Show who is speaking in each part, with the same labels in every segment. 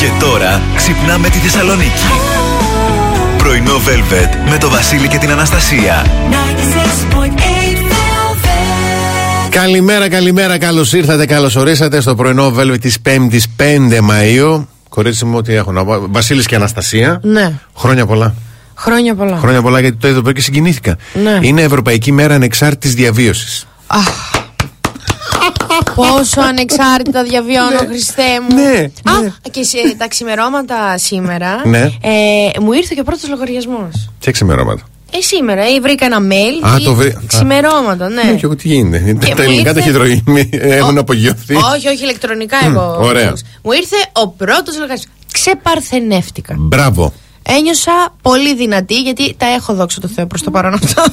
Speaker 1: Και τώρα ξυπνάμε τη Θεσσαλονίκη. Πρωινό Velvet με το Βασίλη και την Αναστασία.
Speaker 2: Καλημέρα, καλημέρα, καλώς ήρθατε, καλώς ορίσατε στο πρωινό Velvet της 5η 5 Μαου. Κορίτσι μου, ό,τι έχω να πω. Βασίλης και Αναστασία.
Speaker 3: Ναι.
Speaker 2: Χρόνια πολλά.
Speaker 3: Χρόνια πολλά.
Speaker 2: Χρόνια πολλά γιατί το είδα εδώ και συγκινήθηκα.
Speaker 3: Ναι.
Speaker 2: Είναι Ευρωπαϊκή Μέρα Ανεξάρτητης Διαβίωσης.
Speaker 3: Αχ. Πόσο ανεξάρτητα διαβιώνω, Χριστέ μου.
Speaker 2: Ναι,
Speaker 3: Α,
Speaker 2: ναι.
Speaker 3: και σε τα ξημερώματα σήμερα
Speaker 2: Ναι.
Speaker 3: ε, μου ήρθε και ο πρώτος λογαριασμός.
Speaker 2: Τι ξημερώματα.
Speaker 3: Ε, σήμερα, ε, βρήκα ένα mail.
Speaker 2: Α,
Speaker 3: ή
Speaker 2: το βρή-
Speaker 3: Ξημερώματα, ναι.
Speaker 2: Ναι, και εγώ τι γίνεται;
Speaker 3: Και
Speaker 2: τα
Speaker 3: μου
Speaker 2: ελληνικά
Speaker 3: ήρθε-
Speaker 2: ταχυδρομεία έχουν απογειωθεί.
Speaker 3: Όχι, όχι, ηλεκτρονικά εγώ.
Speaker 2: ωραία.
Speaker 3: Μου ήρθε ο πρώτος λογαριασμός. Ξεπαρθενεύτηκα.
Speaker 2: Μπράβο.
Speaker 3: Ένιωσα πολύ δυνατή γιατί τα έχω δόξα τω Θεώ προς το παρόν αυτό.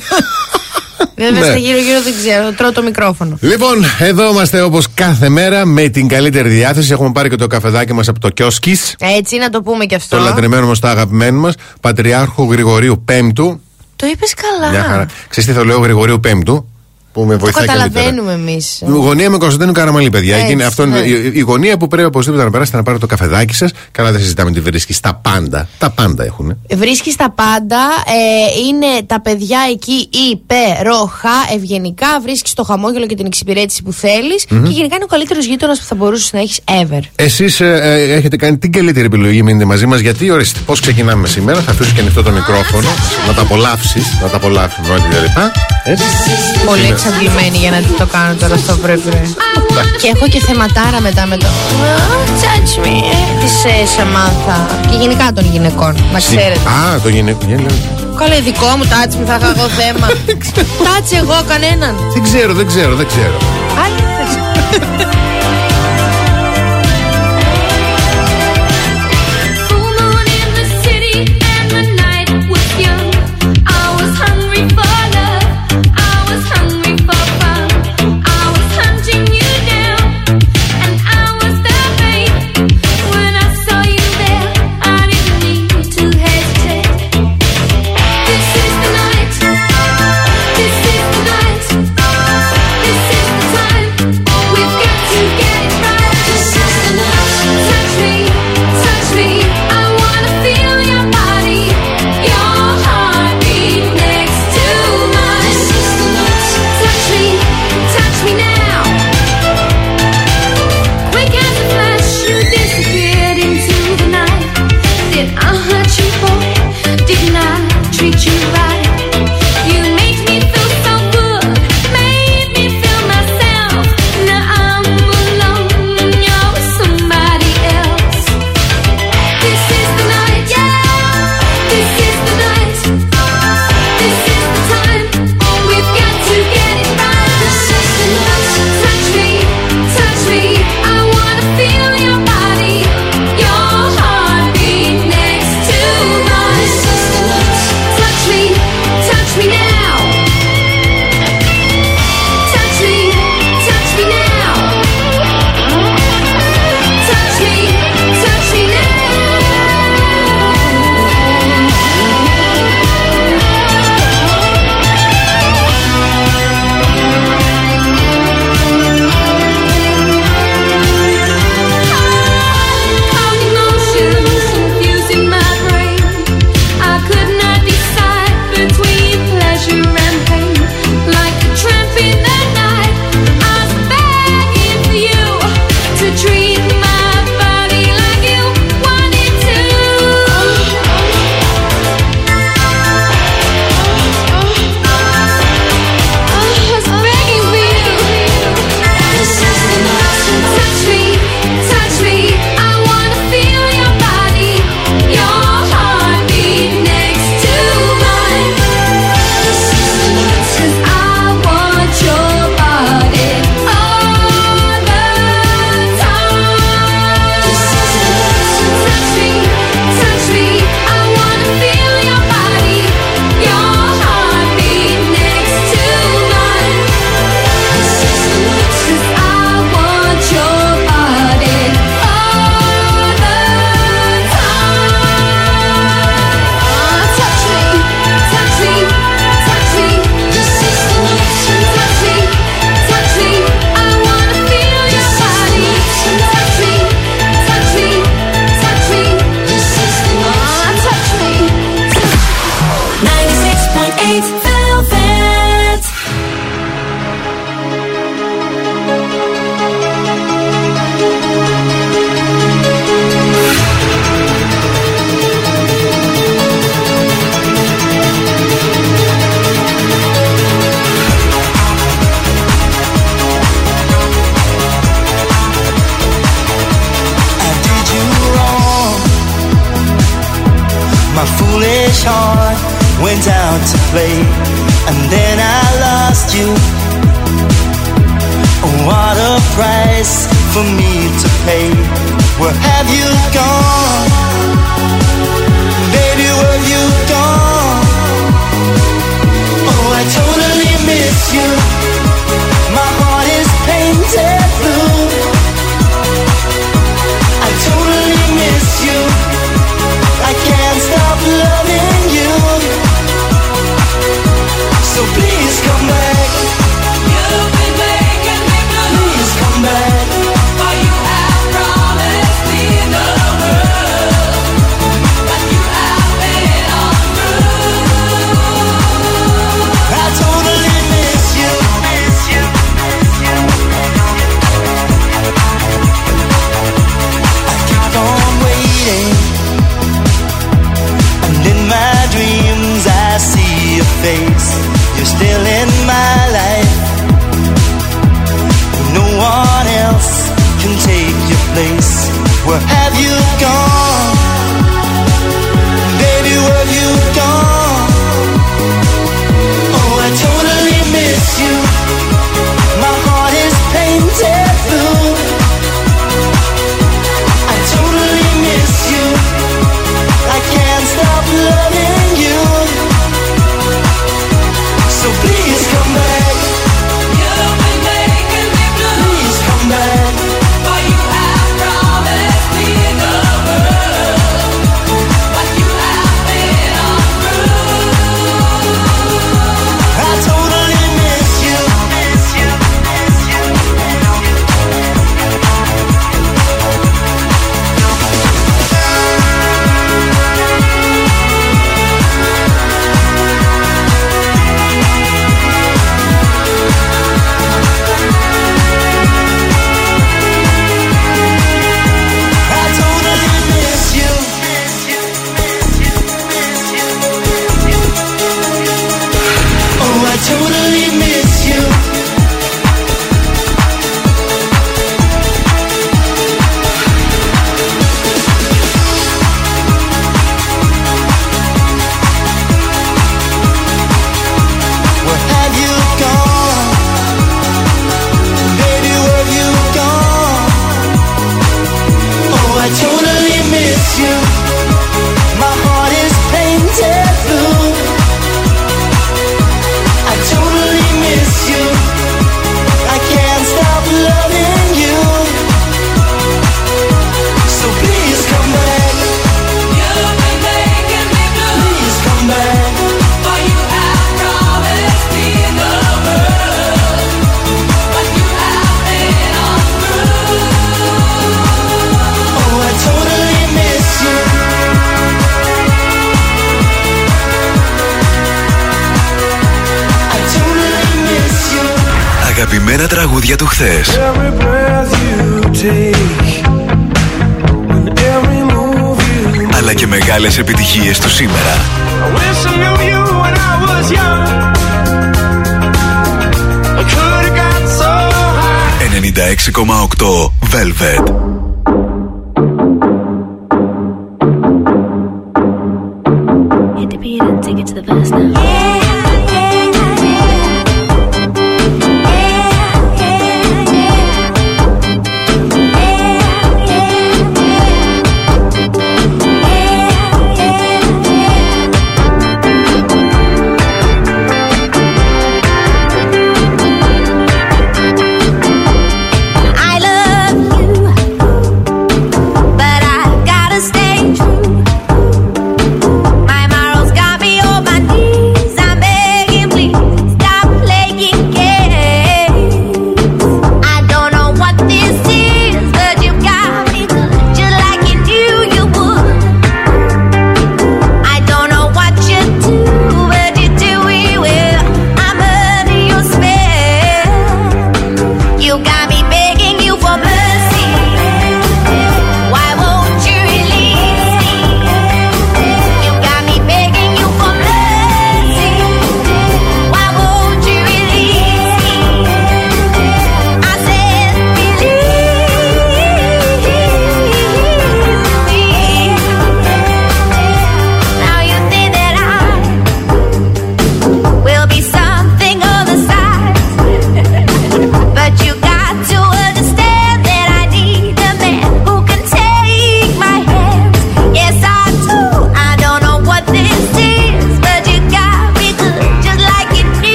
Speaker 3: Βέβαια
Speaker 2: Ναι.
Speaker 3: στα γύρω-γύρω δεν ξέρω, τρώω το μικρόφωνο.
Speaker 2: Λοιπόν, εδώ είμαστε όπως κάθε μέρα με την καλύτερη διάθεση. Έχουμε πάρει και το καφεδάκι μας από το Κιόσκις.
Speaker 3: Έτσι, να το πούμε και αυτό.
Speaker 2: Το λατρεμένο μας, το αγαπημένο μας, Πατριάρχου Γρηγορίου Πέμπτου.
Speaker 3: Το είπες καλά.
Speaker 2: Μια χαρά. Ξέρετε τι θα λέω Γρηγορίου Πέμπτου, που με
Speaker 3: Το
Speaker 2: βοηθάει καλύτερα.
Speaker 3: καταλαβαίνουμε εμείς.
Speaker 2: Γωνία με Κωνσταντίνου Καραμαλή, παιδιά.
Speaker 3: Έτσι,
Speaker 2: Εκείνη- αυτό είναι
Speaker 3: ναι.
Speaker 2: η, η γωνία που πρέπει οπωσδήποτε να περάσετε να πάρετε το καφεδάκι σας. Καλά, δεν συζητάμε τι βρίσκεις. Τα πάντα. Τα πάντα έχουν.
Speaker 3: Βρίσκεις τα πάντα. Ε, είναι τα παιδιά εκεί υπέροχα, ευγενικά. Βρίσκεις το χαμόγελο και την εξυπηρέτηση που θελει Και γενικά είναι ο καλύτερος γείτονας που θα μπορούσες να έχεις ever.
Speaker 2: Εσείς έχετε κάνει την καλύτερη επιλογή, μείνετε μαζί μας. Γιατί, ορίστε, πώς ξεκινάμε σήμερα. Θα αφήσω και ανοιχτό το μικρόφωνο. να τα απολαύσεις. Να τα απολαύσουμε όλοι και λοιπά. Έτσι.
Speaker 3: Πολύ εξαντλημένη για να το κάνω τώρα στο πρωί-πρωί. και έχω και θεματάρα μετά με το. Touch me. Τη ε, Σαμάνθα. Και γενικά των γυναικών, να ξέρετε.
Speaker 2: Α, το γυναικό.
Speaker 3: Καλά, δικό μου touch me, θα είχα εγώ θέμα. touch εγώ κανέναν.
Speaker 2: Δεν ξέρω, δεν ξέρω, δεν ξέρω.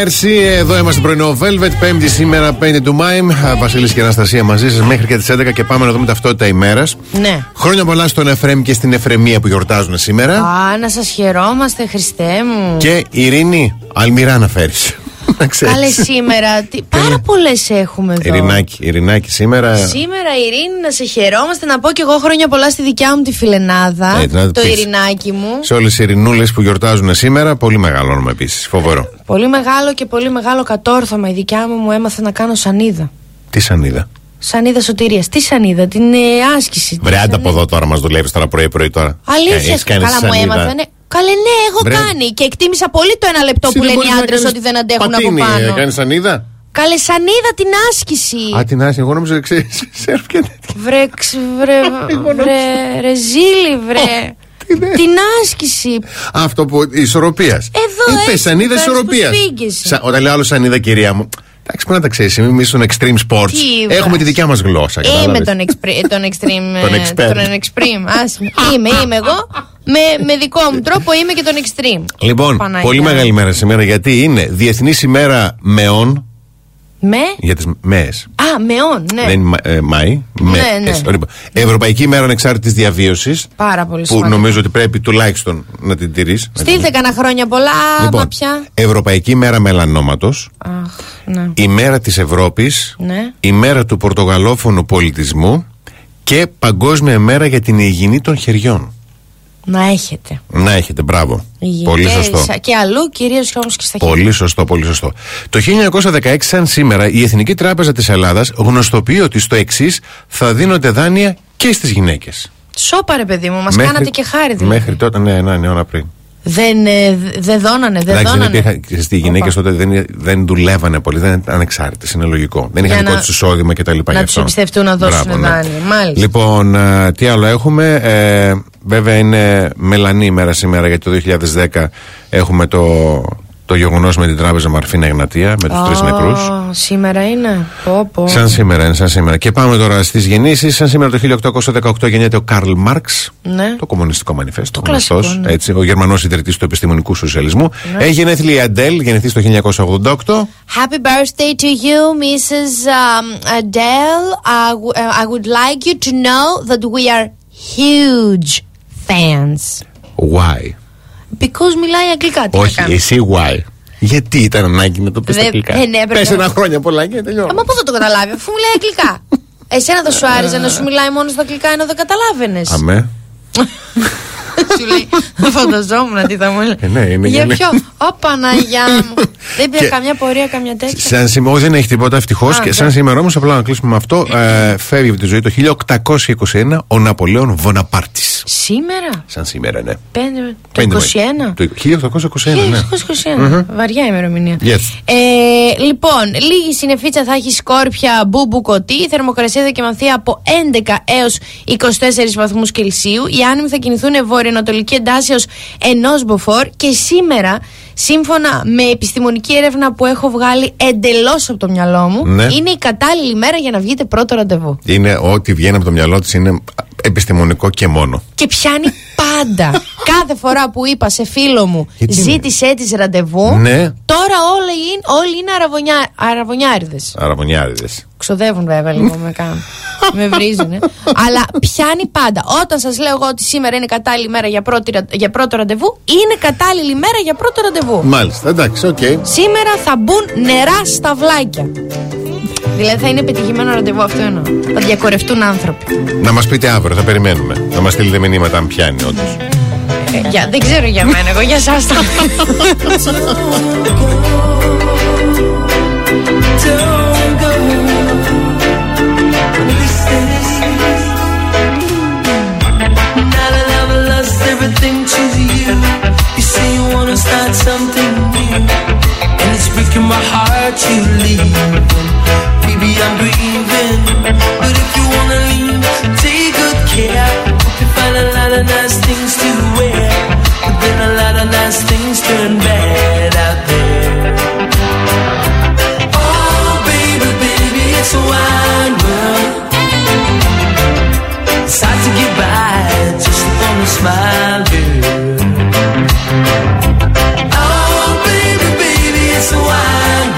Speaker 2: Ντάφι Μέρσι, εδώ είμαστε πρωινό Velvet, Πέμπτη σήμερα 5 του Μάη. Βασίλης και Αναστασία μαζί σας μέχρι και τις 11 και πάμε να δούμε ταυτότητα ημέρας.
Speaker 3: Ναι.
Speaker 2: Χρόνια πολλά στον Εφρέμ και στην Εφρεμία που γιορτάζουν σήμερα.
Speaker 3: Α, να σας χαιρόμαστε, Χριστέ μου.
Speaker 2: Και Ειρήνη, αλμυρά να φέρεις. να ξέρεις.
Speaker 3: Καλές σήμερα. Τι, πάρα πολλές έχουμε εδώ.
Speaker 2: Ειρηνάκι, Ειρηνάκι σήμερα.
Speaker 3: Σήμερα, Ειρήνη, να σε χαιρόμαστε. Να πω κι εγώ χρόνια πολλά στη δικιά μου τη φιλενάδα.
Speaker 2: Ε, να
Speaker 3: το
Speaker 2: πεις.
Speaker 3: Ειρηνάκι μου.
Speaker 2: Σε όλες οι Ειρηνούλες που γιορτάζουν σήμερα, πολύ μεγάλο όνομα επίσης. Φοβερό.
Speaker 3: Πολύ μεγάλο και πολύ μεγάλο κατόρθωμα. Η δικιά μου μου έμαθε να κάνω σανίδα.
Speaker 2: Τι σανίδα;
Speaker 3: Σανίδα σωτηρίας. Τι σανίδα, την ε, άσκηση.
Speaker 2: Βρε,
Speaker 3: Τι
Speaker 2: άντα
Speaker 3: σανίδα.
Speaker 2: από εδώ τώρα μας δουλεύεις τώρα πρωί-πρωί τώρα.
Speaker 3: Αλήθεια,
Speaker 2: Έχεις κάνει
Speaker 3: καλά μου
Speaker 2: σανίδα.
Speaker 3: έμαθανε. Καλέ, ναι, έχω
Speaker 2: Βρε.
Speaker 3: κάνει. Και εκτίμησα πολύ το ένα λεπτό
Speaker 2: Εσύ
Speaker 3: που
Speaker 2: δεν
Speaker 3: λένε οι
Speaker 2: μπορείς να
Speaker 3: άντρες
Speaker 2: κάνεις
Speaker 3: ότι δεν αντέχουν
Speaker 2: πατίνι,
Speaker 3: από πάνω.
Speaker 2: Κάνεις σανίδα;
Speaker 3: Καλέ, σανίδα την άσκηση.
Speaker 2: Α, την άσχη, εγώ νόμιζα ξέρεις. Σερφ και τέτοια.
Speaker 3: Βρε, ξ, βρε, βρε, ρε, ζήλι, βρε. Την άσκηση.
Speaker 2: Αυτό που. ισορροπίας.
Speaker 3: Εδώ,
Speaker 2: Είπε
Speaker 3: έτσι,
Speaker 2: σανίδα
Speaker 3: κάνεις
Speaker 2: ισορροπίας.
Speaker 3: που σφίγγεσαι.
Speaker 2: Όταν λέω άλλο σανίδα, κυρία μου. Εντάξει, πρέπει να τα ξέρεις. Εμεί στον extreme sports
Speaker 3: Τι
Speaker 2: έχουμε
Speaker 3: βάζεις.
Speaker 2: τη δικιά μας γλώσσα.
Speaker 3: Είμαι
Speaker 2: κατάλαβες.
Speaker 3: τον, εξπρι, τον extreme.
Speaker 2: Τον
Speaker 3: ε,
Speaker 2: expert.
Speaker 3: Τον extreme. Ας, είμαι, είμαι εγώ. Με, με δικό μου τρόπο είμαι και τον extreme.
Speaker 2: Λοιπόν,
Speaker 3: Παναγιά.
Speaker 2: πολύ μεγάλη μέρα σήμερα γιατί είναι Διεθνής ημέρα μεών
Speaker 3: Με;
Speaker 2: για τις ΜΕΕΣ.
Speaker 3: Α, μεών, ναι.
Speaker 2: Δεν είναι Μα- ε, Μάη.
Speaker 3: Ναι,
Speaker 2: ΜΕΕΣ.
Speaker 3: ναι.
Speaker 2: Λοιπόν, Ευρωπαϊκή ημέρα ανεξάρτητης διαβίωσης.
Speaker 3: Πάρα πολύ
Speaker 2: Που
Speaker 3: σημαντικό.
Speaker 2: νομίζω ότι πρέπει τουλάχιστον να την τηρείς.
Speaker 3: Στείλτε κανένα χρόνια πολλά,
Speaker 2: Λοιπόν,
Speaker 3: μα πια.
Speaker 2: Ευρωπαϊκή ημέρα μελανόματος.
Speaker 3: Αχ, ναι.
Speaker 2: ημέρα της Ευρώπης,
Speaker 3: Ναι.
Speaker 2: ημέρα του πορτογαλόφωνου πολιτισμού και παγκόσμια ημέρα για την υγιεινή των χεριών.
Speaker 3: Να έχετε.
Speaker 2: Να έχετε, μπράβο.
Speaker 3: Υγιεινή.
Speaker 2: Πολύ
Speaker 3: Και
Speaker 2: σωστό.
Speaker 3: σα- Και αλλού, κυρίως όμως και στα χέρια.
Speaker 2: Πολύ σωστό, πολύ σωστό. Το 1916, σαν σήμερα, η Εθνική Τράπεζα της Ελλάδας γνωστοποιεί ότι στο εξής θα δίνονται δάνεια και στις γυναίκες.
Speaker 3: Σώπα ρε παιδί μου, μας κάνατε και χάρη δηλαδή.
Speaker 2: Μέχρι τότε, ναι, ναι, ναι, ώρα πριν.
Speaker 3: Δεν, ε, δε- δεν δώνανε, δεν
Speaker 2: Εντάξει, δεν
Speaker 3: δώνανε.
Speaker 2: υπήρχαν. Στι γυναίκες
Speaker 3: Όπα.
Speaker 2: τότε δεν, δεν δουλεύανε πολύ, δεν ήταν ανεξάρτητες. Είναι λογικό. Δεν είχαν
Speaker 3: Για
Speaker 2: δικό
Speaker 3: να-
Speaker 2: τους εισόδημα κτλ. γι'
Speaker 3: να
Speaker 2: αυτό.
Speaker 3: τους εμπιστευτούν να δώσουν
Speaker 2: Μπράβο, ναι.
Speaker 3: δάνεια. Μάλιστα.
Speaker 2: Λοιπόν, ε, τι άλλο έχουμε. Ε, βέβαια είναι μελανή ημέρα σήμερα γιατί το 2010 έχουμε το, το γεγονός με την τράπεζα Μαρφίνα Εγνατία με τους τρεις
Speaker 3: Ω,
Speaker 2: νεκρούς.
Speaker 3: Σήμερα είναι. Πω, πω.
Speaker 2: Σαν σήμερα είναι, σαν σήμερα. Και πάμε τώρα στις γεννήσεις. Σαν σήμερα το 1818 γεννιέται ο Καρλ Μάρξ.
Speaker 3: Ναι.
Speaker 2: Το Κομμουνιστικό Μανιφέστο.
Speaker 3: Το κλασικό,
Speaker 2: γνωστός,
Speaker 3: ναι.
Speaker 2: έτσι, ο Γερμανός ιδρυτής του επιστημονικού σοσιαλισμού. Έχει γενέθλια η Αντέλ, γεννηθεί το 1988.
Speaker 3: Happy birthday to you, Mrs. Um, Adele. I, w- uh, I would like you to know that we are huge fans.
Speaker 2: Why?
Speaker 3: Because μιλάει αγγλικά. Τι να
Speaker 2: Όχι,
Speaker 3: κάνω.
Speaker 2: εσύ why; Γιατί ήταν ανάγκη να το πει
Speaker 3: Δεν-
Speaker 2: αγγλικά;
Speaker 3: ε, ναι, έπρεπε
Speaker 2: Πες
Speaker 3: να-
Speaker 2: ένα χρόνια πολλά και τελειώνω.
Speaker 3: Ε, Μα πού θα το καταλάβει, αφού μιλάει αγγλικά. Εσένα δεν σου άρεσε να σου μιλάει μόνο στα αγγλικά ενώ δεν καταλάβαινες.
Speaker 2: Αμέ.
Speaker 3: σου λέει. Φανταζόμουν τι θα μου έλεγε.
Speaker 2: Ε, ναι, είναι
Speaker 3: Για
Speaker 2: για-
Speaker 3: ποιο; Ω Παναγιά μου. Δεν πήρε
Speaker 2: Και-
Speaker 3: καμιά πορεία, καμιά τέτοια.
Speaker 2: Σαν σήμερα, όχι, δεν έχει τίποτα ευτυχώς.
Speaker 3: Α,
Speaker 2: Και
Speaker 3: ναι.
Speaker 2: σαν σήμερα όμως, απλά να κλείσουμε με αυτό, ε, φεύγει από τη ζωή το 1821 ο Ναπολέον Βοναπάρτης.
Speaker 3: Σήμερα;
Speaker 2: Σαν σήμερα, ναι.
Speaker 3: Πέντε, το
Speaker 2: Πέντε
Speaker 3: 21.
Speaker 2: Το 1821, ναι.
Speaker 3: 1821. Βαριά ημερομηνία.
Speaker 2: Yes.
Speaker 3: Ε, λοιπόν, λίγη συνεφίτσα θα έχει σκόρπια μπούμπου κωτή. Η θερμοκρασία θα δοκιμανθεί από 11 έως 24 βαθμούς Κελσίου. Οι άνεμοι θα κινηθούν βορειοανατολική εντάσσεω ενός μποφόρ. Και σήμερα, σύμφωνα με επιστημονική έρευνα που έχω βγάλει εντελώς από το μυαλό μου,
Speaker 2: Ναι.
Speaker 3: είναι η κατάλληλη μέρα για να βγείτε πρώτο ραντεβού.
Speaker 2: Είναι ό,τι βγαίνει από το μυαλό της είναι επιστημονικό και μόνο.
Speaker 3: Και πιάνει πάντα. Κάθε φορά που είπα σε φίλο μου,
Speaker 2: Γιατί είναι;
Speaker 3: ζήτησέ της ραντεβού.
Speaker 2: Ναι.
Speaker 3: Τώρα όλοι είναι, όλοι είναι αρραβωνιά, αρραβωνιάρηδες.
Speaker 2: Αρραβωνιάρηδες.
Speaker 3: Ξοδεύουν βέβαια λίγο με κάνουν. με βρίζουνε. Αλλά πιάνει πάντα. Όταν σας λέω εγώ ότι σήμερα είναι κατάλληλη μέρα για, πρώτη, ρα- για πρώτο ραντεβού, είναι κατάλληλη μέρα για πρώτο ραντεβού.
Speaker 2: Μάλιστα, εντάξει, οκ.
Speaker 3: Σήμερα θα μπουν νερά στ' αυλάκια. Δηλαδή θα είναι πετυχημένο ραντεβού, αυτό εννοώ. Θα διακορευτούν άνθρωποι.
Speaker 2: Να μας πείτε αύριο, θα περιμένουμε. Να μας στείλετε μηνύματα αν πιάνει, όντως.
Speaker 3: Ε, για, δεν ξέρω για μένα, εγώ για εσά το.
Speaker 4: everything to you, you say you wanna start something new, and it's breaking my heart to leave. Baby, I'm grieving, but if you wanna leave, take good care. Hope you find a lot of nice things to wear, but then a lot of nice things turn bad out there. Oh, baby, baby, it's a wide world. It's hard to get by just upon a smile, girl. Oh, baby, baby, it's a world.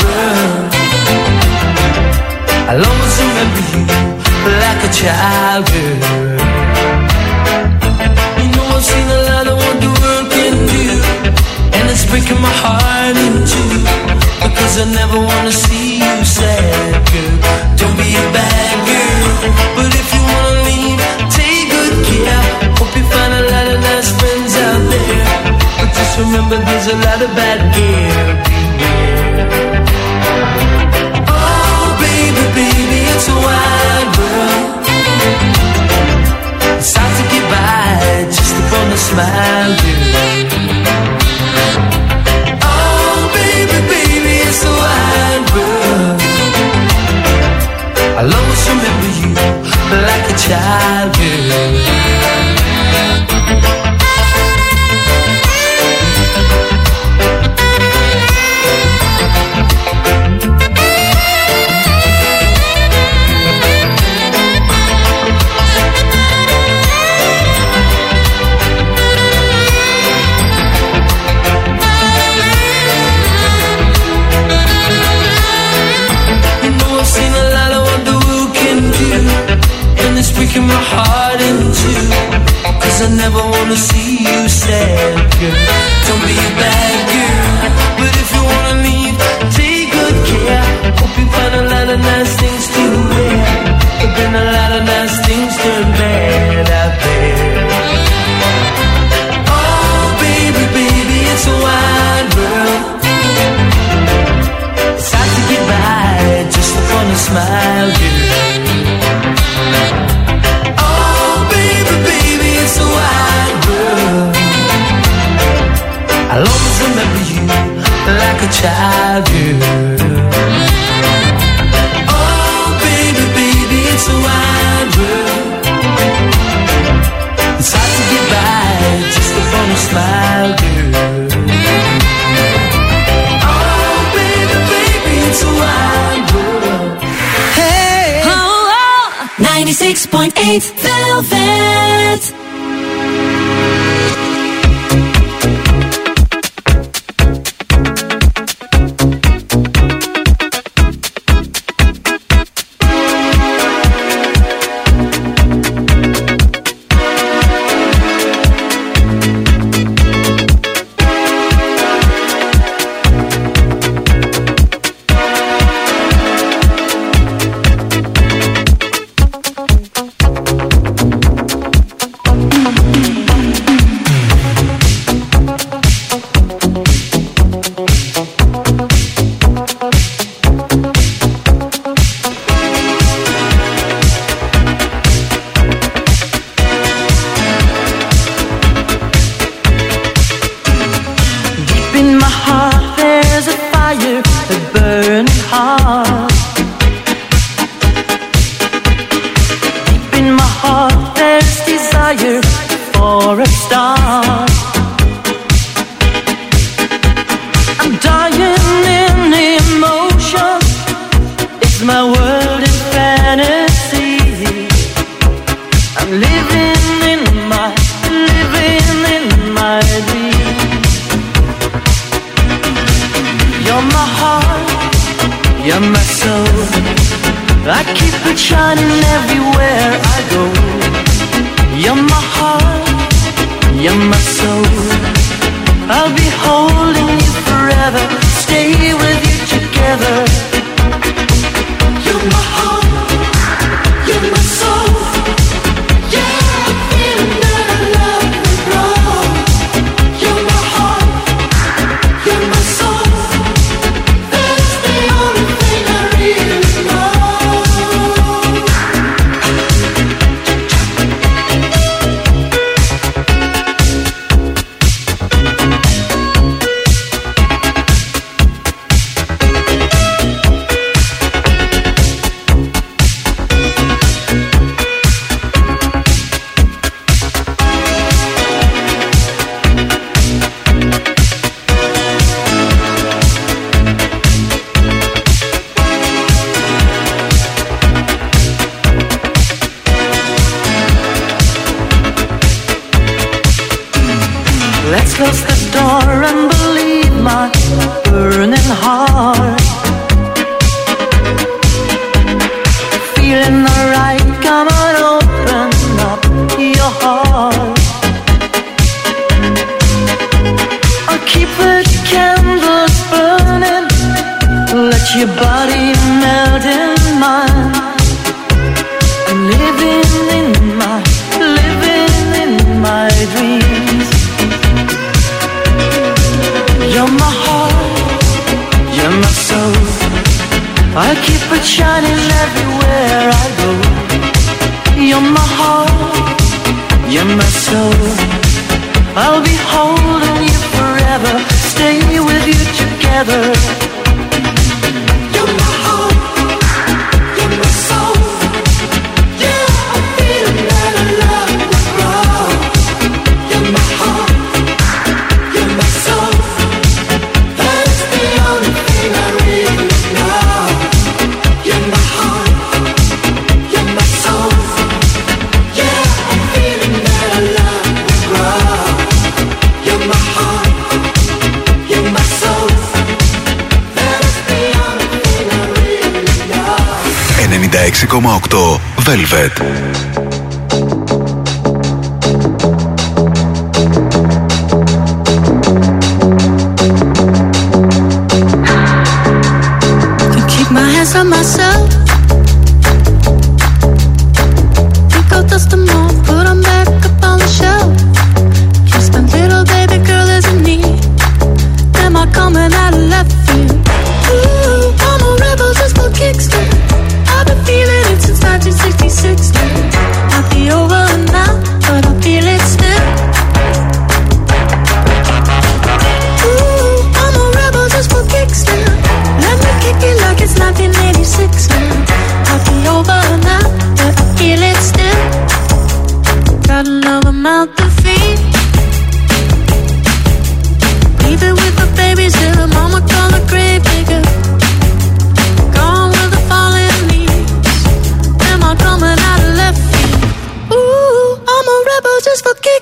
Speaker 5: I'll always remember you like a child, girl. You know I've seen a lot of what the world can do, and it's breaking my heart in two. Because I never wanna see you sad, girl. Don't be a bad girl, but if remember there's a lot of bad beware. Oh, baby, baby, it's a wide world. It's hard to get by just upon a smile, girl. Oh, baby, baby, it's a wide world. I'll always remember you like a child, girl. Wanna see you sad, girl. Don't be a bad girl But if you wanna leave, take good care. Hope you find a lot of nice things Oh, baby, baby, it's a world. It's hard to get by just smile, girl. Oh, baby, baby, it's a world. Hey.
Speaker 4: Oh, 96.8 Velvet.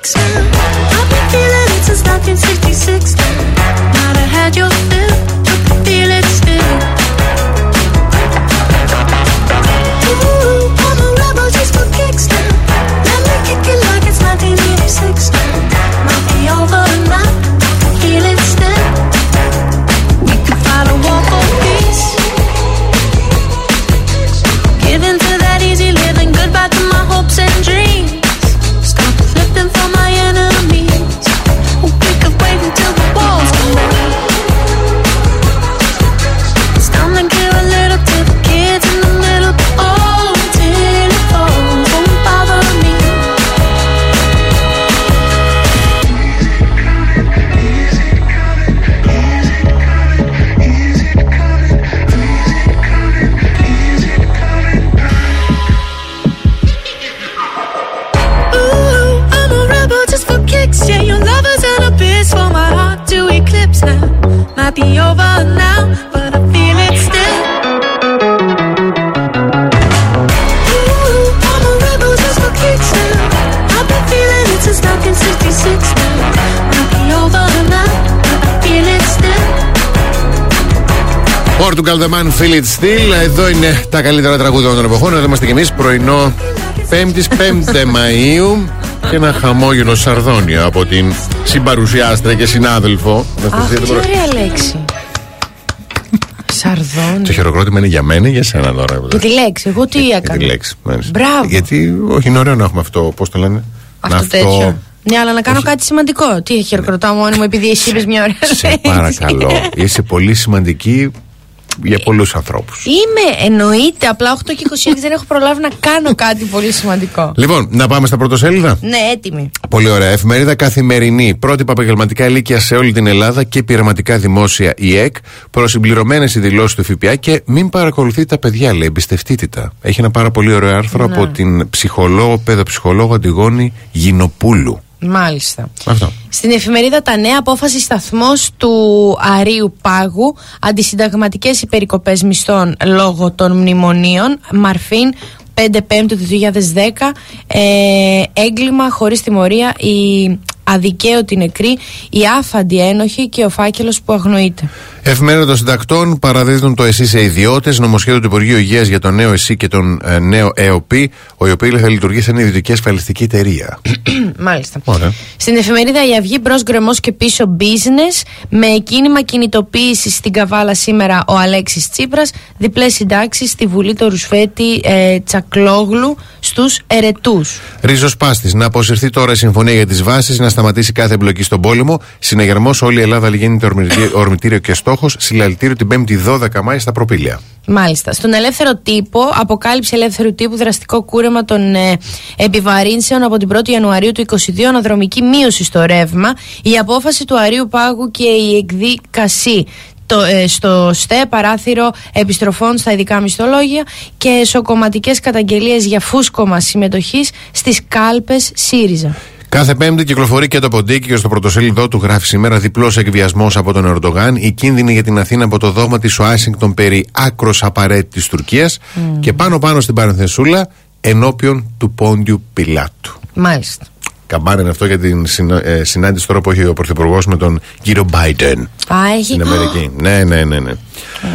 Speaker 6: I've been feeling it since 1966
Speaker 2: Portugal The Man Feel It Still. Εδώ είναι τα καλύτερα τραγούδια των εποχών. Εδώ είμαστε κι εμείς πρωινό 5η 5 Μαου. Και ένα χαμόγελο σαρδόνιο από την συμπαρουσιάστρια και συνάδελφο.
Speaker 3: Αχ,
Speaker 2: Αναστασία
Speaker 3: τι
Speaker 2: Τεμπορά.
Speaker 3: ωραία λέξη. Σαρδόνι.
Speaker 2: Το χειροκρότημα είναι για μένα ή για σένα τώρα.
Speaker 3: Για τη λέξη, εγώ τι
Speaker 2: Για
Speaker 3: έκανα.
Speaker 2: τη λέξη. μάλιστα.
Speaker 3: Μπράβο.
Speaker 2: Γιατί όχι, είναι ωραίο να έχουμε αυτό. Πώς το λένε.
Speaker 3: Αυτό
Speaker 2: Να
Speaker 3: τέτοιο. Ναι, αλλά να κάνω κάτι σημαντικό. Τι χειροκροτάω μόνη μου επειδή εσύ είπες μια ωραία
Speaker 2: Σε
Speaker 3: λέξη.
Speaker 2: παρακαλώ. Είσαι πολύ σημαντική για πολλούς ανθρώπους.
Speaker 3: Είμαι, εννοείται. Απλά 8 και 26 δεν έχω προλάβει να κάνω κάτι πολύ σημαντικό.
Speaker 2: Λοιπόν, να πάμε στα πρωτοσέλιδα;
Speaker 3: Ναι, έτοιμη.
Speaker 2: Πολύ ωραία. Εφημερίδα καθημερινή. Πρότυπα επαγγελματικά ηλίκια σε όλη την Ελλάδα και πειραματικά δημόσια η ΕΚ. Προσυμπληρωμένες οι δηλώσεις του ΦΠΑ και μην παρακολουθείτε τα παιδιά, λέει. Εμπιστευτείτε τα. Έχει ένα πάρα πολύ ωραίο άρθρο
Speaker 3: Ναι.
Speaker 2: από την ψυχολόγο, παιδοψυχολόγο Αντιγόνη Γινοπούλου.
Speaker 3: Μάλιστα.
Speaker 2: Αυτό.
Speaker 3: Στην εφημερίδα Τα Νέα απόφαση σταθμός του Αρίου Πάγου αντισυνταγματικές υπερικοπές μισθών λόγω των μνημονίων Μαρφίν 5 Πέμπτου του 2010 ε, έγκλημα χωρίς τιμωρία η αδικαίωτη νεκρή η άφαντη ένοχη και ο φάκελος που αγνοείται
Speaker 2: Εφημερίδα των Συντακτών παραδίδουν το ΕΣΥ σε ιδιώτες. Νομοσχέδιο του Υπουργείου Υγείας για το νέο ΕΣΥ και τον ε, νέο ΕΟΠΗ. Ο ΕΟΠΗ θα λειτουργεί σαν ιδιωτική ασφαλιστική εταιρεία.
Speaker 3: Μάλιστα.
Speaker 2: Ωραία.
Speaker 3: Στην εφημερίδα Η Αυγή μπρος γκρεμός και πίσω business. Με κίνημα κινητοποίησης στην Καβάλα σήμερα ο Αλέξης Τσίπρας. Διπλές συντάξεις στη Βουλή του Ρουσφέτη ε, Τσακλόγλου στους Ερετούς.
Speaker 2: Ρίζος Πάστης. Να αποσυρθεί τώρα η συμφωνία για τις βάσεις, να σταματήσει κάθε εμπλοκή στον πόλεμο. Συναγερμός όλη η Ελλάδα γίνεται ορμητήριο- ορμητήριο και στόχος. Συλλαλητήριο την 5η 12 Μάη στα προπήλαια.
Speaker 3: Μάλιστα. Στον ελεύθερο τύπο, αποκάλυψη ελεύθερου τύπου δραστικό κούρεμα των ε, επιβαρύνσεων από την 1η Ιανουαρίου του 2022, αναδρομική μείωση στο ρεύμα, η απόφαση του Αρίου Πάγου και η εκδίκαση το, ε, στο ΣΤΕ, παράθυρο επιστροφών στα ειδικά μισθολόγια και εσωκομματικές καταγγελίες για φούσκωμα συμμετοχής στις κάλπες ΣΥΡΙΖΑ.
Speaker 2: Κάθε Πέμπτη κυκλοφορεί και το ποντίκι και στο πρωτοσέλιδό του γράφει σήμερα διπλός εκβιασμός από τον Ερντογάν. Η κίνδυνη για την Αθήνα από το δόγμα της Ουάσιγκτον περί άκρος απαραίτητης Τουρκίας. Και πάνω-πάνω στην παρενθεσούλα ενώπιον του Πόντιου Πιλάτου.
Speaker 3: Μάλιστα.
Speaker 2: Καμπάνε είναι αυτό για την συνα- ε, συνάντηση τώρα που έχει ο Πρωθυπουργός με τον κύριο Biden
Speaker 3: Α, έχει.
Speaker 2: στην Αμερική. Ναι, ναι, ναι. ναι.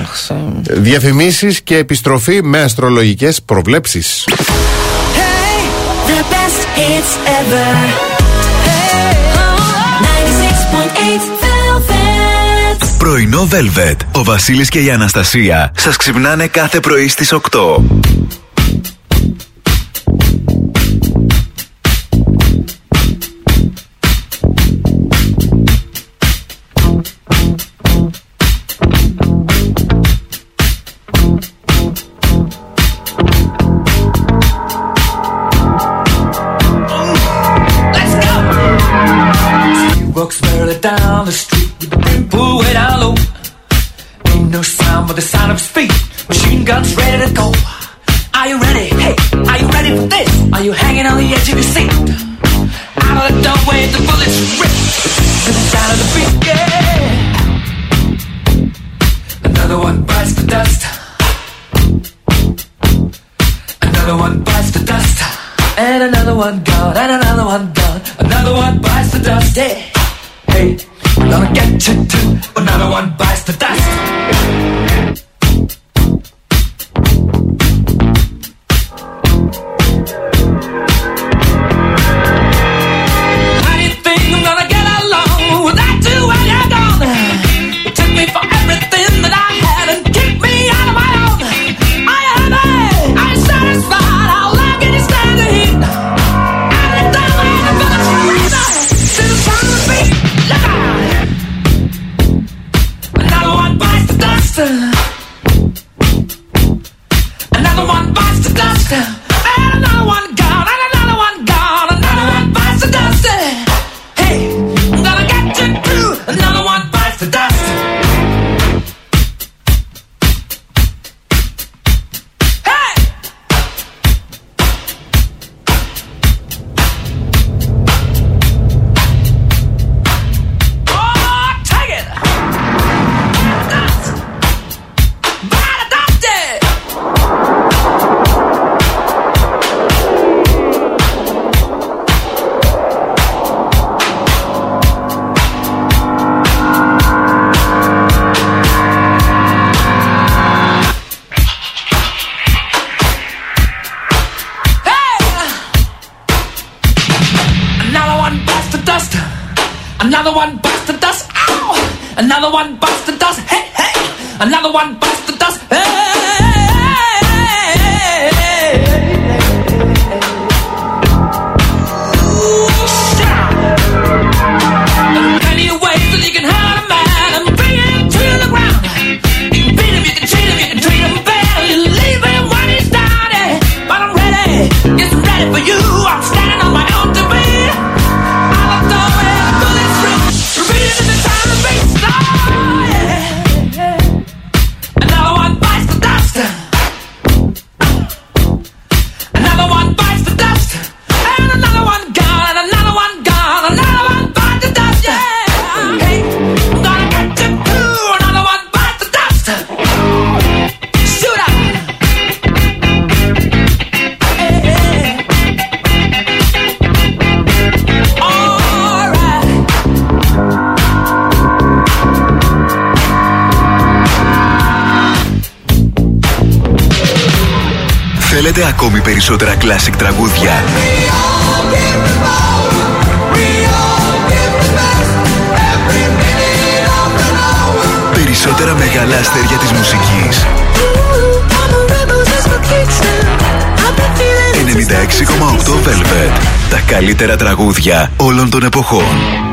Speaker 3: Αχ, σε-
Speaker 2: Διαφημίσεις και επιστροφή με αστρολογικές προβλέψεις.
Speaker 1: The best hits ever. Oh, 96.8 Velvet.
Speaker 7: Πρωινό Velvet. Ο Βασίλης και η Αναστασία σας ξυπνάνε κάθε πρωί στις 8.
Speaker 5: The sound of feet. Machine guns ready to go. Are you ready? Hey, are you ready for this? Are you hanging on the edge of your seat? Out of the doorway, the bullets rip to the sound of the beat. Yeah. Another one bites the dust. Another one bites the dust. And another one gone, and another one gone. Another one bites the dust. Hey, hey, gonna get you too. Another one bites the dust.
Speaker 1: Όλων των εποχών.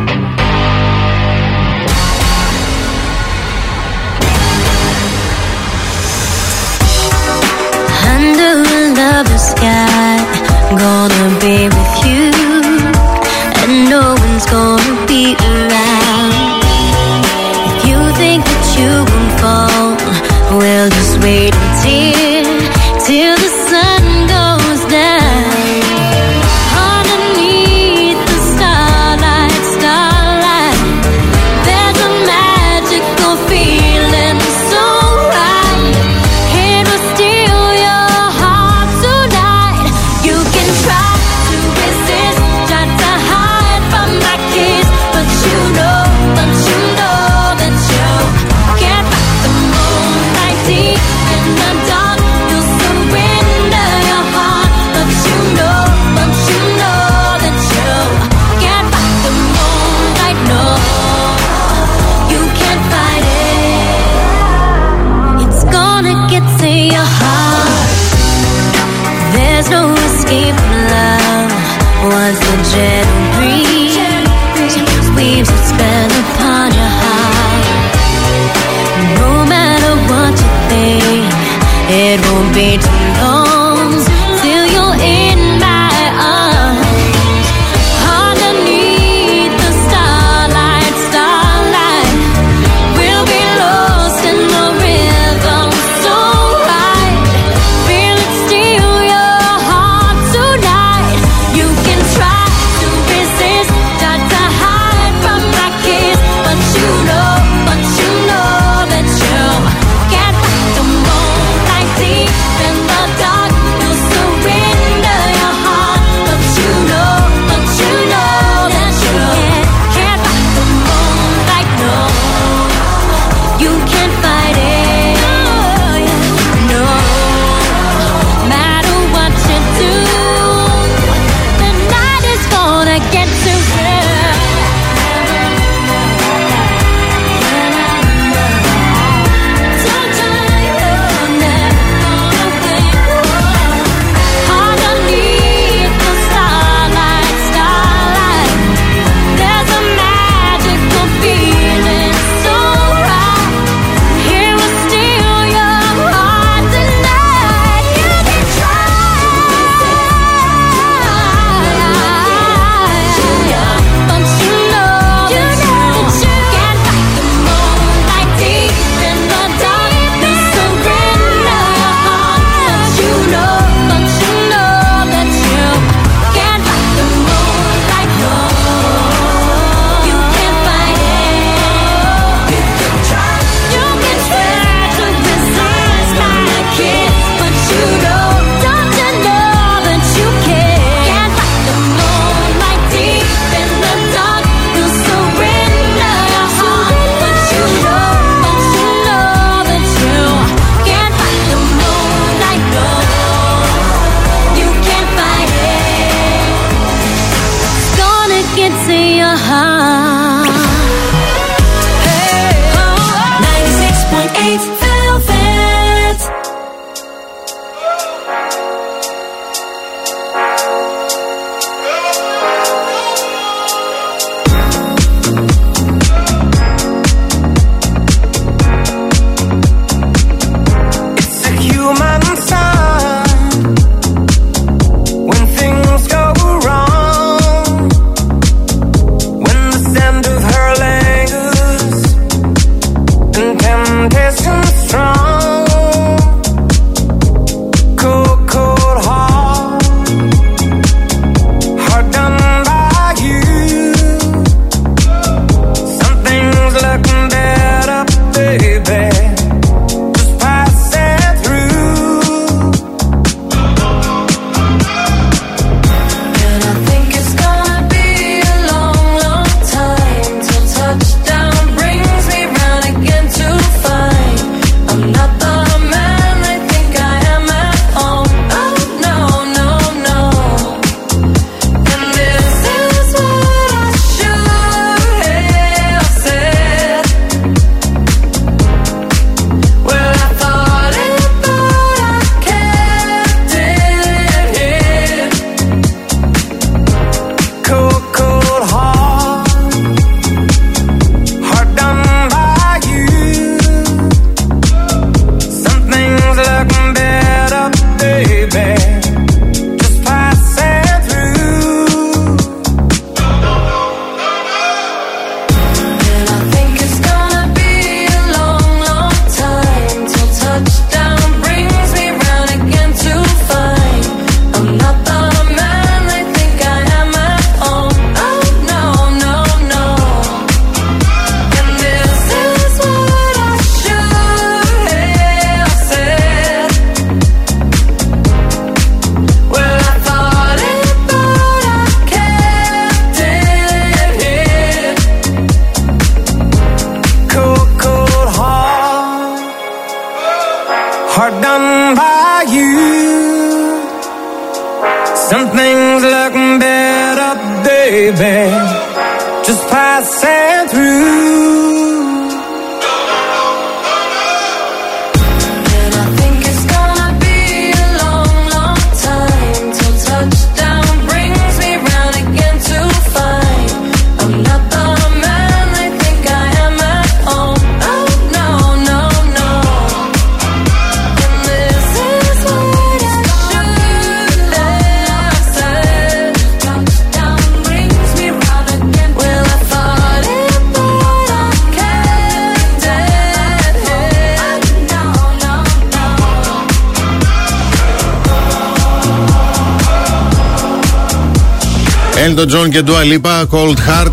Speaker 2: Και Dua Lipa, Cold Heart.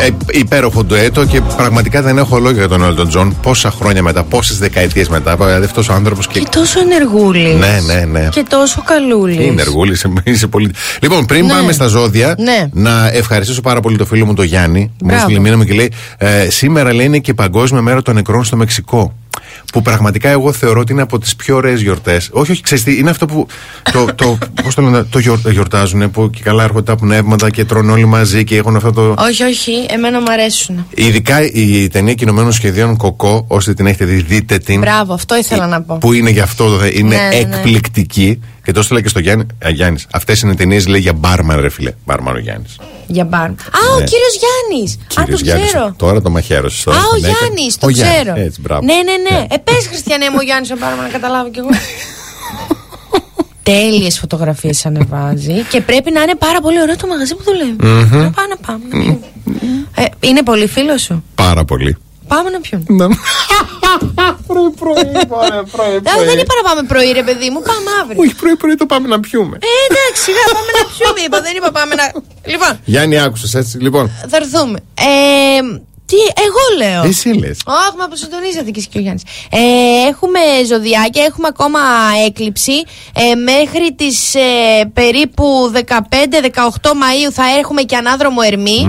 Speaker 2: Ε, υπέροχο ντουέτο και πραγματικά δεν έχω λόγια για τον Elton John. Πόσα χρόνια μετά, πόσες δεκαετίες μετά. Δηλαδή αυτός ο άνθρωπος και.
Speaker 3: Και τόσο ενεργούλης.
Speaker 2: Ναι, ναι, ναι.
Speaker 3: Και τόσο καλούλης.
Speaker 2: Είναι εργούλη, είσαι, είσαι πολύ. Λοιπόν, πριν
Speaker 3: Ναι.
Speaker 2: πάμε στα ζώδια,
Speaker 3: Ναι.
Speaker 2: να ευχαριστήσω πάρα πολύ το φίλο μου τον Γιάννη. Μου
Speaker 3: Μπράβο.
Speaker 2: έστειλε μήνυμα και λέει: ε, Σήμερα λέει είναι και Παγκόσμια Μέρα των Νεκρών στο Μεξικό. Που πραγματικά εγώ θεωρώ ότι είναι από τις πιο ωραίες γιορτές. Όχι, όχι, ξέρεις τι, είναι αυτό που. Το, το, πώς το, λένε, το γιορ- γιορτάζουν, που και καλά έρχονται τα πνεύματα και τρώνε όλοι μαζί και έχουν αυτό το.
Speaker 3: Όχι, όχι, εμένα μου αρέσουν.
Speaker 2: Ειδικά η ταινία κοινωμένων σχεδίων Κοκό, όσοι την έχετε δει, δείτε την.
Speaker 3: Μπράβο, αυτό ήθελα να πω.
Speaker 2: Που είναι γι' αυτό, δε, είναι
Speaker 3: Ναι, ναι, ναι.
Speaker 2: Εκπληκτική. Και το έστειλα και στο Γιάννη. Α, Γιάννης, αυτές είναι ταινίες λέει για μπάρμαν, ρε φίλε. Μπάρμαν ο Γιάννης.
Speaker 3: Για μπαρ. Α, ο
Speaker 2: Ναι.
Speaker 3: κύριος Γιάννης. Α, τον ξέρω.
Speaker 2: Τώρα το μαχαίρωσες.
Speaker 3: Α, ο Γιάννης, το ξέρω.
Speaker 2: Έτσι, μπράβο.
Speaker 3: Ναι, ναι, ναι. Ε, πες, Χριστιανέ μου, ο Γιάννης, ο Μπάρμα, να καταλάβω κι εγώ. Τέλειες φωτογραφίες ανεβάζει και πρέπει να είναι πάρα πολύ ωραίο το μαγαζί που δουλεύει. Να πάμε να πάμε. να πιούμε. Ε, είναι πολύ φίλος σου;
Speaker 2: Πάρα πολύ.
Speaker 3: Πάμε να πιούμε.
Speaker 2: Πρωί, πρωί, πρωί,
Speaker 3: Ε, δεν είπα να πάμε πρωί, ρε παιδί μου, πάμε αύριο.
Speaker 2: Όχι, πρωί, πρωί το πάμε να πιούμε.
Speaker 3: Ε, εντάξει, σιγά πάμε να πιούμε. Είπα, δεν είπα πάμε να. Λοιπόν,
Speaker 2: Γιάννη, άκουσες έτσι. Λοιπόν,
Speaker 3: θα έρθουμε. Ε, τι, εγώ λέω.
Speaker 2: εσύ λες.
Speaker 3: Όχι, μα αποσυντονίζατε και εσύ και ο Γιάννης. Ε, έχουμε ζωδιάκια, έχουμε ακόμα έκλειψη. Ε, μέχρι τις ε, περίπου 15-18 Μαΐου θα έχουμε και ανάδρομο Ερμή.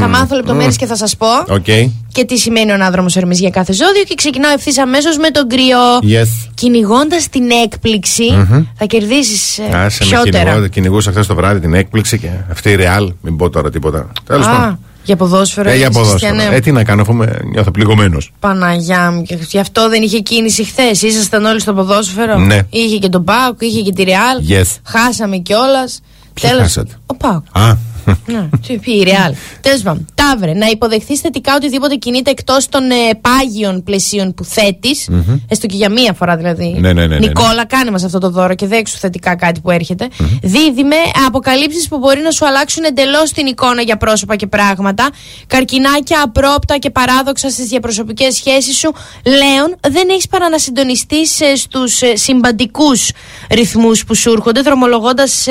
Speaker 3: Θα μάθω λεπτομέρειες και θα σας πω.
Speaker 2: Οκ.
Speaker 3: Και τι σημαίνει ο ανάδρομος Ερμής για κάθε ζώδιο. Και ξεκινάω ευθύς αμέσως με τον Κριό.
Speaker 2: Yes.
Speaker 3: Κυνηγώντας την έκπληξη, θα κερδίσεις ε,
Speaker 2: Άσε με
Speaker 3: πιότερα.
Speaker 2: κυνηγό, κυνηγούσα χθες το βράδυ την έκπληξη και αυτή η Ρεάλ. Μην πω τώρα τίποτα. Τέλος
Speaker 3: Α,
Speaker 2: πάντων.
Speaker 3: Για ποδόσφαιρο.
Speaker 2: Ε, για
Speaker 3: έτσι,
Speaker 2: ποδόσφαιρο.
Speaker 3: Χριστιανέ μου.
Speaker 2: Ε, τι να κάνω, αφού με νιώθω πληγωμένος.
Speaker 3: Παναγιά μου, και γι' αυτό δεν είχε κίνηση χθες. Ήσασταν όλοι στο ποδόσφαιρο.
Speaker 2: Ναι.
Speaker 3: Είχε και τον Πάουκ, είχε και τη Ρεάλ.
Speaker 2: Yes.
Speaker 3: Χάσαμε κιόλας.
Speaker 2: Ποιοι χάσατε;
Speaker 3: Ο Πάουκ.
Speaker 2: Α,
Speaker 3: Ναι, τι πει η Ρεάλ. Τέλος πάντων, Ταύρε, να υποδεχθείς θετικά οτιδήποτε κινείται εκτός των ε, πάγιων πλαισίων που θέτεις. Έστω και για μία φορά δηλαδή.
Speaker 2: Ναι, ναι, ναι, ναι, ναι.
Speaker 3: Νικόλα, κάνε μας αυτό το δώρο και δέξου θετικά κάτι που έρχεται. Δίδυμε αποκαλύψεις που μπορεί να σου αλλάξουν εντελώς την εικόνα για πρόσωπα και πράγματα. Καρκινάκια απρόπτα και παράδοξα στις διαπροσωπικές σχέσεις σου. Λέων, δεν έχεις παρά να συντονιστείς στους συμπαντικούς ρυθμούς που σου έρχονται, δρομολογώντας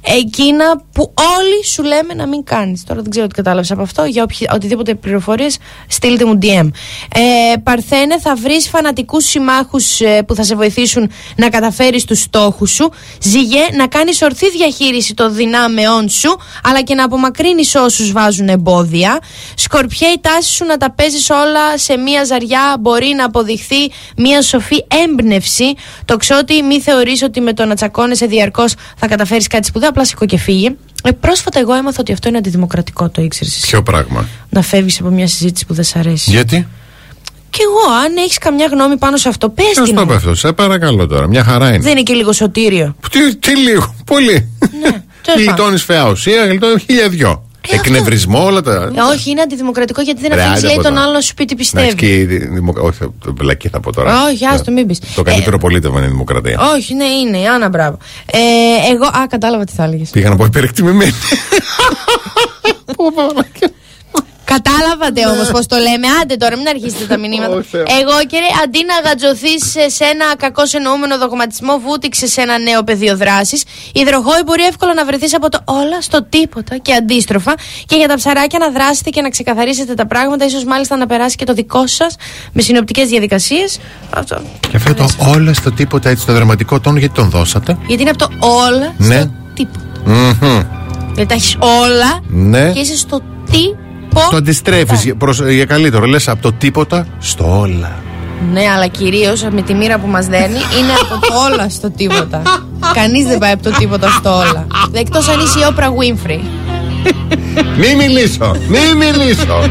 Speaker 3: εκείνα που όλοι σου λέμε να μην κάνεις. Τώρα δεν ξέρω τι κατάλαβες από αυτό. Για οποιοι- οτιδήποτε πληροφορίες, στείλτε μου DM. Ε, Παρθένε, θα βρεις φανατικούς συμμάχους που θα σε βοηθήσουν να καταφέρεις τους στόχους σου. Ζυγέ, να κάνεις ορθή διαχείριση των δυνάμεών σου, αλλά και να απομακρύνεις όσους βάζουν εμπόδια. Σκορπιέ, η τάση σου να τα παίζεις όλα σε μία ζαριά μπορεί να αποδειχθεί μία σοφή έμπνευση. Το ξότι μη θεωρείς ότι με το να τσακώνεσαι διαρκώς θα καταφέρεις κάτι σπουδαίο, απλά σηκώ και φύγε. Ε, πρόσφατα εγώ έμαθα ότι αυτό είναι αντιδημοκρατικό, το ήξερες.
Speaker 2: ποιο πράγμα;
Speaker 3: Να φεύγεις από μια συζήτηση που δεν σ' αρέσει.
Speaker 2: Γιατί;
Speaker 3: Και εγώ, αν έχεις καμιά γνώμη πάνω σε αυτό, πες
Speaker 2: Ποιος
Speaker 3: την.
Speaker 2: το
Speaker 3: μου.
Speaker 2: είπε αυτός, σε παρακαλώ τώρα. Μια χαρά είναι.
Speaker 3: Δεν είναι και λίγο σωτήριο.
Speaker 2: Τι, τι λίγο, πολύ.
Speaker 3: Ναι, τέλος
Speaker 2: Γλιτώνεις φαιά ουσία, γλιτώνεις χίλια δυο.
Speaker 3: Ε, αυτό.
Speaker 2: Εκνευρισμό, όλα τα.
Speaker 3: Ε, όχι, είναι αντιδημοκρατικό γιατί δεν
Speaker 2: Ρε,
Speaker 3: αφήνεις,
Speaker 2: άντε
Speaker 3: λέει,
Speaker 2: από
Speaker 3: τον
Speaker 2: τώρα.
Speaker 3: άλλο να σου πει τι
Speaker 2: Εντάξει,
Speaker 3: πιστεύει.
Speaker 2: και η δημο- Όχι, το βλακή θα πω τώρα.
Speaker 3: Όχι, άστο, μην πεις.
Speaker 2: Το καλύτερο
Speaker 3: Ε,
Speaker 2: πολίτευμα είναι η δημοκρατία.
Speaker 3: Όχι, ναι, είναι. Άννα, μπράβο. Ε, εγώ. Α, κατάλαβα τι θα έλεγες.
Speaker 2: Πήγα να πω υπερεκτιμημένη.
Speaker 3: Κατάλαβατε όμως πώς το λέμε. Άντε τώρα, μην αρχίσετε τα μηνύματα.
Speaker 2: Ω, Θεέ.
Speaker 3: Εγώ, κύριε, αντί να γατζωθείς σε ένα κακό εννοούμενο δογματισμό, βούτυξε σε ένα νέο πεδίο δράσης. Υδροχόη μπορεί εύκολα να βρεθείς από το όλα στο τίποτα και αντίστροφα. Και για τα ψαράκια να δράσετε και να ξεκαθαρίσετε τα πράγματα, ίσως μάλιστα να περάσει και το δικό σας με συνοπτικές διαδικασίες. Αυτό.
Speaker 2: Και αυτό το όλα στο τίποτα έτσι το δραματικό τόνο, γιατί τον δώσατε;
Speaker 3: Γιατί είναι από το όλα
Speaker 2: Ναι.
Speaker 3: στο τίποτα.
Speaker 2: Μμμ.
Speaker 3: Γιατί τα έχεις όλα
Speaker 2: Ναι.
Speaker 3: και είσαι στο τίποτα.
Speaker 2: Το αντιστρέφεις ναι. για καλύτερο. Λες από το τίποτα στο όλα.
Speaker 3: Ναι, αλλά κυρίως με τη μοίρα που μας δένει είναι από το όλα στο τίποτα. Κανείς δεν πάει από το τίποτα στο όλα. Εκτός αν είσαι η Όπρα Γουίνφρι.
Speaker 2: Μη μιλήσω, μη μιλήσω.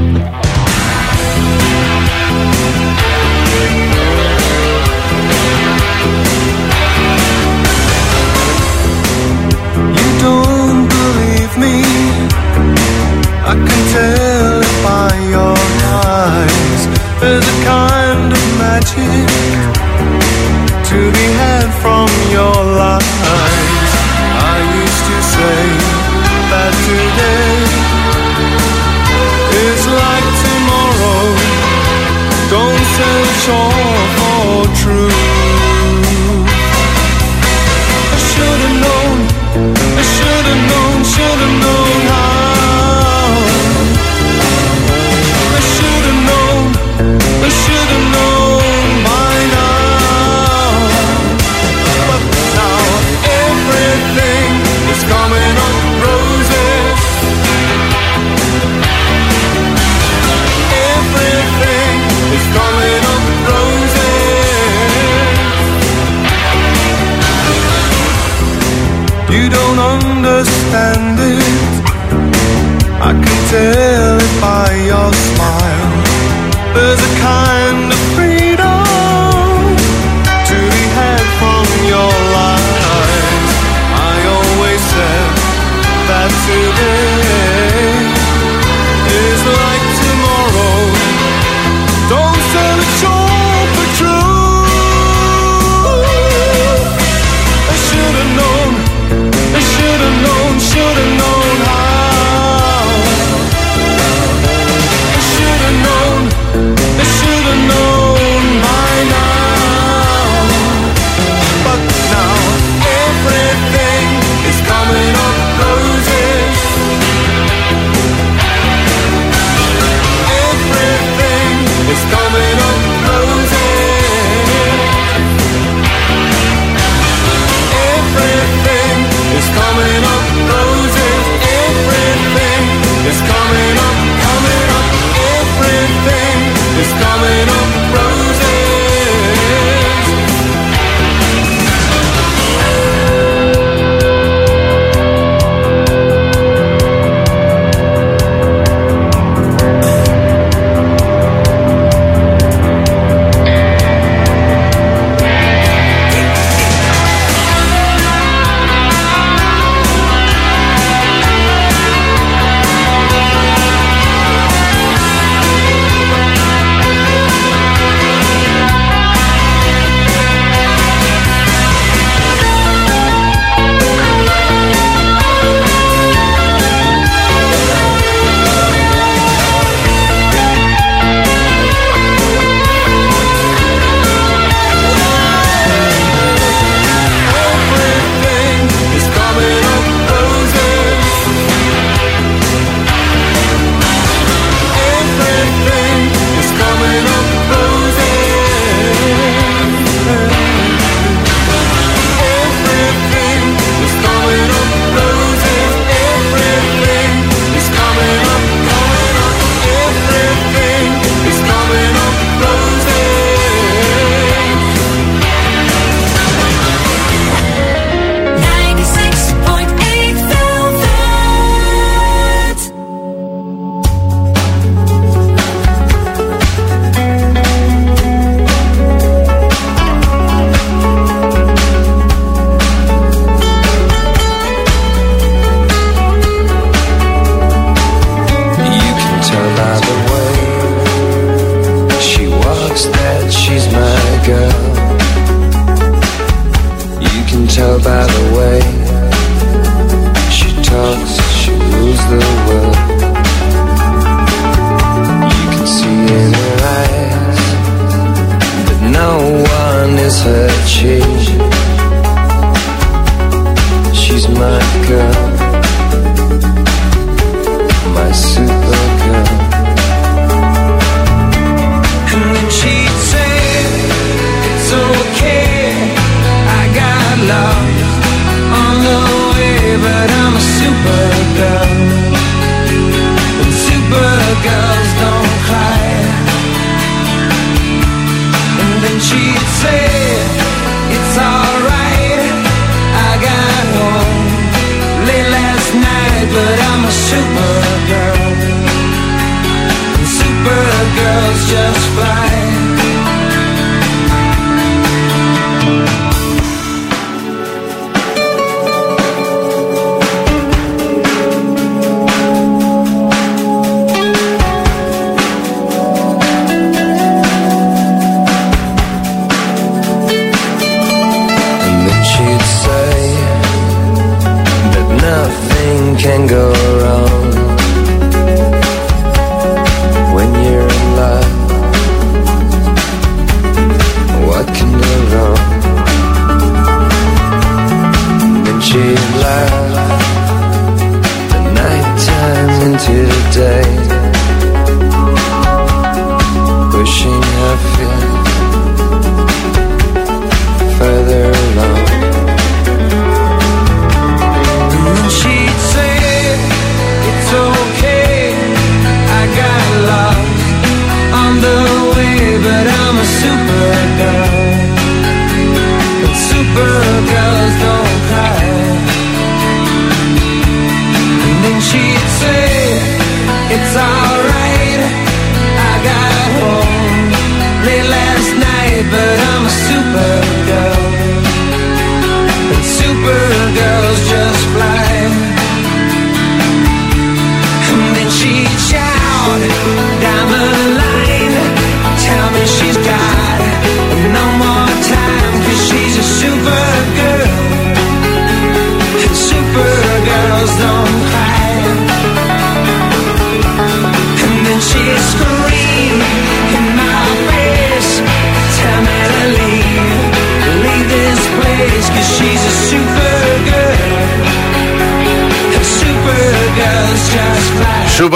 Speaker 8: I can tell it by your eyes. There's a kind of magic to be had from your. I used to say that today is like tomorrow. Don't for
Speaker 5: true.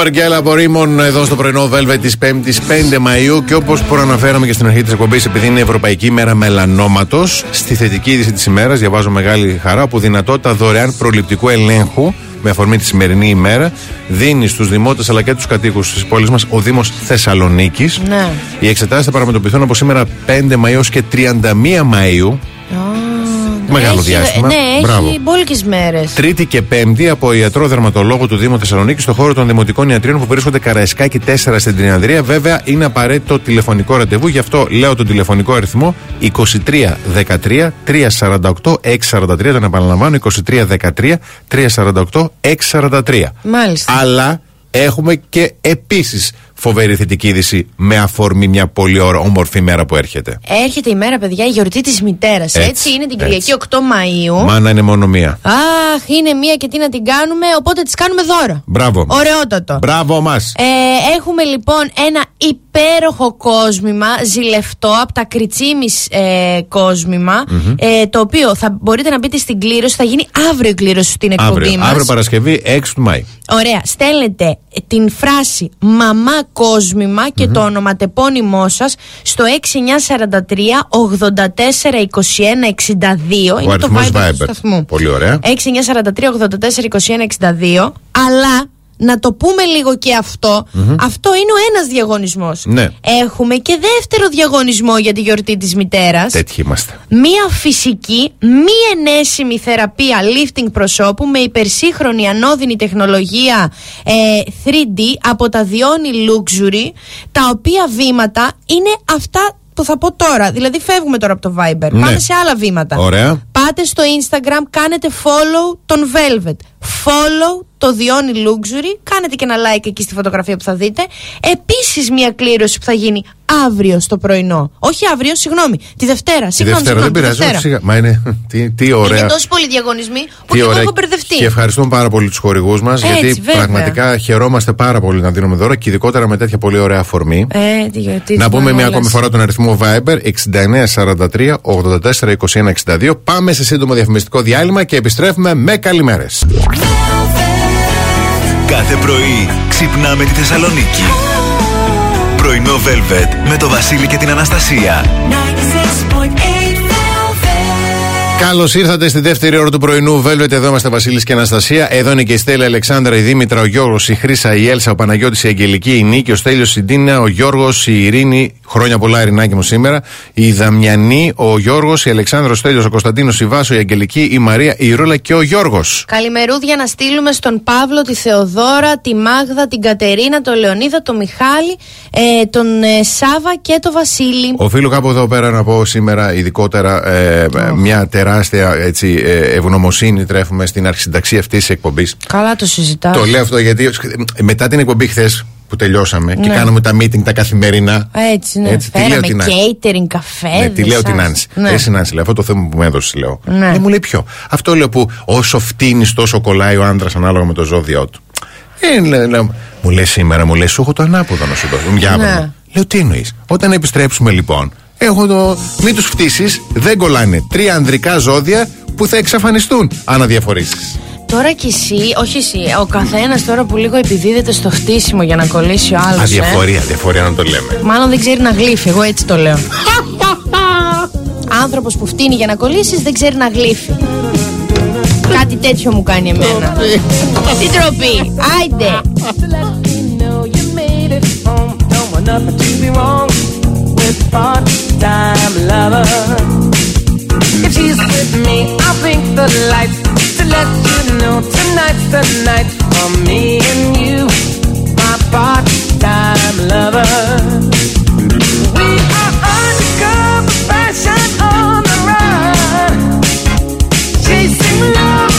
Speaker 5: Fly.
Speaker 2: Σούπερ Γκέλ από Ρήμον εδώ στο πρωινό Velvet της 5η 5 Μαου. Και όπως προαναφέραμε και στην αρχή της εκπομπής, επειδή είναι Ευρωπαϊκή ημέρα μελανόματος, στη θετική είδηση της ημέρας διαβάζω μεγάλη χαρά που δυνατότητα δωρεάν προληπτικού ελέγχου με αφορμή τη σημερινή ημέρα δίνει στους δημότες αλλά και τους κατοίκους της πόλης μας ο Δήμος Θεσσαλονίκης.
Speaker 3: Ναι.
Speaker 2: Οι εξετάσεις θα πραγματοποιηθούν από σήμερα 5 Μαου και 31 Μαου. Μεγάλο
Speaker 3: Έχει-
Speaker 2: διάστημα.
Speaker 3: Ναι,
Speaker 2: Μπράβο.
Speaker 3: έχει μπόλικες μέρες.
Speaker 2: Τρίτη και Πέμπτη από ιατρό δερματολόγο του Δήμου Θεσσαλονίκη στο χώρο των δημοτικών ιατρίων που βρίσκονται Καραϊσκάκη 4 στην Τριανδρία. Βέβαια είναι απαραίτητο τηλεφωνικό ραντεβού, γι' αυτό λέω τον τηλεφωνικό αριθμό 23 13 348 643. Τον επαναλαμβάνω 23 13 348 643.
Speaker 3: Μάλιστα.
Speaker 2: Αλλά έχουμε και επίσης φοβερή θετική είδηση με αφορμή μια πολύ ωρα- όμορφη μέρα που έρχεται.
Speaker 3: Έρχεται η μέρα, παιδιά, η γιορτή της μητέρας. Έτσι,
Speaker 2: Έτσι,
Speaker 3: είναι την
Speaker 2: έτσι.
Speaker 3: Κυριακή 8 Μαου.
Speaker 2: Μάνα είναι μόνο μία.
Speaker 3: Αχ, είναι μία και τι να την κάνουμε, οπότε της κάνουμε δώρο.
Speaker 2: Μπράβο.
Speaker 3: Ωραιότατο.
Speaker 2: Μπράβο μας.
Speaker 3: Ε, έχουμε λοιπόν ένα υπέροχο κόσμημα, ζηλευτό, από τα κριτσίμις ε, κοσμημα ε, το οποίο θα μπορείτε να μπείτε στην κλήρωση, θα γίνει αύριο η κλήρωση στην εκπομπή
Speaker 2: Αύριο,
Speaker 3: μας.
Speaker 2: αύριο Παρασκευή 6 του Μάη.
Speaker 3: Ωραία. Στέλνετε την φράση μαμά κόσμημα και το ονοματεπώνυμό σας στο 6943 84 21 62.
Speaker 2: Ο αριθμός Viber. Πολύ ωραία.
Speaker 3: 6943 84 21 62. Αλλά να το πούμε λίγο και αυτό. Αυτό είναι ο ένας διαγωνισμός.
Speaker 2: Ναι.
Speaker 3: Έχουμε και δεύτερο διαγωνισμό για τη γιορτή της μητέρας.
Speaker 2: Τέτοιοι είμαστε.
Speaker 3: Μία φυσική, μη ενέσιμη θεραπεία lifting προσώπου με υπερσύγχρονη ανώδυνη τεχνολογία ε, 3D από τα Διόνι Luxury, τα οποία βήματα είναι αυτά που θα πω τώρα. Δηλαδή φεύγουμε τώρα από το Viber.
Speaker 2: Ναι.
Speaker 3: Πάμε σε άλλα βήματα.
Speaker 2: Ωραία.
Speaker 3: Πάτε στο Instagram, κάνετε follow τον Velvet. Follow το Διόνι Luxury. Κάνετε και ένα like εκεί στη φωτογραφία που θα δείτε. Επίσης, μια κλήρωση που θα γίνει αύριο στο πρωινό. Όχι αύριο, συγγνώμη. Τη Δευτέρα.
Speaker 2: Τη
Speaker 3: Συγγνώμη,
Speaker 2: Δευτέρα δεν
Speaker 3: συγγνώμη, τη
Speaker 2: πειράζει.
Speaker 3: Δευτέρα.
Speaker 2: όχι, σιγά. Μα είναι. Τι, τι ωραία.
Speaker 3: Είναι τόσοι πολλοί διαγωνισμοί που
Speaker 2: Τι
Speaker 3: και εγώ
Speaker 2: ωραία.
Speaker 3: έχω μπερδευτεί.
Speaker 2: Και ευχαριστούμε πάρα πολύ τους χορηγούς μας.
Speaker 3: Έτσι,
Speaker 2: Γιατί
Speaker 3: βέβαια.
Speaker 2: πραγματικά χαιρόμαστε πάρα πολύ να δίνουμε δώρα και ειδικότερα με τέτοια πολύ ωραία αφορμή.
Speaker 3: Ε, τι, τι,
Speaker 2: Να
Speaker 3: τι
Speaker 2: πούμε μια
Speaker 3: μανούλας.
Speaker 2: ακόμη φορά τον αριθμό Viber 6943 84 21 62. Πάμε σε σύντομο διαφημιστικό διάλειμμα και επιστρέφουμε με καλημέρες.
Speaker 7: Κάθε πρωί ξυπνάμε τη Θεσσαλονίκη. Πρωινό Velvet με το Βασίλη και την Αναστασία.
Speaker 2: Καλώς ήρθατε στη δεύτερη ώρα του πρωινού. Velvet, εδώ είμαστε Βασίλης και Αναστασία. Εδώ είναι και η Στέλλα, η Αλεξάνδρα, η Δήμητρα, ο Γιώργος, η Χρήσα, η Έλσα, ο Παναγιώτης, η Αγγελική, η Νίκη, ο Στέλιος, η Ντίνα, ο Γιώργος, η Ειρήνη. Χρόνια πολλά, Ειρηνάκη μου σήμερα. Η Δαμιανή, ο Γιώργος, η Αλεξάνδρα, ο Στέλιος, ο Κωνσταντίνος, η Βάσο, η Αγγελική, η Μαρία, η Ρούλα και ο Γιώργος.
Speaker 3: Καλημερούδια να στείλουμε στον Παύλο, τη Θεοδώρα, τη Μάγδα, την Κατερίνα, τον Λεωνίδα, τον Μιχάλη, ε, τον ε, Σάβα και τον Βασίλη.
Speaker 2: Οφείλω κάπου εδώ πέρα να πω σήμερα ειδικότερα ε, μια τεράστια έτσι, ε, ευγνωμοσύνη τρέφουμε στην αρχισυνταξία αυτής της εκπομπής.
Speaker 3: Καλά το συζητάω.
Speaker 2: Το λέω αυτό γιατί ε, μετά την εκπομπή χθες που τελειώσαμε και
Speaker 3: Ναι.
Speaker 2: κάναμε τα meeting τα καθημερινά.
Speaker 3: Έτσι, ναι.
Speaker 2: Έτσι, τι λέω
Speaker 3: Φέραμε
Speaker 2: την Άνση.
Speaker 3: catering, καφέ.
Speaker 2: Ναι, τη λέω την Άνση.
Speaker 3: Ναι.
Speaker 2: Εσύ Νάνση, λέω, αυτό το θέμα που μου έδωσες, λέω.
Speaker 3: Ναι.
Speaker 2: Ε, μου λέει ποιο; Αυτό λέω που όσο φτύνεις, τόσο κολλάει ο άντρα ανάλογα με το ζώδιό του. Ε, λέω, λέω, μου λέει σήμερα, μου λέει, σου έχω το ανάποδο να σου δώσω. Για
Speaker 3: Ναι.
Speaker 2: Λέω, τι εννοείς; Όταν επιστρέψουμε λοιπόν, έχω το. Μην τους φτύσεις, δεν κολλάνε. Τρία ανδρικά ζώδια που θα εξαφανιστούν αν αδιαφορήσει.
Speaker 3: Τώρα κι εσύ, όχι εσύ, ο καθένας τώρα που λίγο επιδίδεται στο χτίσιμο για να κολλήσει ο άλλος.
Speaker 2: Αδιαφορία, αδιαφορία να το λέμε.
Speaker 3: Μάλλον δεν ξέρει να γλύφει, εγώ έτσι το λέω. Άνθρωπος που φτύνει για να κολλήσεις δεν ξέρει να γλύφει. Κάτι τέτοιο μου κάνει εμένα. Τι τροπή, άιντε.
Speaker 9: know you made it home. Don't want nothing to be wrong with part-time lover. If she's with me, I'll blink the lights to let you know tonight's the night for me and you, my part-time lover. We are undercover fashion on the run, chasing love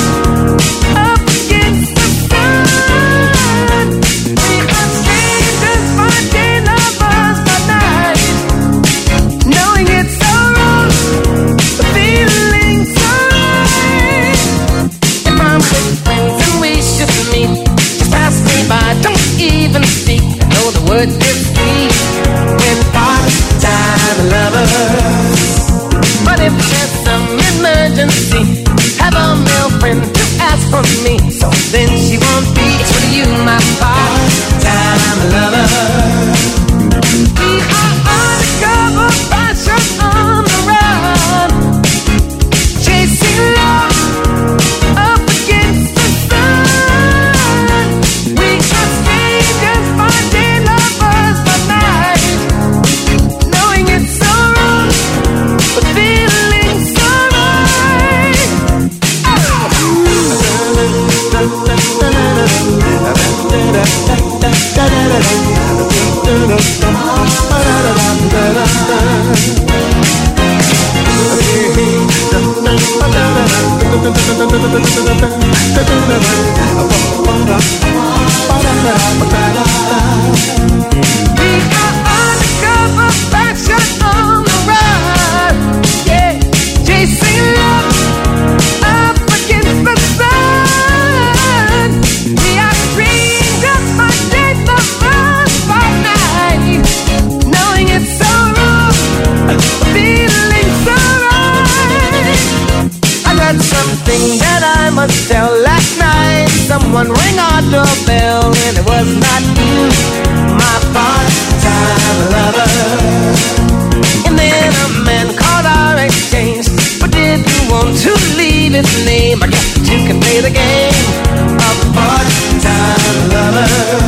Speaker 9: by, don't even speak. Know the word is sweet when part-time lovers. But if there's some emergency, have a male friend to ask for me. So then she won't be for you, my part-time lover. We are something that I must tell. Last night, someone rang our doorbell, and it was not you, my part-time lover. And then a man called our exchange, but didn't want to leave his name. I guess you can play the game of part-time lovers.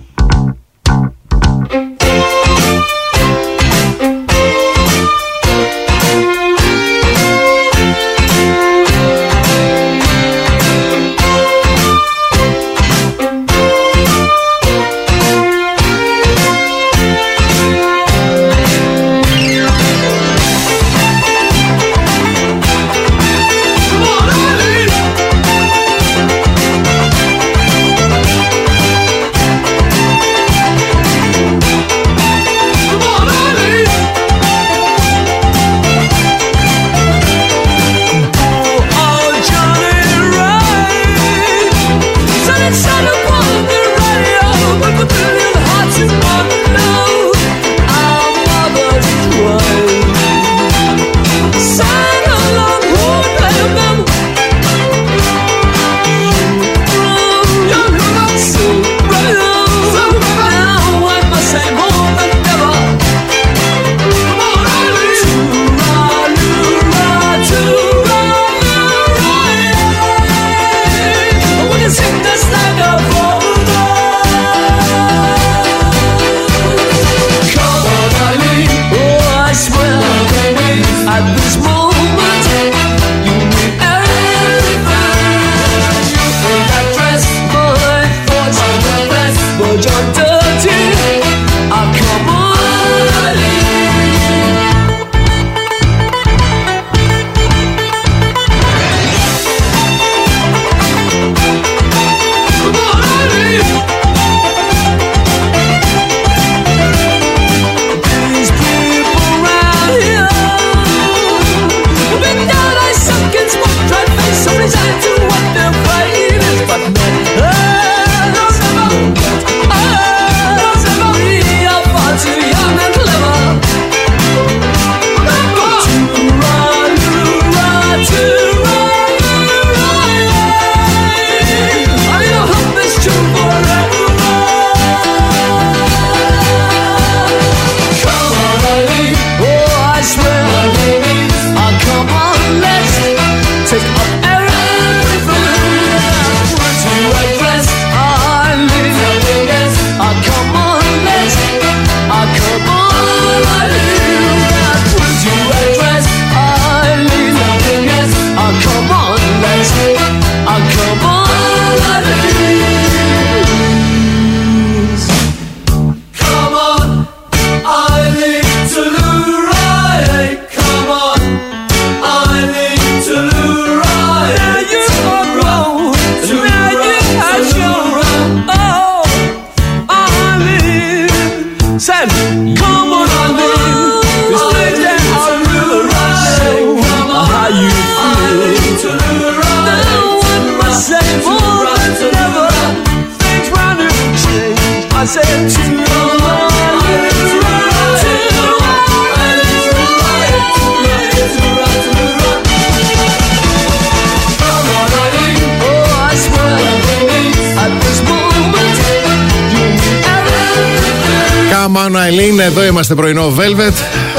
Speaker 2: Εδώ είμαστε πρωινό Velvet.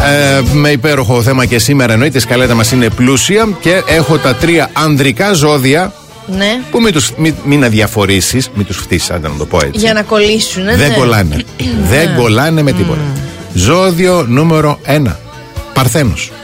Speaker 2: Ε, με υπέροχο θέμα και σήμερα εννοείται. Η σκαλέτα μας είναι πλούσια και έχω τα τρία ανδρικά ζώδια
Speaker 3: Ναι.
Speaker 2: που μην, τους, μην, μην αδιαφορήσει, μην τους φτύσεις, άντε να το πω έτσι.
Speaker 3: Για να κολλήσουν, ναι.
Speaker 2: Δεν κολλάνε. Δεν κολλάνε με τίποτα. Ζώδιο νούμερο 1. Παρθένος.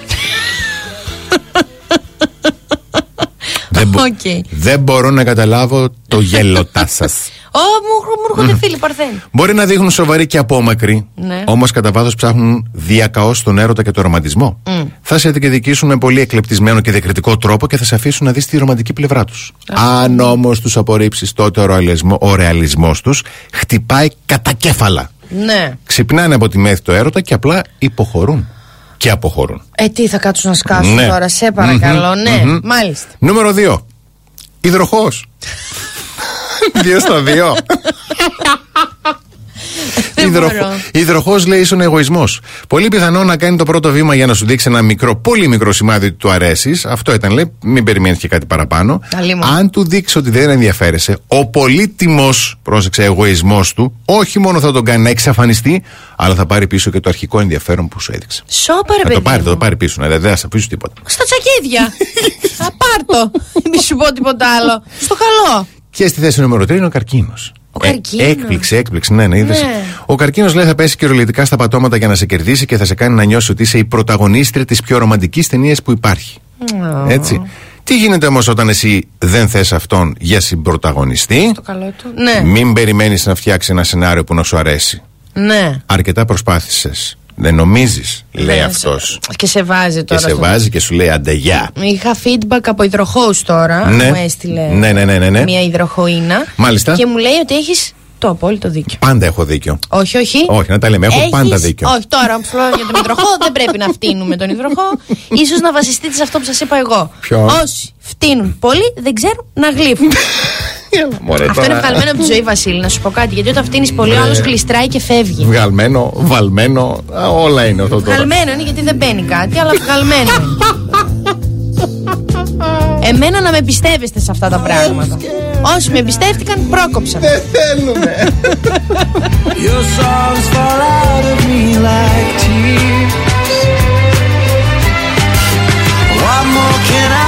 Speaker 2: δεν, μπο-
Speaker 3: Οκ.
Speaker 2: δεν μπορώ να καταλάβω το γέλωτά σας.
Speaker 3: Ω, μου, μου έρχονται φίλοι Παρθένοι.
Speaker 2: Μπορεί να δείχνουν σοβαροί και απόμακροι,
Speaker 3: Ναι.
Speaker 2: όμως κατά βάθος ψάχνουν διακαώς τον έρωτα και το ρομαντισμό. Θα σε διεκδικήσουν με πολύ εκλεπτισμένο και διακριτικό τρόπο και θα σε αφήσουν να δεις τη ρομαντική πλευρά τους. Αν όμως τους απορρίψεις, τότε ο, ρεαλισμό, ο ρεαλισμός τους χτυπάει κατά κέφαλα.
Speaker 3: Ναι.
Speaker 2: Ξυπνάνε από τη μέθη το έρωτα και απλά υποχωρούν. Και αποχωρούν.
Speaker 3: Ε, τι θα κάτσουν να σκάσουν
Speaker 2: Ναι.
Speaker 3: τώρα, σε παρακαλώ.
Speaker 2: Μμμ,
Speaker 3: ναι,
Speaker 2: μμμ.
Speaker 3: μάλιστα.
Speaker 2: Νούμερο 2. Υδροχός. Δύο στα δύο.
Speaker 3: Δεν μπορώ.
Speaker 2: Υδροχό λέει ίσον εγωισμός. Πολύ πιθανό να κάνει το πρώτο βήμα για να σου δείξει ένα μικρό, πολύ μικρό σημάδι ότι του αρέσεις. Αυτό ήταν, λέει, μην περιμένεις και κάτι παραπάνω.
Speaker 3: Αλίμονο.
Speaker 2: Αν του δείξει ότι δεν ενδιαφέρεσαι, ο πολύτιμος, πρόσεξε, εγωισμός του, όχι μόνο θα τον κάνει να εξαφανιστεί, αλλά θα πάρει πίσω και το αρχικό ενδιαφέρον που σου έδειξε.
Speaker 3: Σόπα, ρε
Speaker 2: Θα το
Speaker 3: παιδί.
Speaker 2: πάρει, θα
Speaker 3: μου.
Speaker 2: το πάρει πίσω, ναι, δεν θα σε αφήσει τίποτα.
Speaker 3: Στα τσακίδια. Θα πάρ' το. Μη σου πω τίποτα άλλο. Στο καλό.
Speaker 2: Και στη θέση νούμερο 3 είναι ο καρκίνος.
Speaker 3: Ο καρκίνος.
Speaker 2: έκπληξη, έκπληξη, ναι, ναι, είδες.
Speaker 3: Ναι.
Speaker 2: Ο καρκίνος λέει θα πέσει κυριολεκτικά στα πατώματα για να σε κερδίσει και θα σε κάνει να νιώσει ότι είσαι η πρωταγωνίστρια της πιο ρομαντικής ταινίας που υπάρχει. Έτσι. Τι γίνεται όμως όταν εσύ δεν θες αυτόν για συμπρωταγωνιστή,
Speaker 3: Το καλό του. Ναι.
Speaker 2: μην περιμένεις να φτιάξει ένα σενάριο που να σου αρέσει.
Speaker 3: Ναι.
Speaker 2: Αρκετά προσπάθησες. Δεν νομίζεις, λέει
Speaker 3: Ναι,
Speaker 2: αυτός.
Speaker 3: Και σε βάζει
Speaker 2: Και
Speaker 3: τώρα.
Speaker 2: σε
Speaker 3: αυτό.
Speaker 2: βάζει και σου λέει αντεγιά.
Speaker 3: Είχα feedback από υδροχώους τώρα.
Speaker 2: Ναι.
Speaker 3: Μου έστειλε
Speaker 2: Ναι, ναι, ναι, ναι, ναι.
Speaker 3: μια υδροχοίνα.
Speaker 2: Μάλιστα.
Speaker 3: Και μου λέει ότι έχεις το απόλυτο δίκιο.
Speaker 2: Πάντα έχω δίκιο.
Speaker 3: Όχι, όχι.
Speaker 2: Όχι, να τα λέμε. Έχω
Speaker 3: Έχεις-
Speaker 2: πάντα δίκιο.
Speaker 3: Όχι, τώρα που σου λέω για τον υδροχό δεν πρέπει να φτύνουμε τον υδροχό. σω να βασιστείτε σε αυτό που σας είπα εγώ.
Speaker 2: Ποιο;
Speaker 3: Όσοι φτύνουν πολύ δεν ξέρουν να γλύφουν.
Speaker 2: Μωρέ,
Speaker 3: αυτό
Speaker 2: τώρα.
Speaker 3: είναι βγαλμένο από τη ζωή, Βασίλη, να σου πω κάτι. Γιατί όταν φτύνεις πολύ,
Speaker 2: Ναι.
Speaker 3: ο άλλος γλιστράει και φεύγει.
Speaker 2: Βγαλμένο, βαλμένο, α, όλα είναι αυτό τώρα.
Speaker 3: Βγαλμένο είναι γιατί δεν μπαίνει κάτι, αλλά βγαλμένο είναι. Εμένα να με πιστεύεστε σε αυτά τα πράγματα. Όσοι με εμπιστεύτηκαν, πρόκοψαν.
Speaker 2: Δεν θέλουμε.
Speaker 4: Your songs fall out of me like tears. What more can I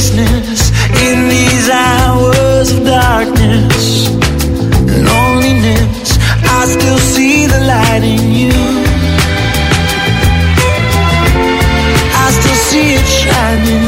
Speaker 4: and in these hours of darkness, loneliness, I still see the light in you. I still see it shining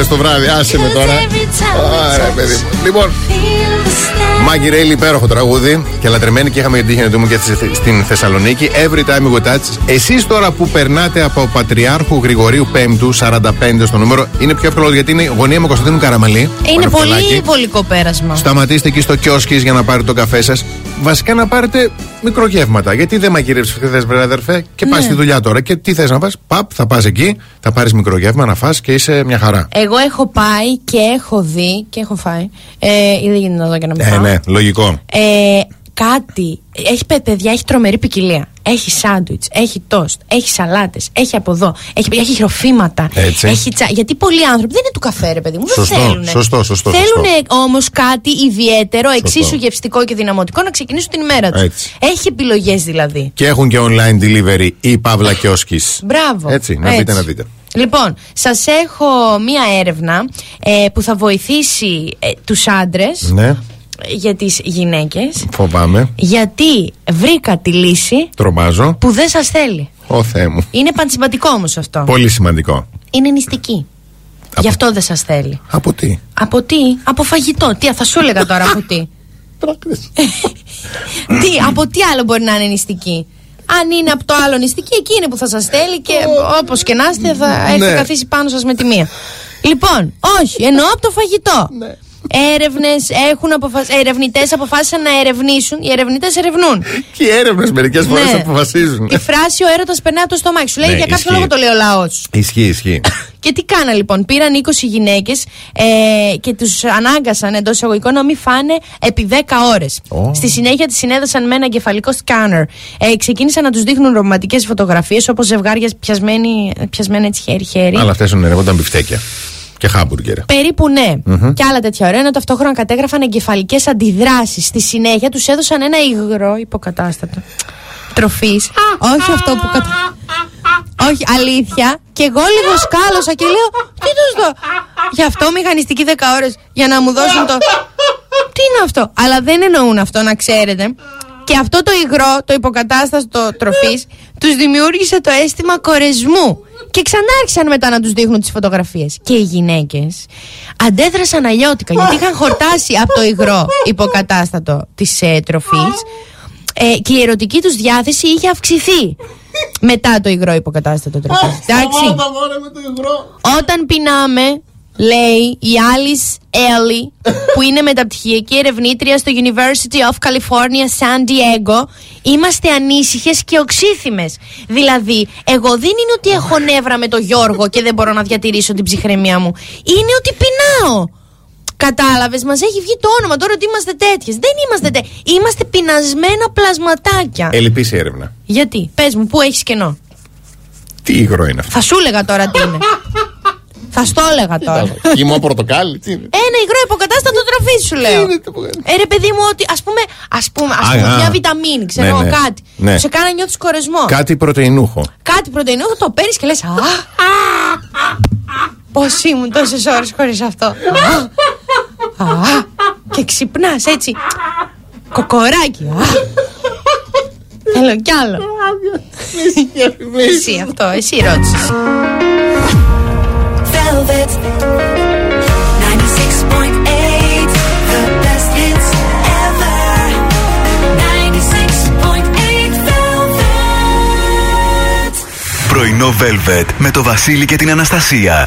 Speaker 2: Χθε το βράδυ. Άσε με τώρα. Άρα, παιδί μου. Λοιπόν, Μάγκη Ρέιλι, υπέροχο τραγούδι και λατρεμένη και είχαμε την τύχη να δούμε και στη- στην Θεσσαλονίκη. Every time we touch. Εσείς τώρα που περνάτε από Πατριάρχου Γρηγορίου 5ου 45 στο νούμερο, είναι πιο εύκολο γιατί είναι η γωνία με Κωνσταντίνου Καραμαλή.
Speaker 3: Είναι
Speaker 2: Πανευτολάκη.
Speaker 3: πολύ βολικό πέρασμα.
Speaker 2: Σταματήστε εκεί στο κιόσκι για να πάρετε το καφέ σας. Βασικά να πάρετε μικρογεύματα. Γιατί δεν μαγειρεύει χθε, βρε αδερφέ, και πας
Speaker 3: Ναι.
Speaker 2: στη δουλειά τώρα. Και τι θες να πας, παπ, θα πας εκεί, θα πάρεις μικρογεύμα να φας και είσαι μια χαρά.
Speaker 3: Εγώ έχω πάει και έχω δει και έχω φάει. Ε, ή δεν γίνεται να δω και να μην
Speaker 2: Ε,
Speaker 3: φάω.
Speaker 2: ναι, λογικό.
Speaker 3: Ε, κάτι. Έχει παι- παιδιά, έχει τρομερή ποικιλία. Έχει σάντουιτς, έχει τόστ, έχει σαλάτες, έχει από εδώ, έχει, έχει χειροφήματα.
Speaker 2: Έτσι.
Speaker 3: Έχει τσα... Γιατί πολλοί άνθρωποι δεν είναι του καφέ, ρε παιδί μου.
Speaker 2: Σωστό,
Speaker 3: δεν θέλουν.
Speaker 2: σωστό, σωστό,
Speaker 3: Θέλουν όμως κάτι ιδιαίτερο, εξίσου γευστικό και δυναμωτικό να ξεκινήσουν την ημέρα τους.
Speaker 2: Έτσι.
Speaker 3: Έχει επιλογές δηλαδή.
Speaker 2: Και έχουν και online delivery ή παύλα κιόσκι.
Speaker 3: Μπράβο.
Speaker 2: Έτσι, να
Speaker 3: Έτσι.
Speaker 2: δείτε, να δείτε.
Speaker 3: Λοιπόν, σας έχω μία έρευνα ε, που θα βοηθήσει ε, τους άντρες
Speaker 2: Ναι,
Speaker 3: για τις γυναίκες.
Speaker 2: φοβάμαι.
Speaker 3: Γιατί βρήκα τη λύση
Speaker 2: Τρομάζω.
Speaker 3: που δεν σας θέλει.
Speaker 2: Ω Θεέ μου.
Speaker 3: Είναι πανσυμπατικό όμως αυτό.
Speaker 2: Πολύ σημαντικό.
Speaker 3: Είναι νηστική. Γι' αυτό δεν σας θέλει.
Speaker 2: Από τι;
Speaker 3: Από τι; Από φαγητό. Τι, θα σου έλεγα τώρα από τι; τι, από τι άλλο μπορεί να είναι νηστική; Αν είναι από το άλλο νηστική, εκεί είναι που θα σας θέλει και όπως και να είστε θα έρθει
Speaker 2: Ναι.
Speaker 3: καθίσει πάνω σας με τη μία. Λοιπόν, όχι, εννοώ από το φαγητό.
Speaker 2: Ναι.
Speaker 3: Έρευνες έχουν αποφασίσει. Ερευνητές αποφάσισαν να ερευνήσουν. Οι ερευνητές ερευνούν.
Speaker 2: Και οι έρευνες μερικές φορές
Speaker 3: Ναι.
Speaker 2: αποφασίζουν.
Speaker 3: Η φράση Ο έρωτας περνάει από το στομάχι σου. Λέει
Speaker 2: Ναι,
Speaker 3: για κάποιο
Speaker 2: ισχύει.
Speaker 3: λόγο το λέει ο λαός.
Speaker 2: Ισχύει, ισχύει.
Speaker 3: Και τι κάνα λοιπόν, πήραν 20 γυναίκες ε, και τους ανάγκασαν εντός εισαγωγικών να μην φάνε επί 10 ώρες.
Speaker 2: Ω.
Speaker 3: Στη συνέχεια τη συνέδεσαν με ένα εγκεφαλικό σκάνερ. Ε, ξεκίνησαν να τους δείχνουν ρομαντικές φωτογραφίες όπως ζευγάρια πιασμένοι, πιασμένα έτσι χέρι-χέρι.
Speaker 2: Αλλά αυτές ονειρεύονταν μπιφτέκια. Και χάμπουργκερ.
Speaker 3: Περίπου ναι. Και άλλα τέτοια ωραία. Ενώ ταυτόχρονα κατέγραφαν εγκεφαλικές αντιδράσεις. Στη συνέχεια τους έδωσαν ένα υγρό υποκατάστατο τροφής. Όχι αυτό που κατα... Όχι, αλήθεια. Και εγώ λίγο σκάλωσα και λέω. Τι τους δω. Γι' αυτό μηχανιστική 10 ώρες για να μου δώσουν το. Τι είναι αυτό; Αλλά δεν εννοούν αυτό, να ξέρετε. Και αυτό το υγρό, το υποκατάστατο τροφής, τους δημιούργησε το αίσθημα κορεσμού. Και ξανά άρχισαν μετά να τους δείχνουν τις φωτογραφίες. Και οι γυναίκες αντέδρασαν αλλιώτικα γιατί είχαν χορτάσει από το υγρό υποκατάστατο της ε, τροφής. Ε, και η ερωτική τους διάθεση είχε αυξηθεί μετά το υγρό υποκατάστατο τροφής. Εντάξει. Όταν πεινάμε, λέει η Alice Ellie, που είναι μεταπτυχιακή ερευνήτρια στο University of California San Diego, είμαστε ανήσυχες και οξύθυμε. Δηλαδή, εγώ δεν είναι ότι έχω νεύρα με τον Γιώργο και δεν μπορώ να διατηρήσω την ψυχραιμία μου. Είναι ότι πεινάω. Κατάλαβες, μας έχει βγει το όνομα τώρα ότι είμαστε τέτοιες. Δεν είμαστε τέτοιε. Είμαστε πεινασμένα πλασματάκια.
Speaker 2: Ελλειπής η έρευνα.
Speaker 3: Γιατί, πες μου, πού έχεις κενό;
Speaker 2: Τι υγρό είναι αυτό;
Speaker 3: Θα σου έλεγα τώρα τι είναι. Θα στο έλεγα τώρα.
Speaker 2: Κοιμό πορτοκάλι, τι είναι;
Speaker 3: Ένα υγρό υποκατάστατο τροφή σου λέω. Ε, ρε παιδί μου, ότι ας πούμε, ας πούμε, ας
Speaker 2: Α,
Speaker 3: πούμε
Speaker 2: α.
Speaker 3: μια βιταμίνη, ξέρω
Speaker 2: Ναι,
Speaker 3: εγώ
Speaker 2: ναι.
Speaker 3: κάτι.
Speaker 2: Ναι.
Speaker 3: Σε κάνει να νιώθεις κορεσμό.
Speaker 2: Κάτι πρωτεϊνούχο.
Speaker 3: Κάτι πρωτεϊνό, θα το παίρνεις και λες. Α, πώς ήμουν τόσες ώρες χωρίς αυτό. Α, α, και ξυπνάς έτσι. Κοκοράκι. Α. Θέλω κι άλλο. Εσύ αυτό, εσύ
Speaker 10: ρώτησες.
Speaker 1: Πρωινό βέλβετ με το Βασίλη και την Αναστασία.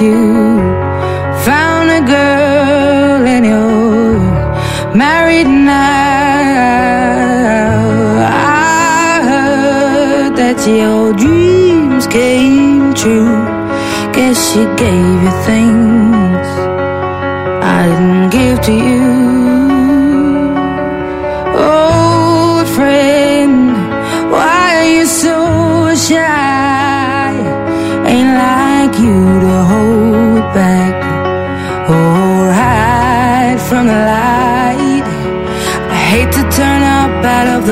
Speaker 7: you
Speaker 9: found a girl and you're married now. I heard that your dreams came true. Guess she gave you things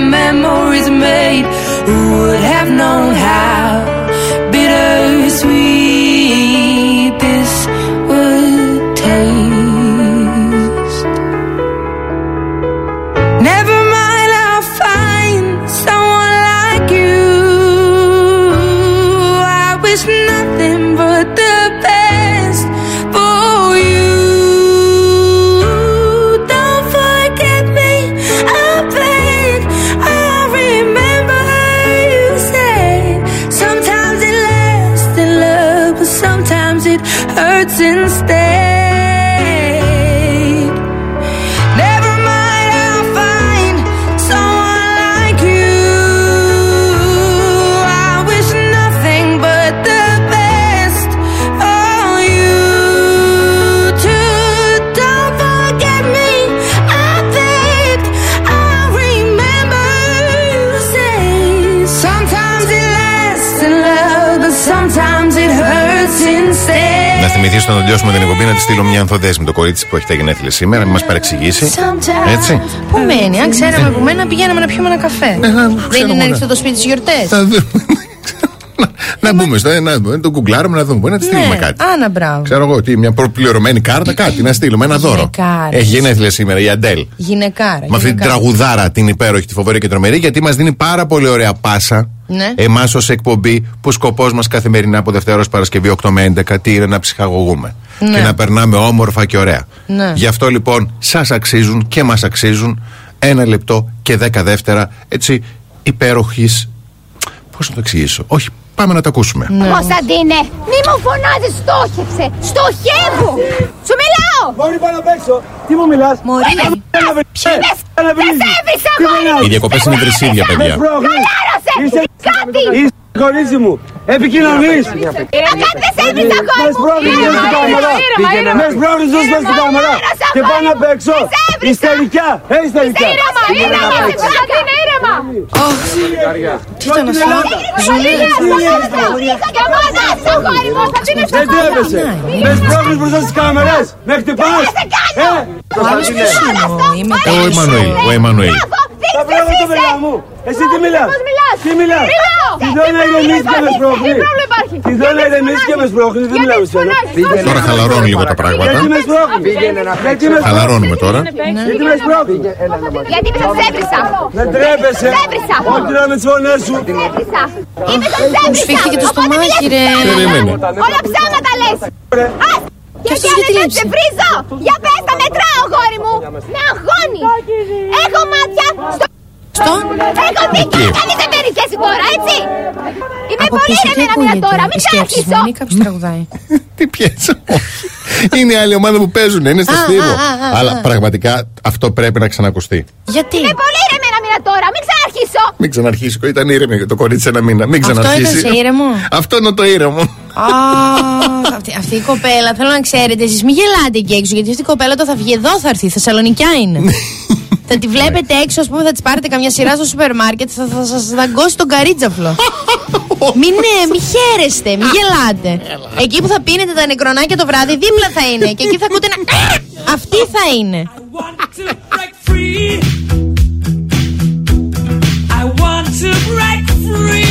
Speaker 9: Memories made.
Speaker 2: Να θυμηθεί όταν τελειώσουμε την εκπομπή να τη στείλω μια ανθοδέσμη το κορίτσι που έχει τα γενέθλια σήμερα, μην μας παρεξηγήσει. Έτσι.
Speaker 3: Πού μένει, αν ξέραμε που μένει να πηγαίναμε να πιούμε ένα καφέ. Δεν είναι να
Speaker 2: μωρέ.
Speaker 3: ανοιχτό το σπίτι στις γιορτές.
Speaker 2: Θα δούμε. να μπούμε στο να δούμε, το κουκλάρουμε να δούμε. Μπορεί να τη στείλουμε
Speaker 3: Ναι,
Speaker 2: κάτι.
Speaker 3: Άνα, μπράβο.
Speaker 2: Ξέρω εγώ τι, μια προπληρωμένη κάρτα, κάτι να στείλουμε, ένα δώρο.
Speaker 3: Γυναικάρες.
Speaker 2: Έχει γενέθλια σήμερα η Αντέλ.
Speaker 3: Γυναικάρα.
Speaker 2: Με αυτή την
Speaker 3: γυναικάρα.
Speaker 2: τραγουδάρα την υπέροχη, τη φοβερή και τρομερή, γιατί μας δίνει πάρα πολύ ωραία πάσα.
Speaker 3: Ναι.
Speaker 2: Εμάς ως εκπομπή, που σκοπός μας καθημερινά από Δευτέρα ως Παρασκευή 8 με 11 τι είναι να ψυχαγωγούμε.
Speaker 3: Ναι.
Speaker 2: Και να περνάμε όμορφα και ωραία.
Speaker 3: Ναι.
Speaker 2: Γι' αυτό λοιπόν σας αξίζουν και μας αξίζουν ένα λεπτό και δέκα δεύτερα έτσι υπέροχης. Πώς να το εξηγήσω. Όχι, πάμε να το ακούσουμε.
Speaker 3: Ναι.
Speaker 11: Κωνσταντίνε, μη μου φωνάζεις, στόχευσε. Στοχεύω. Σου μιλάω.
Speaker 12: Μωρή πάνω απ' έξω. Τι μου μιλάς;
Speaker 3: Μωρή.
Speaker 12: Ένα
Speaker 11: Δεν σε έβρισα,
Speaker 12: Τι
Speaker 11: αγόρι
Speaker 12: μιλάς.
Speaker 2: Οι διακοπές είναι βρυσίδια,
Speaker 12: Με
Speaker 2: παιδιά.
Speaker 12: σπρώχνεις.
Speaker 11: Χαλάρωσε.
Speaker 12: Είσαι
Speaker 11: Κάτι.
Speaker 12: Είσαι κορίτσι μου. Επικοινωνείς.
Speaker 11: Να κάτι δεν σε έβρισα,
Speaker 12: Μες
Speaker 11: αγόρι μου.
Speaker 12: σπρώχνεις
Speaker 11: Ήρεμα,
Speaker 12: μέσα στην κάμερα.
Speaker 11: ήρεμα, ήρεμα,
Speaker 12: Μες
Speaker 11: ήρεμα.
Speaker 12: σπρώχνεις μέσα στην
Speaker 11: Ήρεμα,
Speaker 12: κάμερα.
Speaker 11: ήρεμα,
Speaker 12: Και
Speaker 11: αγόρι
Speaker 12: πάνω
Speaker 11: μου.
Speaker 12: απ' έξω.
Speaker 11: Δεν σε έβρισα.
Speaker 12: Ιστερικά. Ε, ιστερικά.
Speaker 11: Ήρεμα, ήρεμα. Κωνσταντίνε, ήρεμα.
Speaker 3: Τι ήταν αυτό;
Speaker 11: Ζουλή. Και μόνας, αγόρι μου. Κωνσταντίνε, στο
Speaker 12: Δεν τρέπεσαι. Με σπρώχνεις μπροστά στις κάμερες. Με χτυπάς.
Speaker 11: σε κάνω.
Speaker 12: Ε,
Speaker 3: Ο άλλος ποιος είναι ο Είμαι
Speaker 2: Ε, ο Εμμανουήλ, ο Εμμανουήλ.
Speaker 12: Τα πράγματα το παιδιά μου. Εσύ τι μιλάς;
Speaker 11: Πώς μιλάς;
Speaker 12: Τι μιλάς;
Speaker 11: Μιλάω.
Speaker 12: Τι θέλω να
Speaker 11: Τι πρόβλημα
Speaker 12: ηρεμήσεις και με
Speaker 11: υπάρχει;
Speaker 12: σπρώχνεις.
Speaker 11: Τι πρόβλημα υπάρχει;
Speaker 12: Τι θέλω να ηρεμήσεις και με σπρώχνεις. Δεν μιλάω σε σένα.
Speaker 2: Τώρα χαλαρώνουν λίγο τα πράγματα.
Speaker 12: Γιατί με σπρώχνεις; Γιατί με
Speaker 2: Χαλαρώνουμε τώρα.
Speaker 12: Γιατί με σπρώχνεις;
Speaker 11: Γιατί είμαι σε έβρισα.
Speaker 12: Δεν τρέπεσαι.
Speaker 11: Έβρισα.
Speaker 12: Όχι να με τις φωνές σου.
Speaker 11: Έβρισα. Είμαι σε
Speaker 3: Μου
Speaker 11: έβρισα.
Speaker 3: σφίχτηκε το
Speaker 11: Οπότε μη
Speaker 3: στομάχι,
Speaker 11: λες
Speaker 3: ρε.
Speaker 11: ψέματα.
Speaker 2: Περίμενε.
Speaker 11: Όλα ψέματα λες. Ας. Και
Speaker 3: αυτός
Speaker 11: για
Speaker 3: γιατί
Speaker 11: να
Speaker 3: λείψε;
Speaker 11: σε βρίζω. Για πες τα μετράω, γόρι μου. Με αγχώνει. Έχω μάτια στο...
Speaker 3: Στο.
Speaker 11: Έχω δίκιο. Κανείς δεν παίρνει θέση τώρα, έτσι. Είμαι
Speaker 3: Από
Speaker 11: πολύ
Speaker 3: πίσω τι
Speaker 11: ρεμένα μια
Speaker 3: ακούγεται;
Speaker 11: τώρα. Μην
Speaker 3: Οι σκέψεις μου
Speaker 11: ξαρχίσω.
Speaker 3: είναι ή κάποιος τραγουδάει;
Speaker 2: Τι πιέζω. Είναι η άλλη ομάδα που παίζουν, είναι στο
Speaker 3: Α,
Speaker 2: στίβο.
Speaker 3: α, α, α,
Speaker 2: Αλλά
Speaker 3: α.
Speaker 2: πραγματικά αυτό πρέπει να ξανακουστεί.
Speaker 3: Γιατί;
Speaker 11: Είμαι πολύ ρεμένα μια τώρα. Μην ξαρχίσω.
Speaker 2: Μην ξαναρχίσει. Ήταν ήρεμη το κορίτσι ένα μήνα. Μην
Speaker 3: Αυτό
Speaker 2: ξαναρχίσει.
Speaker 3: ήταν σε ήρεμο;
Speaker 2: Αυτό είναι το ήρεμο.
Speaker 3: Α, αυτή, αυτή η κοπέλα, θέλω να ξέρετε, εσείς μην γελάτε εκεί έξω, γιατί αυτή η κοπέλα το θα βγει εδώ, θα έρθει. Θεσσαλονικιά είναι. Θα τη βλέπετε έξω, ας πούμε, θα της πάρετε καμιά σειρά στο σούπερ μάρκετ, θα, θα σας δαγκώσει τον καρίτζαφλο. μην, ναι, χαίρεστε, μην γελάτε. Εκεί που θα πίνετε τα νεκρονάκια το βράδυ, δίπλα θα είναι. Και εκεί θα ακούτε να. Αυτή θα είναι.
Speaker 5: I want to break free.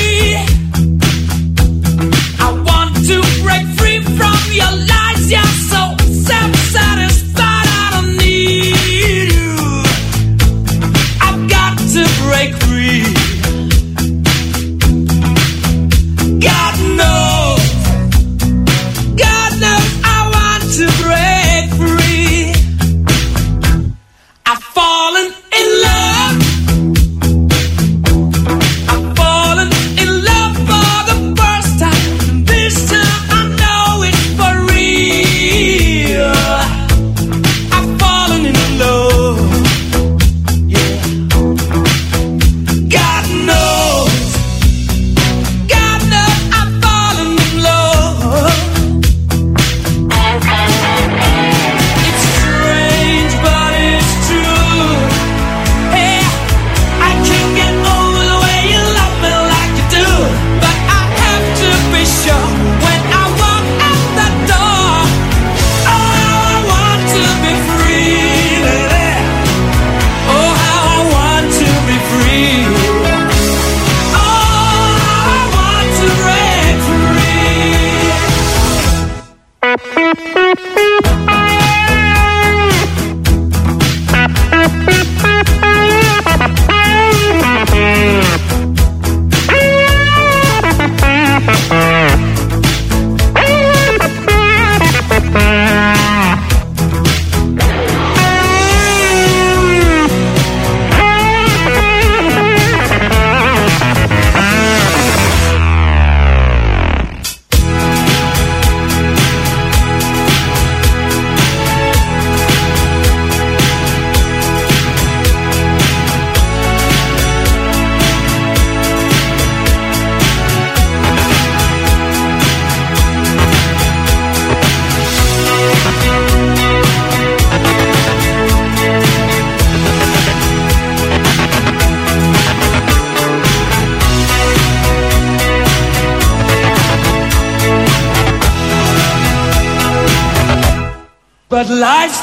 Speaker 5: free.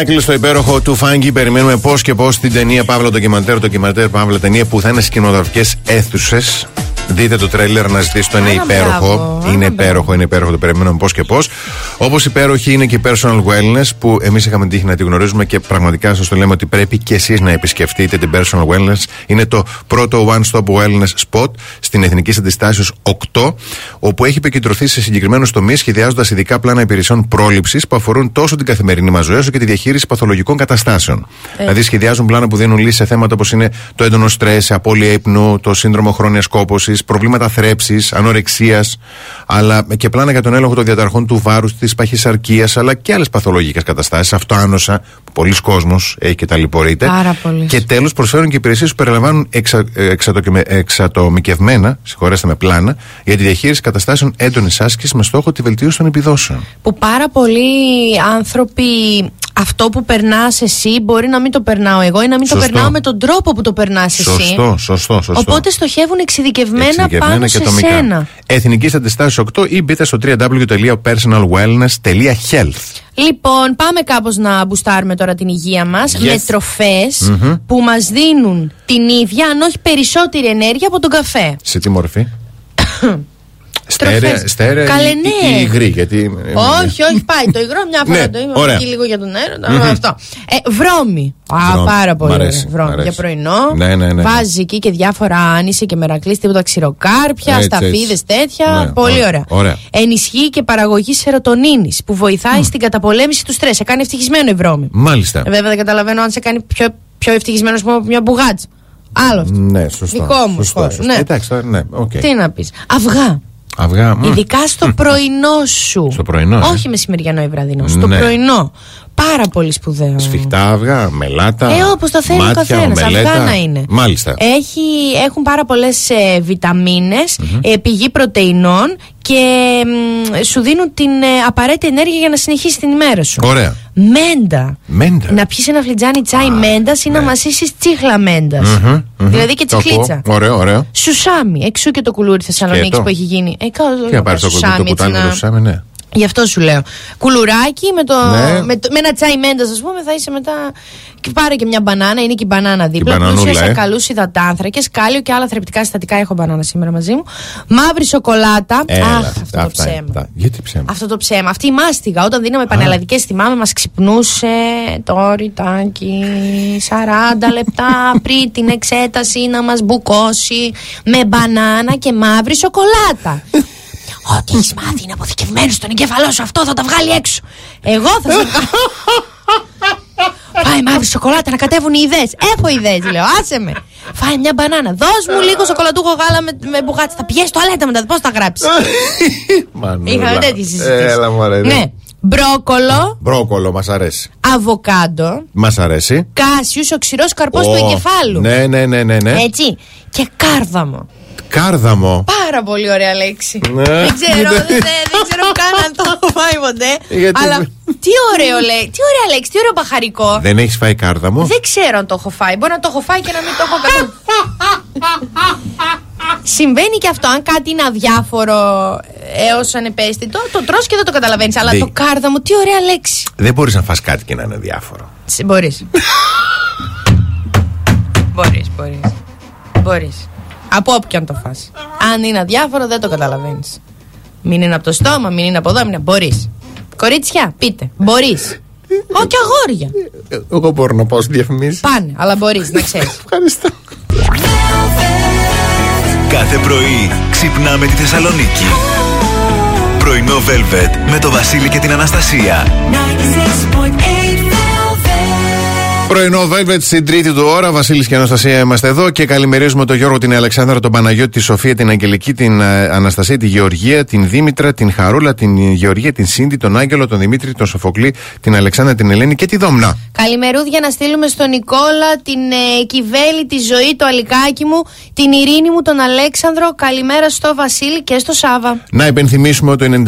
Speaker 2: Michael στο υπέροχο του Φάγκη. Περιμένουμε πώς και πώς την ταινία Παύλα ντοκιμαντέρ, ντοκιμαντέρ Παύλα ταινία που θα είναι στι κινηματογραφικέ αίθουσες. Δείτε το τρέλερ να ζητήσετε, είναι
Speaker 3: Άρα,
Speaker 2: υπέροχο.
Speaker 3: μπράβο,
Speaker 2: είναι
Speaker 3: άρα,
Speaker 2: υπέροχο, είναι υπέροχο. Το περιμένουμε πώς και πώς. Όπως υπέροχη είναι και η personal wellness που εμείς είχαμε τύχει να τη γνωρίζουμε και πραγματικά σας το λέμε ότι πρέπει και εσείς να επισκεφτείτε την personal wellness. Είναι το πρώτο one-stop wellness spot στην Εθνική Αντιστάσεω 8, όπου έχει επικεντρωθεί σε συγκεκριμένους τομείς, σχεδιάζοντας ειδικά πλάνα υπηρεσιών πρόληψης που αφορούν τόσο την καθημερινή μας ζωή όσο και τη διαχείριση παθολογικών καταστάσεων. Δηλαδή, σχεδιάζουν πλάνα που δίνουν λύσει σε θέματα όπως είναι το έντονο στρες, απώλεια ύπνου, το σύνδρομο χρόνιας κόπωσης, προβλήματα θρέψης, ανορεξίας, αλλά και πλάνα για τον έλεγχο των διαταραχών του βάρους, της παχυσαρκίας, αλλά και άλλες παθολογικές καταστάσεις, αυτοάνοσα, που πολλοί κόσμοι έχει και ταλαιπωρείται.
Speaker 3: Πάρα πολλοί.
Speaker 2: Και τέλος, προσφέρουν και υπηρεσίες που περιλαμβάνουν εξα, ε, εξατοκιμε- εξατομικευμένα, συγχωρέστε με, πλάνα για τη διαχείριση καταστάσεων έντονης άσκησης με στόχο τη βελτίωση των επιδόσεων.
Speaker 3: Που πάρα πολλοί άνθρωποι αυτό που περνάς εσύ μπορεί να μην το περνάω εγώ ή να μην το
Speaker 2: Σωστό.
Speaker 3: περνάω με τον τρόπο που το περνάς εσύ.
Speaker 2: Σωστό, σωστό, σωστό.
Speaker 3: Οπότε στοχεύουν εξειδικευμένα,
Speaker 2: Εξειδικευμένα
Speaker 3: πάνω
Speaker 2: και
Speaker 3: σε
Speaker 2: ατομικά.
Speaker 3: σένα.
Speaker 2: Εθνική Αντιστάσεω 8 ή μπείτε στο www.personalwellness.health.
Speaker 3: Λοιπόν, πάμε κάπως να μπουστάρουμε τώρα την υγεία μας
Speaker 2: Yes.
Speaker 3: με τροφές που μας δίνουν την ίδια, αν όχι περισσότερη ενέργεια από τον καφέ.
Speaker 2: Σε τι μορφή; Στέρεα,
Speaker 3: Τροφές.
Speaker 2: στέρεα
Speaker 3: Καλέ,
Speaker 2: ή,
Speaker 3: ναι.
Speaker 2: ή υγρή, γιατί... ε,
Speaker 3: όχι, όχι, πάει το υγρό μια φορά
Speaker 2: Ναι,
Speaker 3: το είπαμε
Speaker 2: ωραία.
Speaker 3: εκεί λίγο για τον έρωτα. Αυτό. Ε, βρώμη. Α,
Speaker 2: Βρώμη.
Speaker 3: πάρα
Speaker 2: Μ'
Speaker 3: πολύ
Speaker 2: αρέσει,
Speaker 3: ωραία.
Speaker 2: μ'
Speaker 3: Βρώμη.
Speaker 2: αρέσει.
Speaker 3: Για πρωινό.
Speaker 2: Ναι, ναι, ναι, ναι.
Speaker 3: Βάζει εκεί και διάφορα άνισε και μερακλής, τίποτα ξηροκάρπια,
Speaker 2: Έτσι,
Speaker 3: σταφίδες
Speaker 2: έτσι.
Speaker 3: τέτοια.
Speaker 2: Ναι,
Speaker 3: πολύ
Speaker 2: ωραία,
Speaker 3: ωραία.
Speaker 2: ωραία.
Speaker 3: Ενισχύει και παραγωγή σερωτονίνης που βοηθάει στην καταπολέμηση του στρες. Σε κάνει ευτυχισμένο η βρώμη.
Speaker 2: Μάλιστα.
Speaker 3: Ε, Βέβαια δεν καταλαβαίνω αν σε κάνει πιο, πιο ευτυχισμένο ας πούμε, από μια μπουγάτσα. Άλλο αυτό.
Speaker 2: Ναι, σωστό.
Speaker 3: Δικό μου
Speaker 2: σωστό,
Speaker 3: χώρο,
Speaker 2: σωστό.
Speaker 3: ναι.
Speaker 2: Εντάξει, τώρα, ναι, οκ.
Speaker 3: Τι να πεις. Αυγά.
Speaker 2: Αυγά. μ.
Speaker 3: Ειδικά στο πρωινό σου.
Speaker 2: Στο πρωινό, ε.
Speaker 3: Όχι μεσημεριανό ή βραδινό. Στο
Speaker 2: Ναι.
Speaker 3: πρωινό. Πάρα πολύ σπουδαίο.
Speaker 2: Σφιχτά αυγά, μελάτα.
Speaker 3: Ε, όπως το θέλει ο
Speaker 2: μάτια,
Speaker 3: καθένας.
Speaker 2: ομελέτα.
Speaker 3: Αυγά να είναι.
Speaker 2: Μάλιστα.
Speaker 3: Έχει, έχουν πάρα πολλές ε, βιταμίνες, ε, πηγή πρωτεϊνών και μ, σου δίνουν την ε, απαραίτητη ενέργεια για να συνεχίσει την ημέρα σου.
Speaker 2: Ωραία.
Speaker 3: Μέντα.
Speaker 2: Μέντα.
Speaker 3: Να πιεις ένα φλιτζάνι τσάι μέντας ή να μασήσεις τσίχλα μέντας.
Speaker 2: Μμμ, μμμ.
Speaker 3: Δηλαδή και
Speaker 2: Το ακούω.
Speaker 3: τσιχλίτσα.
Speaker 2: Ωραίο, ωραίο.
Speaker 3: Σουσάμι. Εξού και το κουλούρι Θεσσαλονίκης
Speaker 2: Σκέτο.
Speaker 3: που έχει γίνει. Ε, καλά,
Speaker 2: Τι να πάρεις το, το,
Speaker 3: σουσάμι,
Speaker 2: το
Speaker 3: έτσι,
Speaker 2: κουτάλι
Speaker 3: να-
Speaker 2: του σουσάμι, ναι.
Speaker 3: Γι' αυτό σου λέω. Κουλουράκι με, το,
Speaker 2: Ναι.
Speaker 3: με, το, με ένα τσάι μέντας, ας πούμε, θα είσαι μετά. Και πάρε και μια μπανάνα, είναι και η μπανάνα δίπλα.
Speaker 2: μπανανούλα,
Speaker 3: Πλούσια σε
Speaker 2: ε.
Speaker 3: καλού υδατάνθρακες, κάλιο και άλλα θρεπτικά συστατικά. Έχω μπανάνα σήμερα μαζί μου. Μαύρη σοκολάτα.
Speaker 2: Έλα,
Speaker 3: Αχ,
Speaker 2: αυτά,
Speaker 3: αυτό το
Speaker 2: αυτά είναι,
Speaker 3: ψέμα.
Speaker 2: αυτά. Γιατί ψέμα;
Speaker 3: Αυτό το ψέμα. Αυτή η μάστιγα, όταν δίναμε πανελλαδικές, θυμάμαι, μας ξυπνούσε το ρητάκι 40 λεπτά πριν την εξέταση να μας μπουκώσει με μπανάνα και μαύρη σοκολάτα. Ό,τι έχει μάθει είναι αποθηκευμένος στον εγκέφαλό σου. Αυτό θα τα βγάλει έξω. Εγώ θα σε κάνω. Φάει μαύρη σοκολάτα να κατέβουν οι ιδέες. Έχω ιδέες, λέω. Άσε με. Φάει μια μπανάνα. Δώσ' μου λίγο σοκολατούχο γάλα με, με μπουγάτσι. Θα πηγαίνει στο αλέτα μετά. Πώς θα γράψεις.
Speaker 2: Μανούλα.
Speaker 3: Είχαμε τέτοιες συζητήσεις.
Speaker 2: Έλα, μωρέ.
Speaker 3: Ναι. Μπρόκολο,
Speaker 2: Μπρόκολο, μας αρέσει.
Speaker 3: αβοκάντο,
Speaker 2: Μας αρέσει.
Speaker 3: κάσιους, ο ξηρό καρπός του
Speaker 2: Ω,
Speaker 3: εγκεφάλου.
Speaker 2: Ναι, ναι, ναι, ναι. ναι.
Speaker 3: Έτσι. Και κάρδαμο.
Speaker 2: Κάρδαμο.
Speaker 3: Πάρα πολύ ωραία λέξη.
Speaker 2: Ναι.
Speaker 3: Δεν ξέρω, δεν, δεν ξέρω καν αν το έχω φάει ποτέ.
Speaker 2: Γιατί-
Speaker 3: Αλλά τι ωραίο λέει, τι ωραία λέξη, τι ωραίο παχαρικό.
Speaker 2: Δεν έχεις φάει κάρδαμο;
Speaker 3: Δεν ξέρω αν το έχω φάει. Μπορεί να το έχω φάει και να μην το έχω καθόλου. Συμβαίνει και αυτό. Αν κάτι είναι αδιάφορο έως ανεπαίσθητο, το τρως και δεν το καταλαβαίνεις. Αλλά
Speaker 2: Δι-
Speaker 3: το κάρδαμο, τι ωραία λέξη.
Speaker 2: Δεν μπορείς να φας κάτι και να είναι διάφορο.
Speaker 3: Μπορείς. Μπορείς, μπορείς. Μπορείς. Από όποιον το φας. Αν είναι αδιάφορο, δεν το καταλαβαίνεις. Μην είναι από το στόμα, μην είναι από εδώ, μην είναι. Μπορείς. Κορίτσια, πείτε. Μπορείς. Όχι αγόρια.
Speaker 2: Ε, Εγώ μπορώ να πάω στη διαφημίση.
Speaker 3: Πάνε, αλλά μπορείς να ξέρεις.
Speaker 2: Ευχαριστώ.
Speaker 1: Κάθε πρωί ξυπνάμε τη Θεσσαλονίκη. Πρωινό Velvet με το Βασίλη και την Αναστασία.
Speaker 2: Πρωινό Velvet στην τρίτη του ώρα. Βασίλης και Αναστασία είμαστε εδώ και καλημερίζουμε τον Γιώργο, την Αλεξάνδρα, τον Παναγιώτη, τη Σοφία, την Αγγελική, την ε, Αναστασία, τη Γεωργία, την Δήμητρα, την Χαρούλα, την Γεωργία, την Σίντι, τον Άγγελο, τον Δημήτρη, τον Σοφοκλή, την Αλεξάνδρα, την Ελένη και τη Δόμνα.
Speaker 3: Καλημερούδια να στείλουμε στον Νικόλα, την ε, Κιβέλη, τη Ζωή, το Αλικάκι μου, την Ειρήνη μου, τον Αλέξανδρο. Καλημέρα στο Βασίλη και στο Σάβα.
Speaker 2: Να υπενθυμίσουμε το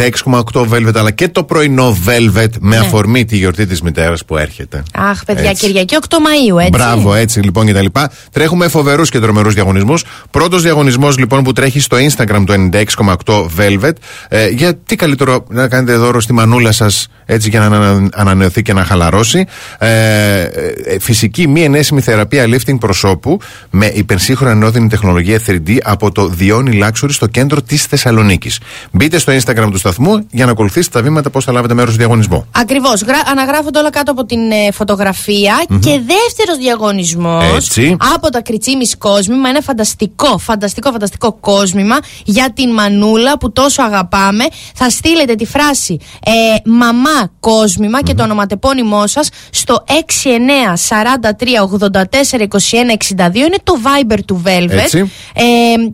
Speaker 2: 96,8 Velvet αλλά και το πρωινό Velvet με
Speaker 3: Ναι.
Speaker 2: αφορμή τη γιορτή της μητέρας που έρχεται.
Speaker 3: Αχ, παιδιά,
Speaker 2: Έτσι.
Speaker 3: Κυριακή 8 Μαΐου, έτσι.
Speaker 2: Μπράβο, έτσι λοιπόν και τα λοιπά. Τρέχουμε φοβερούς και τρομερούς διαγωνισμούς. Πρώτος διαγωνισμός λοιπόν που τρέχει στο Instagram το 96,8 Velvet. Ε, για τι καλύτερο να κάνετε δώρο στη μανούλα σας έτσι για να ανα- ανανεωθεί και να χαλαρώσει. Ε, ε, φυσική μη ενέσιμη θεραπεία lifting προσώπου με υπερσύγχρονη ενώδυνη τεχνολογία 3D από το Διόνι Luxury στο κέντρο της Θεσσαλονίκης. Μπείτε στο Instagram του σταθμού για να ακολουθήσετε τα βήματα πώς θα λάβετε μέρος στο διαγωνισμό.
Speaker 3: Ακριβώς. Αναγράφονται όλα κάτω από την ε, φωτογραφια Και δεύτερος διαγωνισμός
Speaker 2: Έτσι.
Speaker 3: από τα Κριτσίμη Κόσμημα. Ένα φανταστικό, φανταστικό, φανταστικό κόσμημα για την Μανούλα που τόσο αγαπάμε. Θα στείλετε τη φράση ε, Μαμά Κόσμημα και το ονοματεπώνυμό σας στο 6943842162. Είναι το Viber του Velvet.
Speaker 2: Έτσι.
Speaker 3: Ε,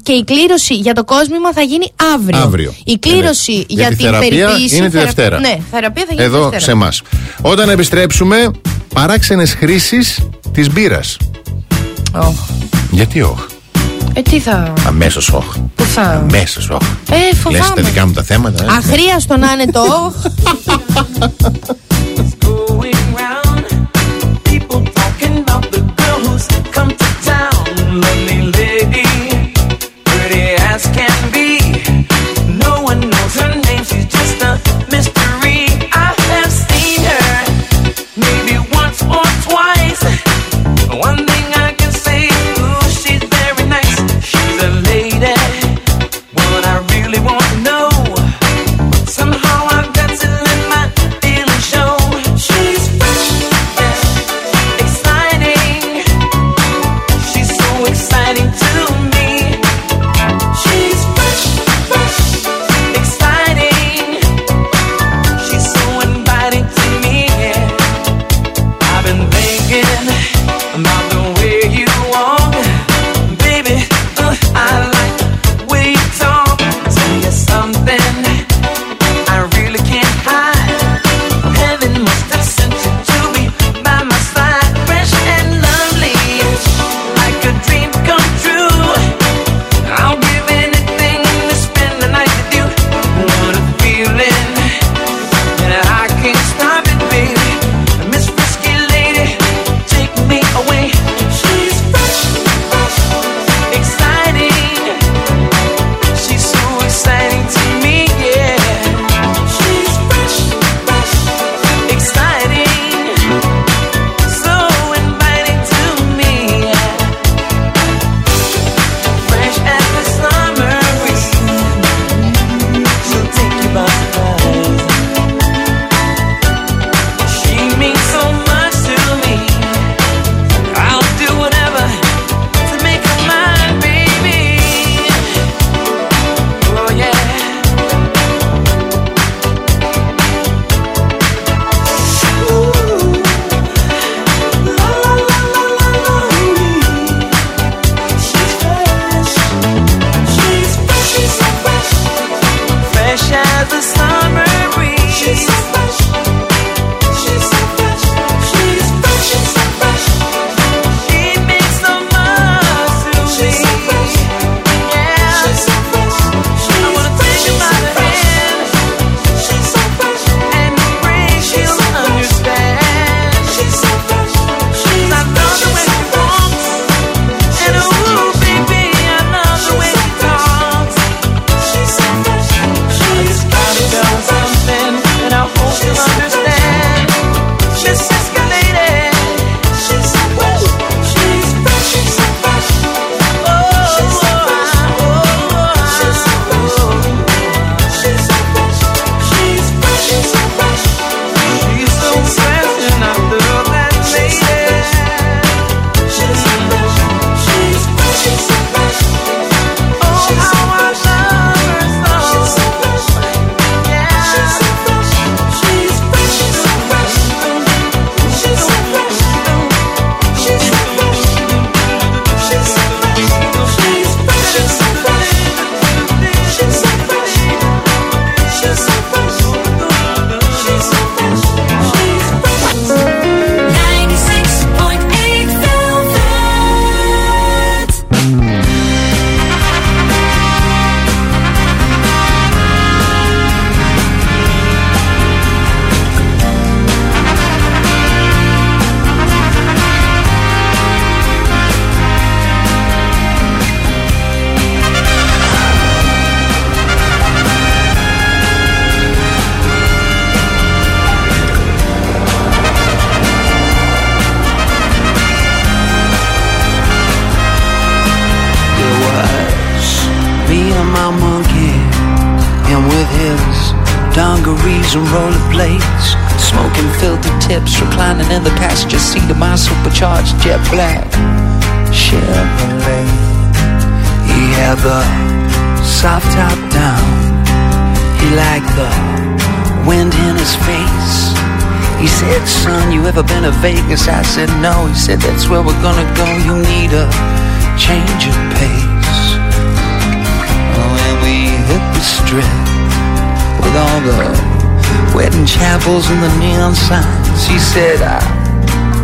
Speaker 3: και η κλήρωση για το κόσμημα θα γίνει αύριο.
Speaker 2: Αύριο.
Speaker 3: Η κλήρωση
Speaker 2: Ναι, ναι.
Speaker 3: για,
Speaker 2: τη
Speaker 3: την
Speaker 2: θεραπεία
Speaker 3: περιποίηση.
Speaker 2: είναι τη
Speaker 3: θερα-
Speaker 2: Δευτέρα.
Speaker 3: Ναι, θεραπεία θα γίνει
Speaker 2: Εδώ
Speaker 3: Δευτέρα.
Speaker 2: σε εμάς. Όταν επιστρέψουμε, παράξενες χρήσεις της μπύρας.
Speaker 3: Οχ.
Speaker 2: Γιατί όχι;
Speaker 3: Ε, τι θα.
Speaker 2: Αμέσως όχι.
Speaker 3: Πού θα.
Speaker 2: Αμέσως όχι.
Speaker 3: Ε,
Speaker 2: Λες τα
Speaker 3: φοβάμαι.
Speaker 2: δικά μου τα θέματα. ε.
Speaker 3: Αχρίαστο να είναι το οχ.
Speaker 9: going round. People talking about the girl who's come to town.
Speaker 5: Jet black Chevrolet. He had the soft top down. He liked the wind in his face. He said, son, you ever been to Vegas? I said, no. He said, that's where we're gonna go. You need a change of pace. And we hit the strip with all the wedding chapels and the neon signs. He said, I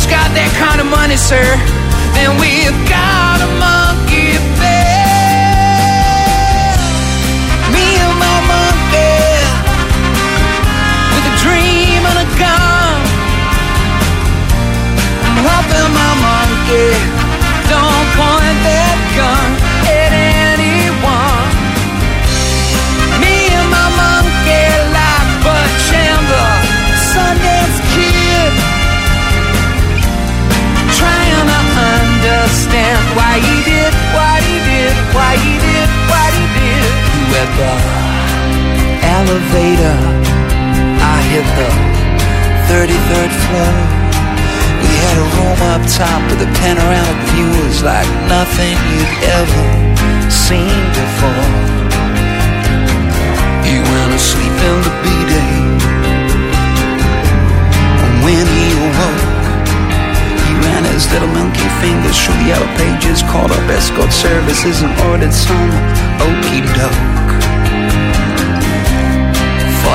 Speaker 5: monkey's got that kind of money, sir, then we've got a monkey the elevator, I hit the 33rd floor. We had a room up top with a panoramic view. It was like nothing you'd ever seen before. He went to sleep in the B-day. And when he awoke, he ran his little monkey fingers through the yellow pages, called up escort services and ordered some okey doke.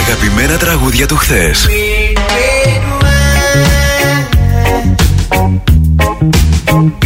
Speaker 4: Αγαπημένα τραγούδια του χθες. Μουσική.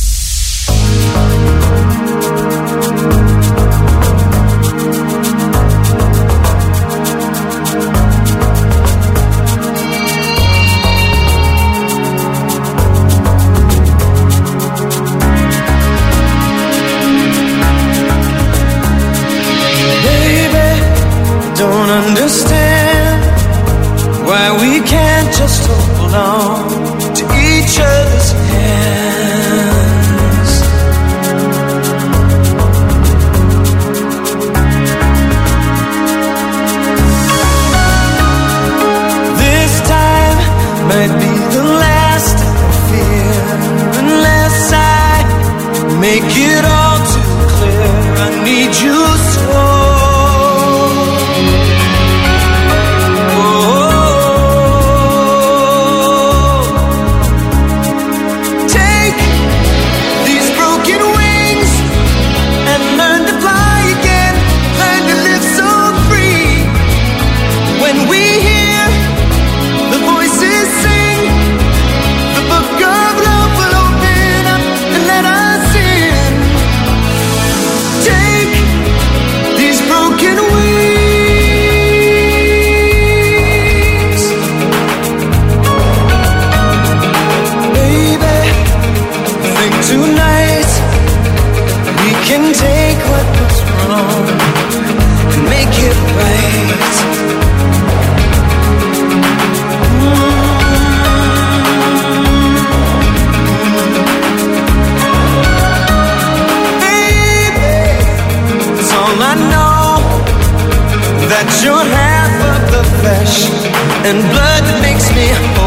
Speaker 4: and blood that makes me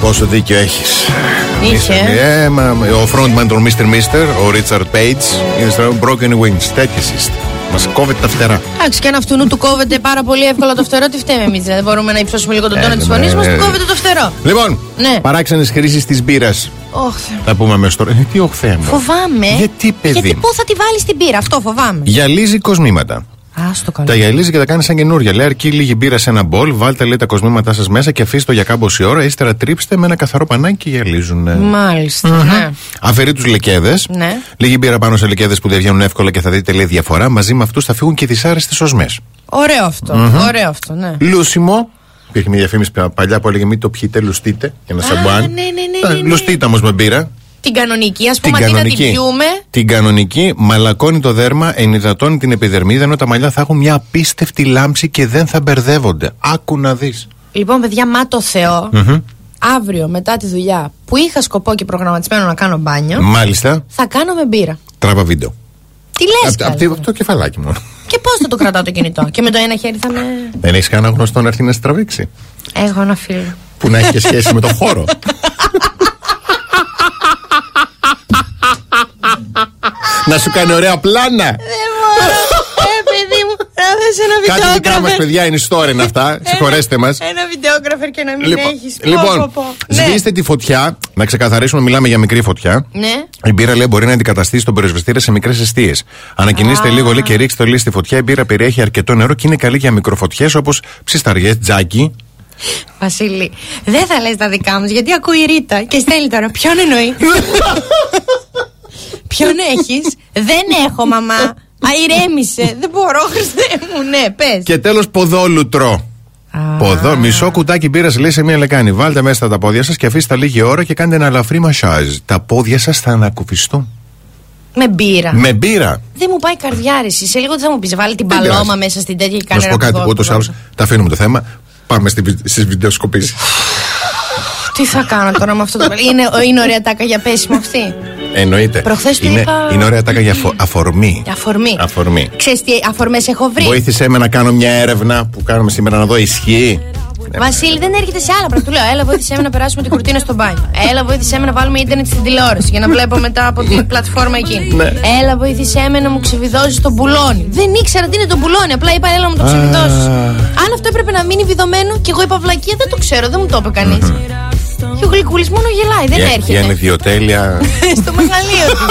Speaker 2: πόσο δίκιο έχεις.
Speaker 3: Είχε.
Speaker 2: Ε, μα, ο frontman των Mr. Mister, ο Ρίτσαρτ Page, είναι στο Broken Wings. Τέτοιες είστε. Μας κόβεται τα φτερά.
Speaker 3: Εντάξει, και αν αυτού του κόβεται πάρα πολύ εύκολα το φτερό, τι φταίμε εμείς. Δεν μπορούμε να υψώσουμε λίγο τον
Speaker 2: Ε,
Speaker 3: τόνο της
Speaker 2: ναι,
Speaker 3: φωνής μας,
Speaker 2: ναι,
Speaker 3: του
Speaker 2: ναι.
Speaker 3: κόβεται το φτερό.
Speaker 2: Λοιπόν,
Speaker 3: Ναι.
Speaker 2: παράξενες χρήσεις της μπύρας.
Speaker 3: Ωχ, Θεέ.
Speaker 2: Θα πούμε αμέσως τώρα. Ε, τι οχθέ μου.
Speaker 3: Φοβάμαι.
Speaker 2: Γιατί, παιδί
Speaker 3: Γιατί
Speaker 2: μου;
Speaker 3: πού θα τη βάλεις την πύρα, αυτό φοβάμαι.
Speaker 2: Γυαλίζει κοσμήματα.
Speaker 3: Α το καλό.
Speaker 2: Τα γυαλίζει και τα κάνει σαν καινούρια. Λέει αρκεί λίγη μπύρα σε ένα μπολ, βάλτε λέει τα κοσμήματά σας μέσα και αφήστε το για κάμποση ώρα. Ύστερα τρίψτε με ένα καθαρό πανάκι και γυαλίζουν.
Speaker 3: Μάλιστα. Ναι.
Speaker 2: Αφαιρεί τους λεκέδες.
Speaker 3: Ναι.
Speaker 2: Λίγη μπύρα πάνω σε λεκέδες που δεν βγαίνουν εύκολα και θα δείτε λέει διαφορά. Μαζί με αυτούς θα φύγουν και δυσάρεστες οσμές.
Speaker 3: Ωραίο αυτό. Ωραίο αυτό, ναι.
Speaker 2: Λούσιμο. Υπήρχε μια διαφήμιση πα- παλιά που έλεγε Μην το πιείτε, λουστείτε. Για να σαμπουάν.
Speaker 3: ναι, ναι, ναι, ναι, ναι.
Speaker 2: Λουστείτε όμως με μπύρα.
Speaker 3: Την κανονική, ας πούμε, αντί να την πιούμε.
Speaker 2: την κανονική, μαλακώνει το δέρμα, ενυδατώνει την επιδερμίδα, ενώ τα μαλλιά θα έχουν μια απίστευτη λάμψη και δεν θα μπερδεύονται. Άκου να δεις.
Speaker 3: Λοιπόν, παιδιά, μα το Θεό, αύριο μετά τη δουλειά που είχα σκοπό και προγραμματισμένο να κάνω μπάνιο,
Speaker 2: Μάλιστα,
Speaker 3: θα κάνω με μπύρα.
Speaker 2: τράβα βίντεο.
Speaker 3: Τι λες,
Speaker 2: Απ' απ' το- το κεφαλάκι μόνο.
Speaker 3: Και πώς θα το κρατάω το κινητό; και με το ένα χέρι θα με.
Speaker 2: Δεν έχεις κανένα γνωστό να έρθει να σε τραβήξει.
Speaker 3: Έχω ένα φίλο.
Speaker 2: Που να έχει και σχέση με το χώρο. να σου κάνει ωραία πλάνα.
Speaker 3: Δεν μπορώ. Ε, παιδί μου, να δες ένα
Speaker 2: Κάτι δικά μας
Speaker 3: βιντεόγραφερ.
Speaker 2: παιδιά είναι store είναι αυτά. Συγχωρέστε μας.
Speaker 3: Ένα βιντεόγραφερ και να μην
Speaker 2: Λοιπόν,
Speaker 3: έχεις. Πω,
Speaker 2: λοιπόν
Speaker 3: πω, πω. Ναι.
Speaker 2: σβήστε τη φωτιά. Να ξεκαθαρίσουμε, μιλάμε για μικρή φωτιά.
Speaker 3: Ναι.
Speaker 2: Η μπύρα λέει μπορεί να αντικαταστήσει τον πυροσβεστήρα σε μικρές αιστείες. Ανακοινήστε λίγο λέει, και ρίξτε το λίγο στη φωτιά. Η μπύρα περιέχει αρκετό νερό και είναι καλή για μικροφωτιές όπως ψισταριές, τζάκι.
Speaker 3: Βασίλη, δεν θα λες τα δικά μου γιατί ακούει η Ρίτα και στέλνει τώρα. Ποιον εννοεί; Ποιον έχεις; Δεν έχω, μαμά. Α, ηρέμησε. Δεν μπορώ, Χριστέ μου. Ναι, πες
Speaker 2: Και τέλος ποδόλουτρο. Ποδό, μισό κουτάκι μπύρας λέει σε μία λεκάνη. Βάλτε μέσα τα πόδια σας και αφήστε τα λίγη ώρα και κάντε ένα ελαφρύ μασάζ. Τα πόδια σας θα ανακουφιστούν.
Speaker 3: Με μπύρα.
Speaker 2: Με μπύρα.
Speaker 3: Δεν μου πάει η καρδιά, ρε, εσύ. Σε λίγο τι θα μου πεις. Βάλει την
Speaker 2: Δεν
Speaker 3: παλώμα
Speaker 2: πειράζει.
Speaker 3: μέσα στην τέτοια και
Speaker 2: Να
Speaker 3: κάνει
Speaker 2: σου πω
Speaker 3: ένα
Speaker 2: κάτι
Speaker 3: ποδό-
Speaker 2: που ούτως ή άλλως
Speaker 3: ποδό.
Speaker 2: τα αφήνουμε το θέμα. Πάμε στις βιντεοσκοπήσεις.
Speaker 3: Τι θα κάνω τώρα με αυτό το παιδί; Είναι, είναι ωραία τάκα για πέσιμο αυτή;
Speaker 2: Εννοείται.
Speaker 3: Προχθές του
Speaker 2: είναι,
Speaker 3: είπα-
Speaker 2: είναι ωραία τάκα για αφο- αφορμή.
Speaker 3: Αφορμή.
Speaker 2: Αφορμή.
Speaker 3: Ξέρεις τι αφορμές έχω βρει;
Speaker 2: Βοήθησέ με να κάνω μια έρευνα που κάνουμε σήμερα να δω ισχύει;
Speaker 3: Βασίλη δεν έρχεται σε άλλα πράγματα. Του λέω, έλα βοήθησέ με να περάσουμε την κουρτίνα στο μπάνιο. Έλα βοήθησέ με να βάλουμε ίντερνετ στην τηλεόραση για να βλέπω μετά από την πλατφόρμα εκείνη.
Speaker 2: Ναι.
Speaker 3: Έλα βοήθησέ με να μου ξεβιδώσεις το μπουλόνι. Δεν ήξερα τι είναι το μπουλόνι, απλά είπα έλα να μου το ξεβιδώσεις. Αν αυτό έπρεπε να μείνει βιδωμένο και εγώ είπα βλακία, δεν το ξέρω, δεν μου το είπε κανείς. Και ο γλυκούλη μόνο γελάει, δεν
Speaker 2: Για, για
Speaker 3: έρχεται.
Speaker 2: ανιδιοτέλεια.
Speaker 3: στο μεγαλείο του.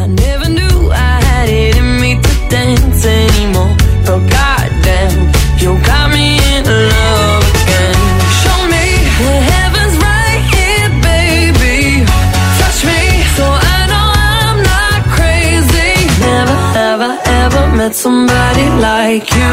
Speaker 9: I never knew I had it in me to dance anymore. But goddamn, you got me in love again. Show me the heavens right here, baby. Touch me so I know I'm not crazy. Never have I ever met somebody like you.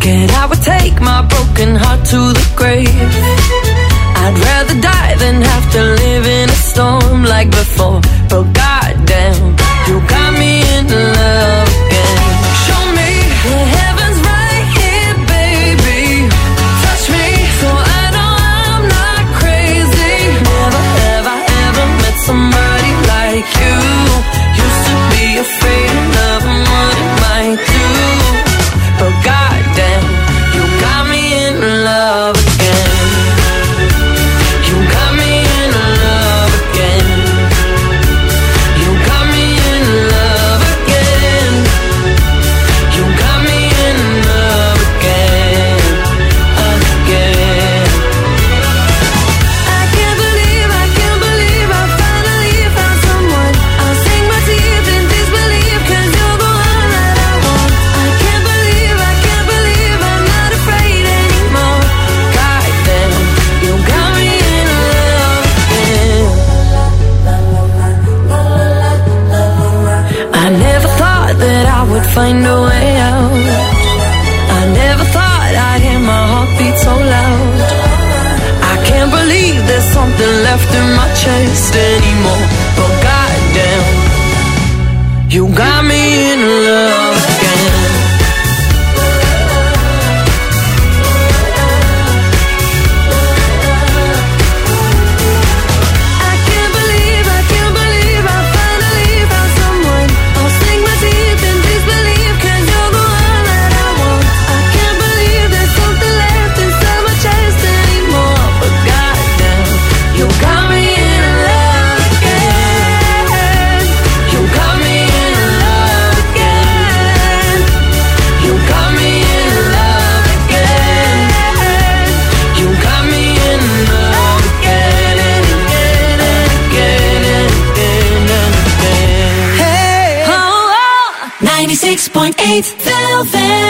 Speaker 9: Scared I would take my broken heart to the grave. I'd rather die than have to live in a storm like before. But goddamn,
Speaker 13: chased any 985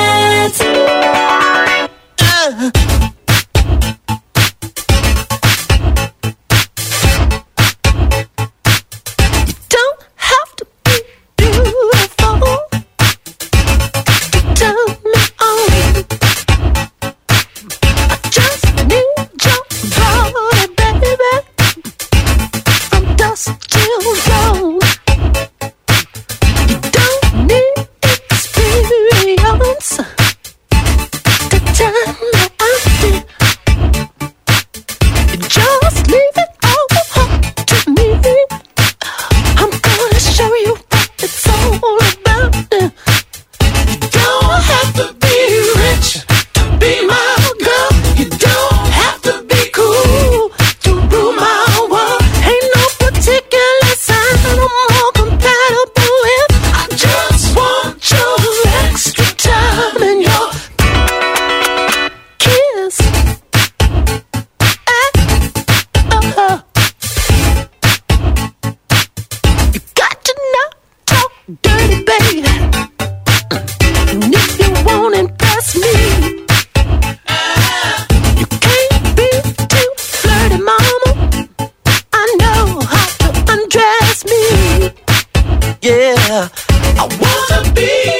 Speaker 13: Panambi.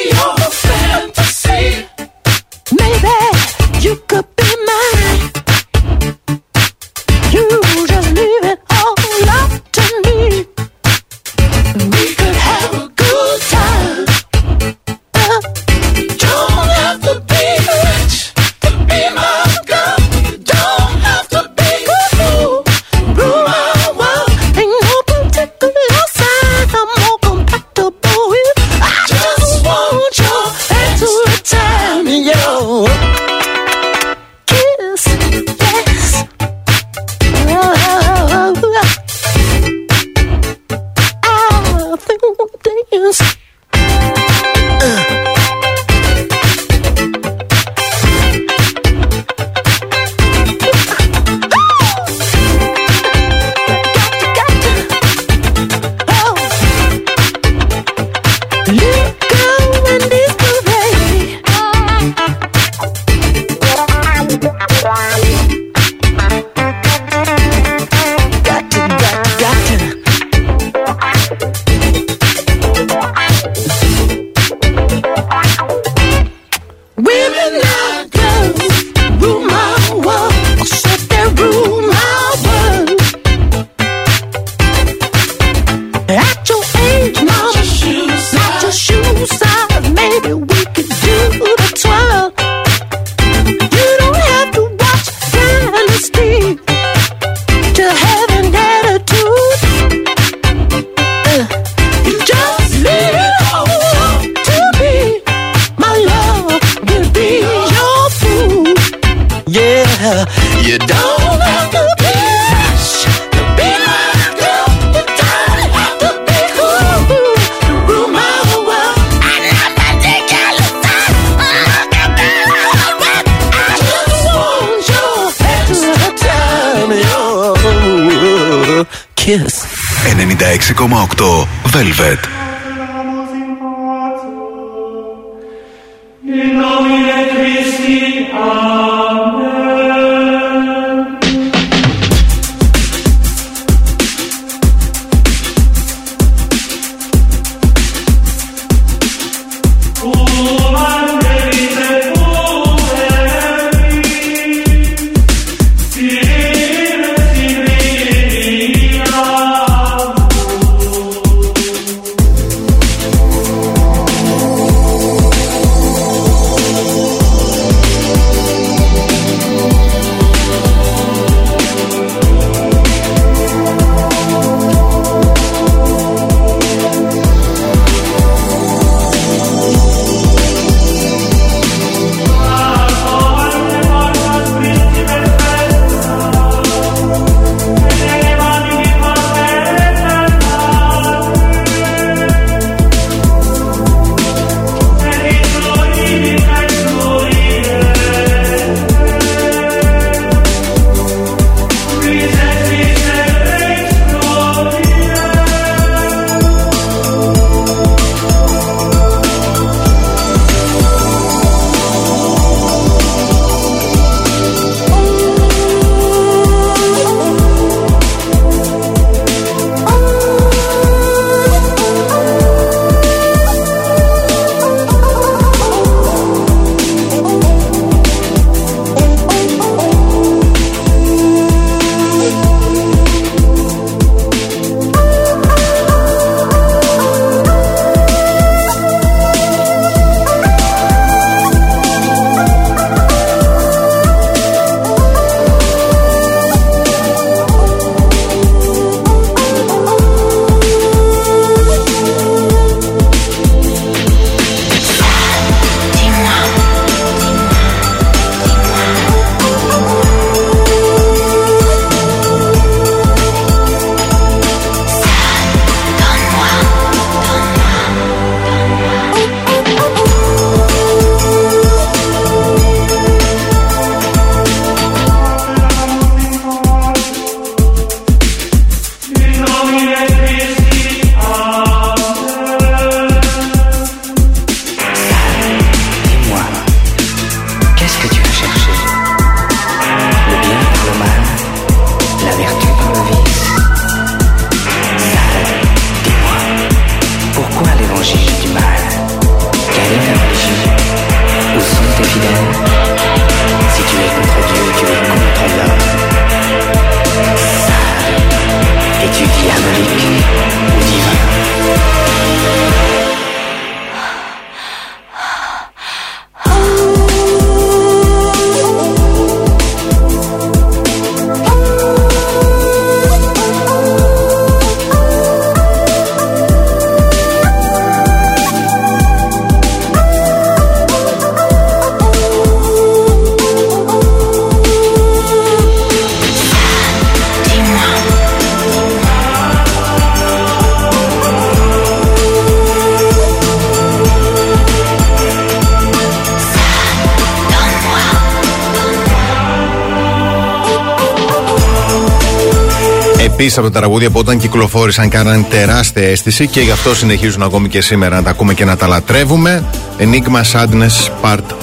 Speaker 2: Επίση από τα τραγούδια που όταν κυκλοφόρησαν κάναν τεράστια αίσθηση και γι' αυτό συνεχίζουν ακόμη και σήμερα να τα ακούμε και να τα λατρεύουμε. Enigma Sadness Part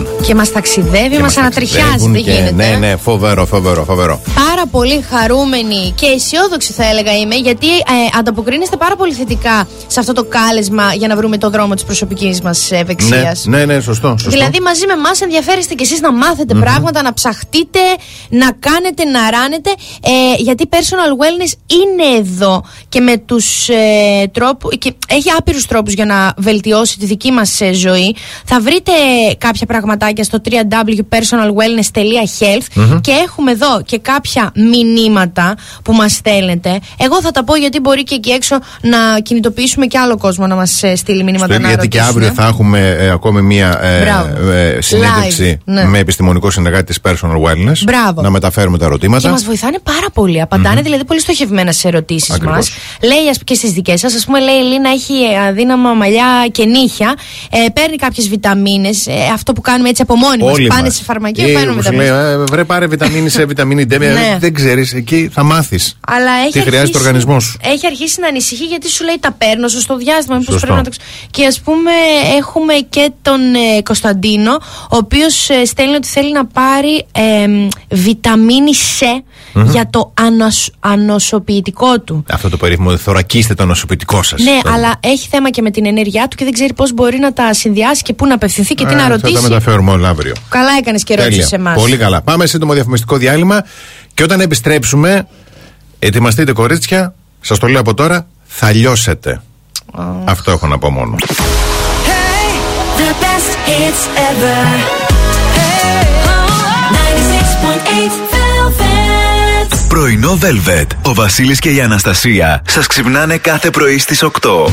Speaker 2: 1.
Speaker 3: Και μας ταξιδεύει, μας ανατριχιάζει.
Speaker 2: Ταξιδεύουν
Speaker 3: Δεν
Speaker 2: και-
Speaker 3: γίνεται.
Speaker 2: Ναι, ναι, φοβερό, φοβερό, φοβερό.
Speaker 3: Πάρα πολύ χαρούμενη και αισιόδοξη θα έλεγα είμαι, γιατί ε, ανταποκρίνεστε πάρα πολύ θετικά σε αυτό το κάλεσμα για να βρούμε το δρόμο της προσωπικής μας ευεξίας.
Speaker 2: Ναι, ναι, ναι, σωστό. σωστό.
Speaker 3: Δηλαδή μαζί με εμάς ενδιαφέρεστε κι εσείς να μαθετε πράγματα, να ψαχτείτε, να κάνετε, να ράνετε ε, γιατί personal wellness είναι εδώ και με τους ε, τρόπους και έχει άπειρους τρόπους για να βελτιώσει τη δική μας ε, ζωή. Θα βρείτε κάποια πραγματάκια στο www.personalwellness.health
Speaker 2: Μμμ.
Speaker 3: και έχουμε εδώ και κάποια μηνύματα που μας στέλνετε. Εγώ θα τα πω γιατί μπορεί και εκεί έξω να κινητοποιήσουμε και άλλο κόσμο να μας στείλει μηνύματα
Speaker 2: Στο
Speaker 3: να
Speaker 2: γιατί και
Speaker 3: ρωτήσουν.
Speaker 2: αύριο θα έχουμε ε, ακόμη μία ε,
Speaker 3: Μπράβο.
Speaker 2: ε, συνέντευξη
Speaker 3: Live, ναι.
Speaker 2: με επιστημονικό συνεργάτη της Personal Wellness.
Speaker 3: Μπράβο.
Speaker 2: Να μεταφέρουμε τα
Speaker 3: Και
Speaker 2: ερωτήματα.
Speaker 3: μας βοηθάνε πάρα πολύ. Απαντάνε δηλαδή πολύ στοχευμένα στι ερωτήσεις μας.
Speaker 2: Ακριβώς.
Speaker 3: Λέει ας, και στις δικές σας, ας πούμε, λέει η Ελίνα έχει ε, αδύναμα μαλλιά και νύχια. Ε, παίρνει κάποιες βιταμίνες. Ε, αυτό που κάνουμε έτσι από μόνοι μας.
Speaker 2: Όλοι
Speaker 3: Πάνε
Speaker 2: μας.
Speaker 3: σε φαρμακείο,
Speaker 2: Ή
Speaker 3: παίρνουν
Speaker 2: σου λέει,
Speaker 3: βιταμίνε.
Speaker 2: ε, βρε πάρε βιταμίνη σε βιταμίνη D.
Speaker 3: Ναι.
Speaker 2: Δεν ξέρεις, εκεί θα μάθεις.
Speaker 3: Αλλά έχει
Speaker 2: Τι χρειάζεται
Speaker 3: αρχίσει-
Speaker 2: ο οργανισμός σου.
Speaker 3: Έχει αρχίσει να ανησυχεί γιατί σου λέει τα παίρνω στο διάστημα. Μήπως
Speaker 2: Σωστό.
Speaker 3: πρέπει να το... ξε- Και ας πούμε έχουμε και τον ε, Κωνσταντίνο, ο οποίος στέλνει ότι θέλει να πάρει ε, μ, βιταμίνη C
Speaker 2: Μμμ.
Speaker 3: για το ανοσ, ανοσοποιητικό του.
Speaker 2: Αυτό το περίφημο θωρακίστε το νοσοποιητικό σας.
Speaker 3: Ναι, αλλά έχει θέμα και με την ενέργειά του και δεν ξέρει πώς μπορεί να τα συνδυάσει και πού να απευθυνθεί και τι να
Speaker 2: Θα τα
Speaker 3: ρωτήσει.
Speaker 2: μεταφέρουμε όλα αύριο.
Speaker 3: Καλά έκανες και ρώτησες εμάς.
Speaker 2: Πολύ καλά. Πάμε σύντομο διαφημιστικό διάλειμμα και όταν επιστρέψουμε, ετοιμαστείτε κορίτσια, σας το λέω από τώρα, θα λιώσετε. Αυτό έχω να πω μόνο.
Speaker 10: The best hits ever. Hey, 96.8 Velvet.
Speaker 1: Πρωινό Velvet. Ο Βασίλης και η Αναστασία σας ξυπνάνε κάθε πρωί στις 8.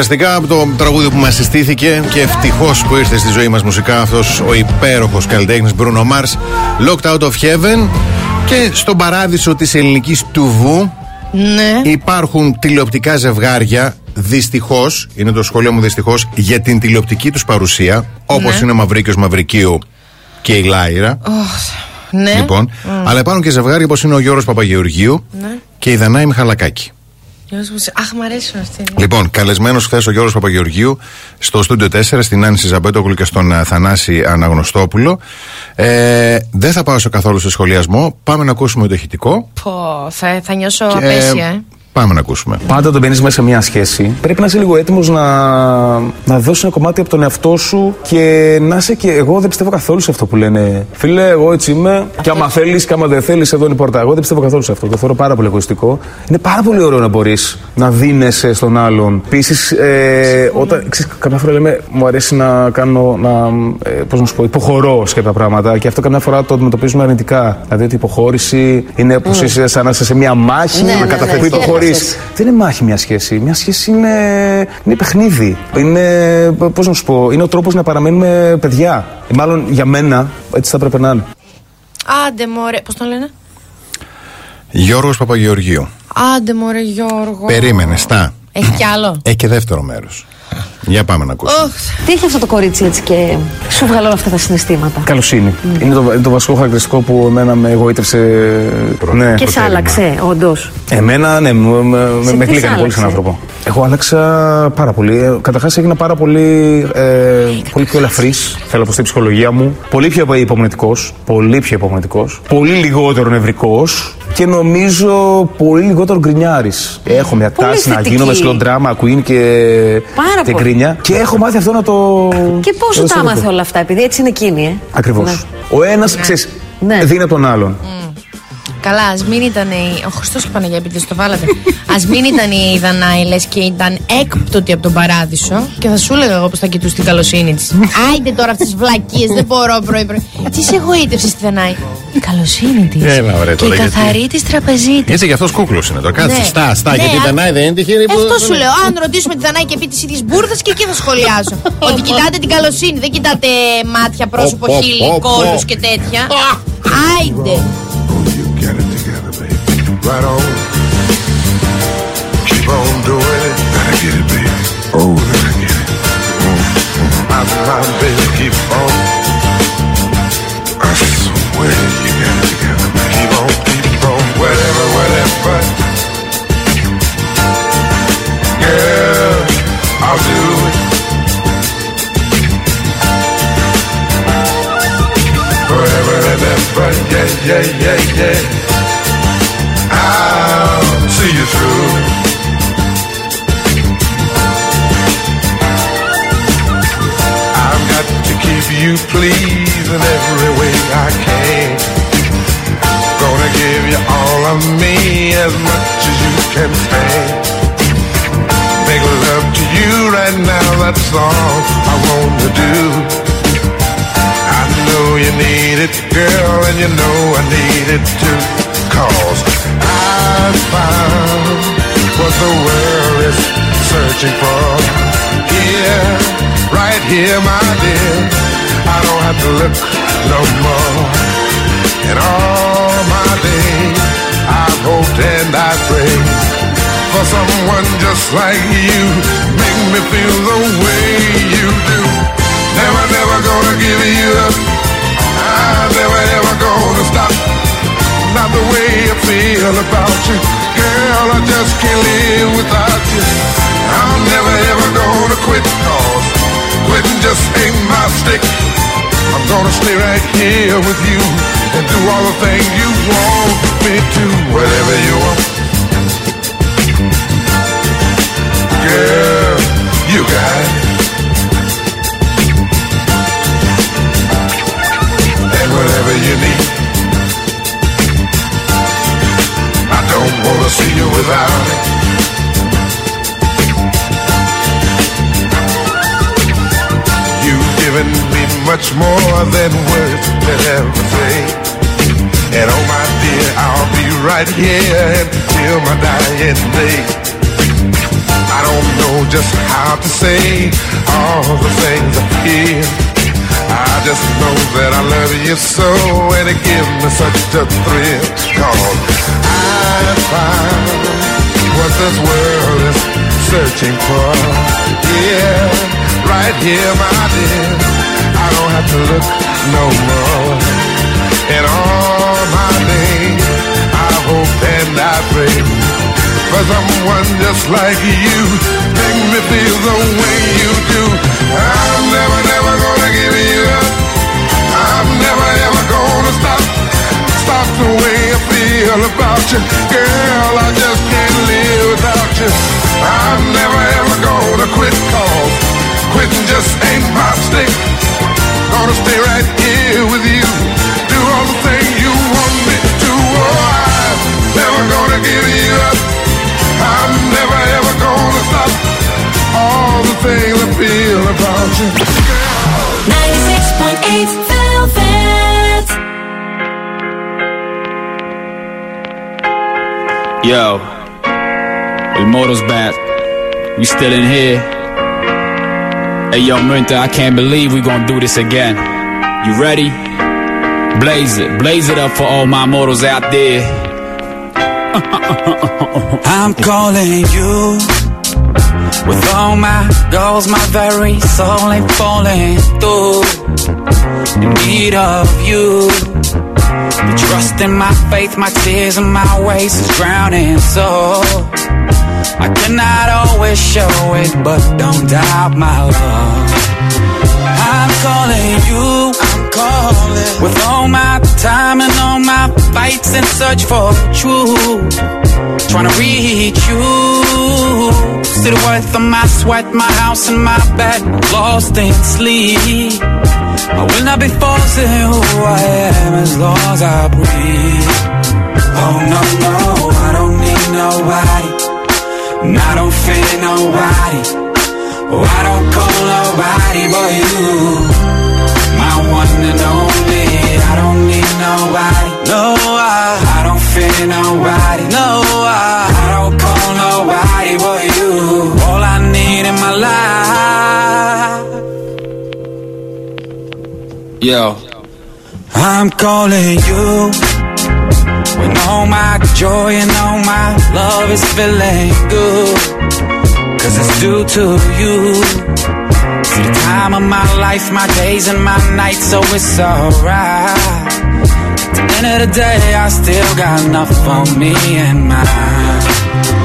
Speaker 2: Ουσιαστικά από το τραγούδι που μας συστήθηκε και ευτυχώς που ήρθε στη ζωή μας μουσικά αυτός ο υπέροχος καλλιτέχνης Bruno Mars, Locked Out of Heaven. Και στον παράδεισο της ελληνικής τουβού
Speaker 3: Ναι.
Speaker 2: υπάρχουν τηλεοπτικά ζευγάρια. Δυστυχώς, είναι το σχόλιο μου δυστυχώς, για την τηλεοπτική τους παρουσία, όπως
Speaker 3: Ναι.
Speaker 2: είναι ο Μαυρίκιο Μαυρικίου και η Λάιρα.
Speaker 3: Ναι.
Speaker 2: Λοιπόν,
Speaker 3: Μμ.
Speaker 2: αλλά υπάρχουν και ζευγάρια όπως είναι ο Γιώργος Παπαγεωργίου
Speaker 3: Ναι.
Speaker 2: και η Δανάη Μιχαλακάκη.
Speaker 3: Γιώργος Μουσ- Αχ, μ' αρέσουν αυτοί.
Speaker 2: Λοιπόν, καλεσμένος χθες ο Γιώργος Παπαγεωργίου στο στούντιο 4 στην Άννη Ζαμπέτογλου και στον ε, Θανάση Αναγνωστόπουλο. Ε, δεν θα πάω σε καθόλου σε σχολιασμό. Πάμε να ακούσουμε το ηχητικό.
Speaker 3: Πω, θα, θα νιώσω
Speaker 2: Και
Speaker 3: απέσια, ε.
Speaker 2: Πάμε να ακούσουμε.
Speaker 14: Πάντα όταν μπαίνεις μέσα σε μια σχέση, πρέπει να είσαι λίγο έτοιμος να, να δώσεις ένα κομμάτι από τον εαυτό σου και να είσαι και. Εγώ δεν πιστεύω καθόλου σε αυτό που λένε. Φίλε, εγώ έτσι είμαι. Και άμα θέλεις και άμα δεν θέλεις, εδώ είναι η πόρτα. Εγώ δεν πιστεύω καθόλου σε αυτό. Το θεωρώ πάρα πολύ εγωιστικό. Είναι πάρα πολύ ωραίο να μπορείς να δίνεσαι στον άλλον. Επίσης, ε, όταν. Ξέρεις, καμιά φορά λέμε, μου αρέσει να κάνω. Να, ε, πώς να σου πω, υποχωρώ σε κάποια πράγματα και αυτό καμιά φορά το αντιμετωπίζουμε αρνητικά. Δηλαδή ότι η υποχώρηση είναι όπω
Speaker 15: Mm.
Speaker 14: είσαι σαν να είσαι σε μια μάχη,
Speaker 15: Ναι,
Speaker 14: να
Speaker 15: ναι,
Speaker 14: καταφέρει
Speaker 15: ναι,
Speaker 14: που υποχωρεί.
Speaker 15: σχέση.
Speaker 14: Δεν είναι μάχη μια σχέση. Μια σχέση είναι, είναι παιχνίδι. Είναι, πώς να σου πω, είναι ο τρόπος να παραμένουμε παιδιά. Ε, Μάλλον για μένα έτσι θα έπρεπε να είναι.
Speaker 3: Άντε μωρέ, πώς τον λένε;
Speaker 2: Γιώργος Παπαγεωργίου.
Speaker 3: Άντε μωρέ Γιώργο.
Speaker 2: Περίμενε, στα.
Speaker 3: Έχει κι άλλο;
Speaker 2: Έχει και δεύτερο μέρος. Για πάμε να ακούσουμε.
Speaker 3: Οχ,
Speaker 15: Τι έχει αυτό το κορίτσι έτσι και σου βγάλε όλα αυτά τα συναισθήματα;
Speaker 14: Καλοσύνη. Είναι, το, είναι το βασικό χαρακτηριστικό που εμένα με εγωίτευσε. Ναι.
Speaker 15: Και σε άλλαξε, όντως.
Speaker 14: Εμένα, ναι, με, με,
Speaker 15: Σε
Speaker 14: με
Speaker 15: τι
Speaker 14: κλείκανε
Speaker 15: σ'
Speaker 14: πολύ σαν
Speaker 15: άλλαξε;
Speaker 14: άνθρωπο. Εγώ άλλαξα πάρα πολύ. Καταρχάς έγινα πάρα πολύ, ε, πολύ πιο ελαφρύς. Θέλω να πω στην ψυχολογία μου. Πολύ πιο υπομονετικός. Πολύ πιο υπομονετικός. Πολύ λιγότερο νευρικός. Και νομίζω πολύ λιγότερο γκρινιάρης. Έχω μια
Speaker 15: Πολύ
Speaker 14: τάση να
Speaker 15: θετική.
Speaker 14: γίνομαι slow drama queen και,
Speaker 15: Πάρα
Speaker 14: και
Speaker 15: πολύ.
Speaker 14: γκρίνια. Και έχω μάθει αυτό να το.
Speaker 15: Και πώς
Speaker 14: να το
Speaker 15: τα
Speaker 14: συνδεθώ.
Speaker 15: άμαθε όλα αυτά, επειδή έτσι είναι εκείνη, ε.
Speaker 14: Ακριβώς.
Speaker 15: Ναι.
Speaker 14: Ο ένας, ξέρεις, δίνει από τον άλλον.
Speaker 3: Καλά, ας μην ήταν η. Ο Χριστός και η Παναγία, επειδή το βάλατε. Α μην ήταν η Δανάη, λες και ήταν έκπτωτη από τον παράδεισο. Και θα σου έλεγα εγώ πώ θα κοιτούσε την καλοσύνη της. Άιντε τώρα αυτές τις βλακίες, δεν μπορώ πρωί-πρωί. Τις σε εγωίτευσες στη Δανάη. Η καλοσύνη της.
Speaker 2: Έλα, βρε,
Speaker 3: Και η
Speaker 2: τώρα, γιατί-
Speaker 3: καθαρή της τραπεζίτης.
Speaker 2: Έτσι γι' αυτός κούκλος είναι τώρα. Κάτσε,
Speaker 3: Ναι.
Speaker 2: στά, στά.
Speaker 3: Ναι,
Speaker 2: γιατί
Speaker 3: α-
Speaker 2: δεν Δανάη δεν είναι τυχερή που.
Speaker 3: Αυτό σου λέω. Αν ρωτήσουμε τη Δανάη και πει τι ίδιε μπουρδες και εκεί θα σχολιάσω. Ότι κοιτάτε την καλοσύνη, δεν κοιτάτε μάτια, πρόσωπο,
Speaker 2: Πω, πω,
Speaker 3: χείλη,
Speaker 2: πω, πω.
Speaker 3: κόλου και τέτοια. Άιντε.
Speaker 16: Right on. Keep on doing it. Gotta get it, baby. Oh, gotta get it. Mm-hmm. My, my baby, keep on. I swear you got it together, man. Keep on, keep on. Whatever, whatever. Girl, I'll do whatever. Yeah, yeah, yeah, yeah. I'll see you through. I've got to keep you pleased in every way I can. Gonna give you all of me as much as you can stand. Make love to you right now, that's all I want to do. Know you need it, girl, and you know I need it too. Cause I found what the world is searching for. Here, right here, my dear. I don't have to look no more. And all my days, I've hoped and I prayed for someone just like you. Make me feel the way you do. Never, never gonna give you up. I'm never, ever gonna stop. Not the way I feel about you. Girl, I just can't live without you. I'm never, ever gonna quit cause quitting just ain't my stick. I'm gonna stay right here with you and do all the things you want me to. Whatever you want. Girl, you got it. Whatever you need. I don't wanna see you without it. You've given me much more than words can ever say. And oh my dear, I'll be right here until my dying day. I don't know just how to say all the things I feel. I just know that I love you so and it gives me such a thrill. Cause I found what this world is searching for. Yeah, right here, my dear. I don't have to look no more. In all my days, for someone just like you. Make me feel the way you do. I'm never, never gonna give you up. I'm never, ever gonna stop. Stop the way I feel about you. Girl, I just can't live without you. I'm never, ever gonna quit cause quitting just ain't my stick. Gonna stay right here with you. Do all the things you want me to. Oh, I'm never gonna give you up. All the I feel about you.
Speaker 7: 96.8 Velvet.
Speaker 17: Yo, El Moro's back. We still in here. Hey, yo, Minta, I can't believe we gonna do this again. You ready? Blaze it, blaze it up for all my mortals out there.
Speaker 5: I'm calling you With all my goals, my very soul ain't falling through. In need of you. The trust in my faith, my tears and my ways is drowning. So I cannot always show it, but don't doubt my love. I'm calling you, I'm calling. With all my time and all my fights in search for truth. Trying to reach you. See the worth of my sweat, my house and my bed. Lost in sleep. I will not be forcing who I am as long as I breathe. Oh no, no, I don't need nobody. And I don't fear nobody. Oh, I don't call nobody but you. My one and only. I don't need nobody. No, I, I don't fear nobody. No, I, I don't All I need in my life. Yo, I'm calling you. When all my joy and all my love is feeling good. Cause it's due to you. See the time of my life, my days and my nights, so it's alright. At the end of the day, I still got enough for me and mine.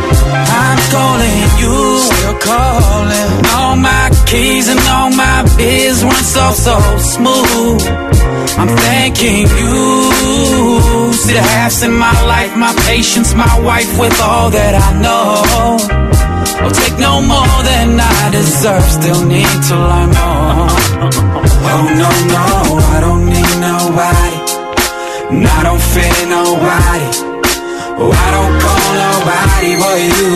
Speaker 5: I'm calling you, still calling. All my keys and all my biz run so, so smooth. I'm thanking you. See the halves in my life, my patience, my wife with all that I know. I'll take no more than I deserve, still need to learn more. Oh no, no, I don't need nobody. And I don't fear nobody. Oh, I don't call nobody but you.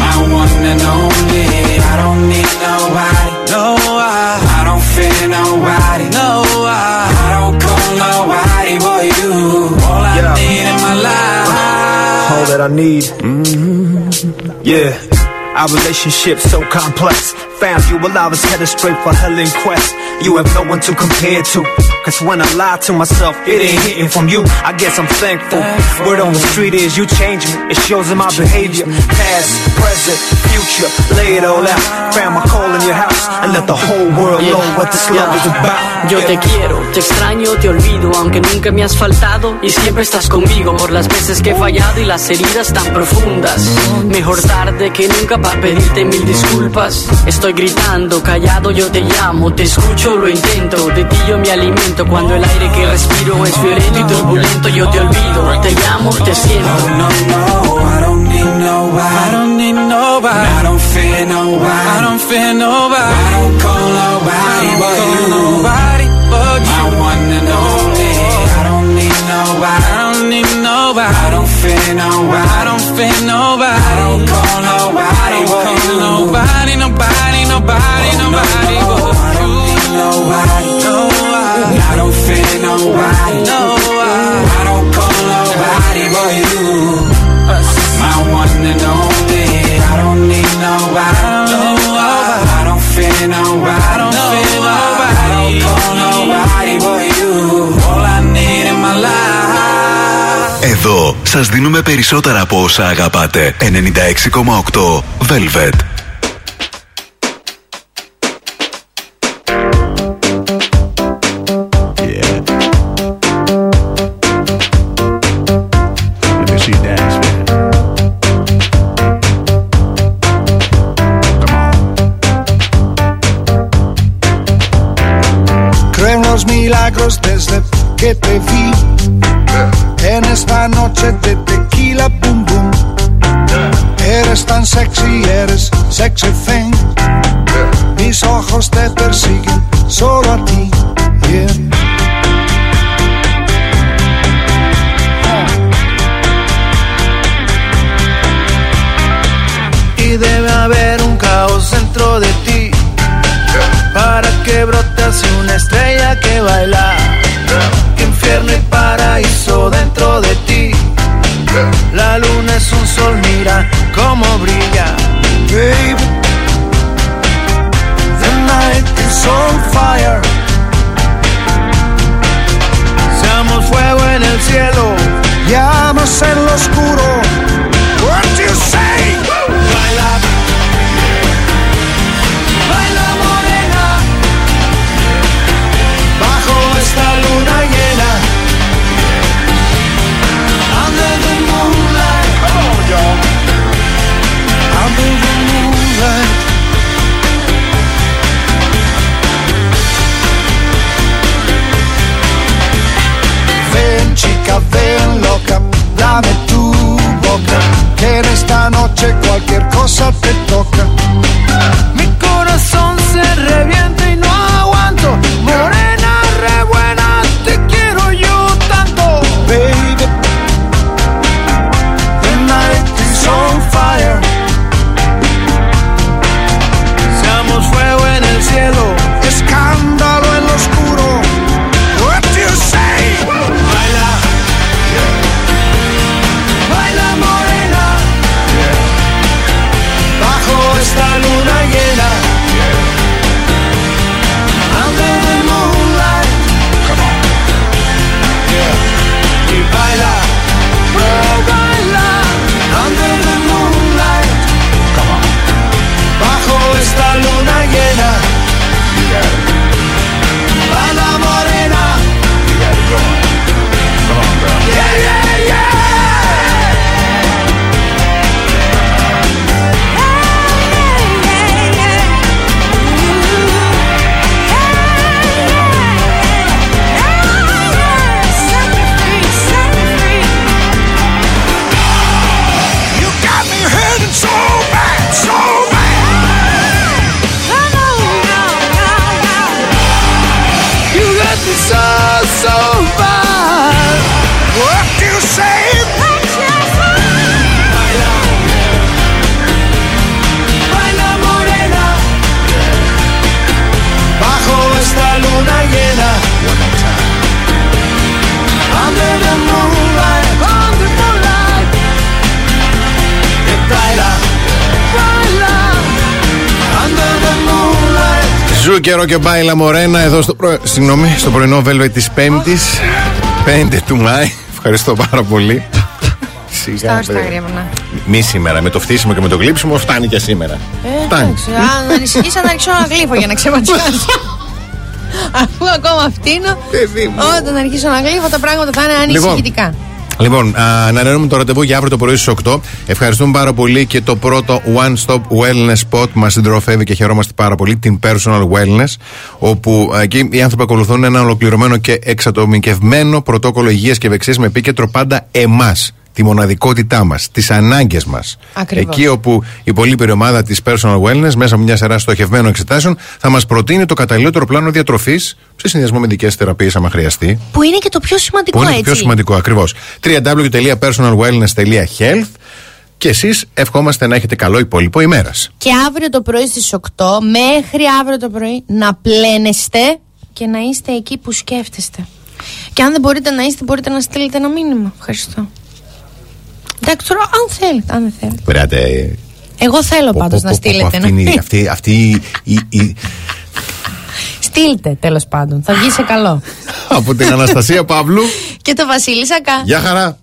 Speaker 5: My one and only. I don't need nobody. No, I, I don't fear nobody. No, I, I don't call nobody but you. All I
Speaker 18: Yeah.
Speaker 5: need in my life.
Speaker 18: all that I need. Mm-hmm. Yeah. Our relationship so complex. Found you while I was headed straight for hell in quest. You have no one to compare to. Cause when I lie to myself, it ain't hitting from you. I guess I'm thankful. Word on the street is you change me. It shows in my behavior. Past, present, future. Lay it all out. Found my call in your house. And let the whole world know what this love is about.
Speaker 19: Yo te quiero, te extraño, te olvido, aunque nunca me has faltado y siempre estás conmigo por las veces que he fallado y las heridas tan profundas. Mejor tarde que nunca para pedirte mil disculpas. Estoy gritando, callado yo te llamo, te escucho, lo intento, de ti yo me alimento cuando el aire que respiro es violento y turbulento. Yo te olvido, te llamo, te siento.
Speaker 5: Oh no, no, I don't need nobody. I don't need nobody. I don't fear nobody. I don't fear nobody. I don't call nobody but you. Nobody but you. My one and only. I don't need nobody. I don't need nobody. I don't fear nobody. I don't fear nobody. Nobody, nobody, nobody but you. Nobody, no, I, I don't fear nobody. No, I, I don't call nobody but you. My one and only. I don't need nobody. No, I, I don't fear nobody. I don't fear nobody. I don't call nobody but you. All I need in my life.
Speaker 1: Εδώ σας δίνουμε περισσότερα από όσα αγαπάτε. 96,8 Velvet.
Speaker 20: Desde que te vi. En esta noche de tequila, boom, boom. Eres tan sexy, eres sexy thing. Mis ojos te persiguen solo a ti. yeah. Y debe haber un caos dentro de ti para que brote así una estrella que baila. Mira cómo brilla. Baby, the night is on fire. Seamos fuego en el cielo, llamas en lo oscuro. What you say? cosa te
Speaker 2: toca. Καιρό και μπάιλα μορένα εδώ στο, προ... Συγγνώμη, στο πρωινό Velvet της Πέμπτης 5 του Μάη Ευχαριστώ πάρα πολύ Σιγά,
Speaker 3: Στα στα
Speaker 2: παιδί.
Speaker 3: γρήγορα.
Speaker 2: Μη σήμερα, με το φτύσιμο και με το γλύψιμο φτάνει και σήμερα
Speaker 3: Ε,
Speaker 2: Φτάνει.
Speaker 3: εντάξει. Αν ανησυχείς να ρίξω ένα γλύφο για να ξεματιάσει. Αφού ακόμα φτύνω, όταν αρχίσω να γλύφω τα πράγματα θα είναι ανησυχητικά.
Speaker 2: Λοιπόν, α, ανανεώνουμε το ραντεβού για αύριο το πρωί στις 8. Ευχαριστούμε πάρα πολύ και το πρώτο One Stop Wellness Spot μας συντροφεύει και χαιρόμαστε πάρα πολύ, την Personal Wellness, όπου α, εκεί οι άνθρωποι ακολουθούν ένα ολοκληρωμένο και εξατομικευμένο πρωτόκολλο υγείας και ευεξίας με επίκεντρο πάντα εμάς. Τη μοναδικότητά μας, τις ανάγκες μας.
Speaker 3: Ακριβώς.
Speaker 2: Εκεί όπου η πολύπερη ομάδα της Personal Wellness, μέσα από μια σειρά στοχευμένων εξετάσεων, θα μας προτείνει το καταλληλότερο πλάνο διατροφής σε συνδυασμό με δικέ θεραπείες, άμα χρειαστεί.
Speaker 3: Που είναι και το πιο σημαντικό
Speaker 2: Που είναι
Speaker 3: έτσι.
Speaker 2: το πιο σημαντικό ακριβώς. www.personalwellness.health και εσείς ευχόμαστε να έχετε καλό υπόλοιπο ημέρας.
Speaker 3: Και αύριο το πρωί στις 8 μέχρι αύριο το πρωί να πλένεστε και να είστε εκεί που σκέφτεστε. Και αν δεν μπορείτε να είστε, μπορείτε να στείλετε ένα μήνυμα. Ευχαριστώ. Εντάξει, τώρα αν θέλετε, αν δεν θέλετε.
Speaker 2: Βρέατε.
Speaker 3: Εγώ θέλω πάντως να στείλετε
Speaker 2: Αυτή,
Speaker 3: ένα
Speaker 2: είναι- αυτή, αυτή η- η-
Speaker 3: Στείλτε τέλος πάντων, θα βγει σε καλό.
Speaker 2: από την Αναστασία Παύλου.
Speaker 3: Και το Βασίλη Σακά.
Speaker 2: Γεια χαρά.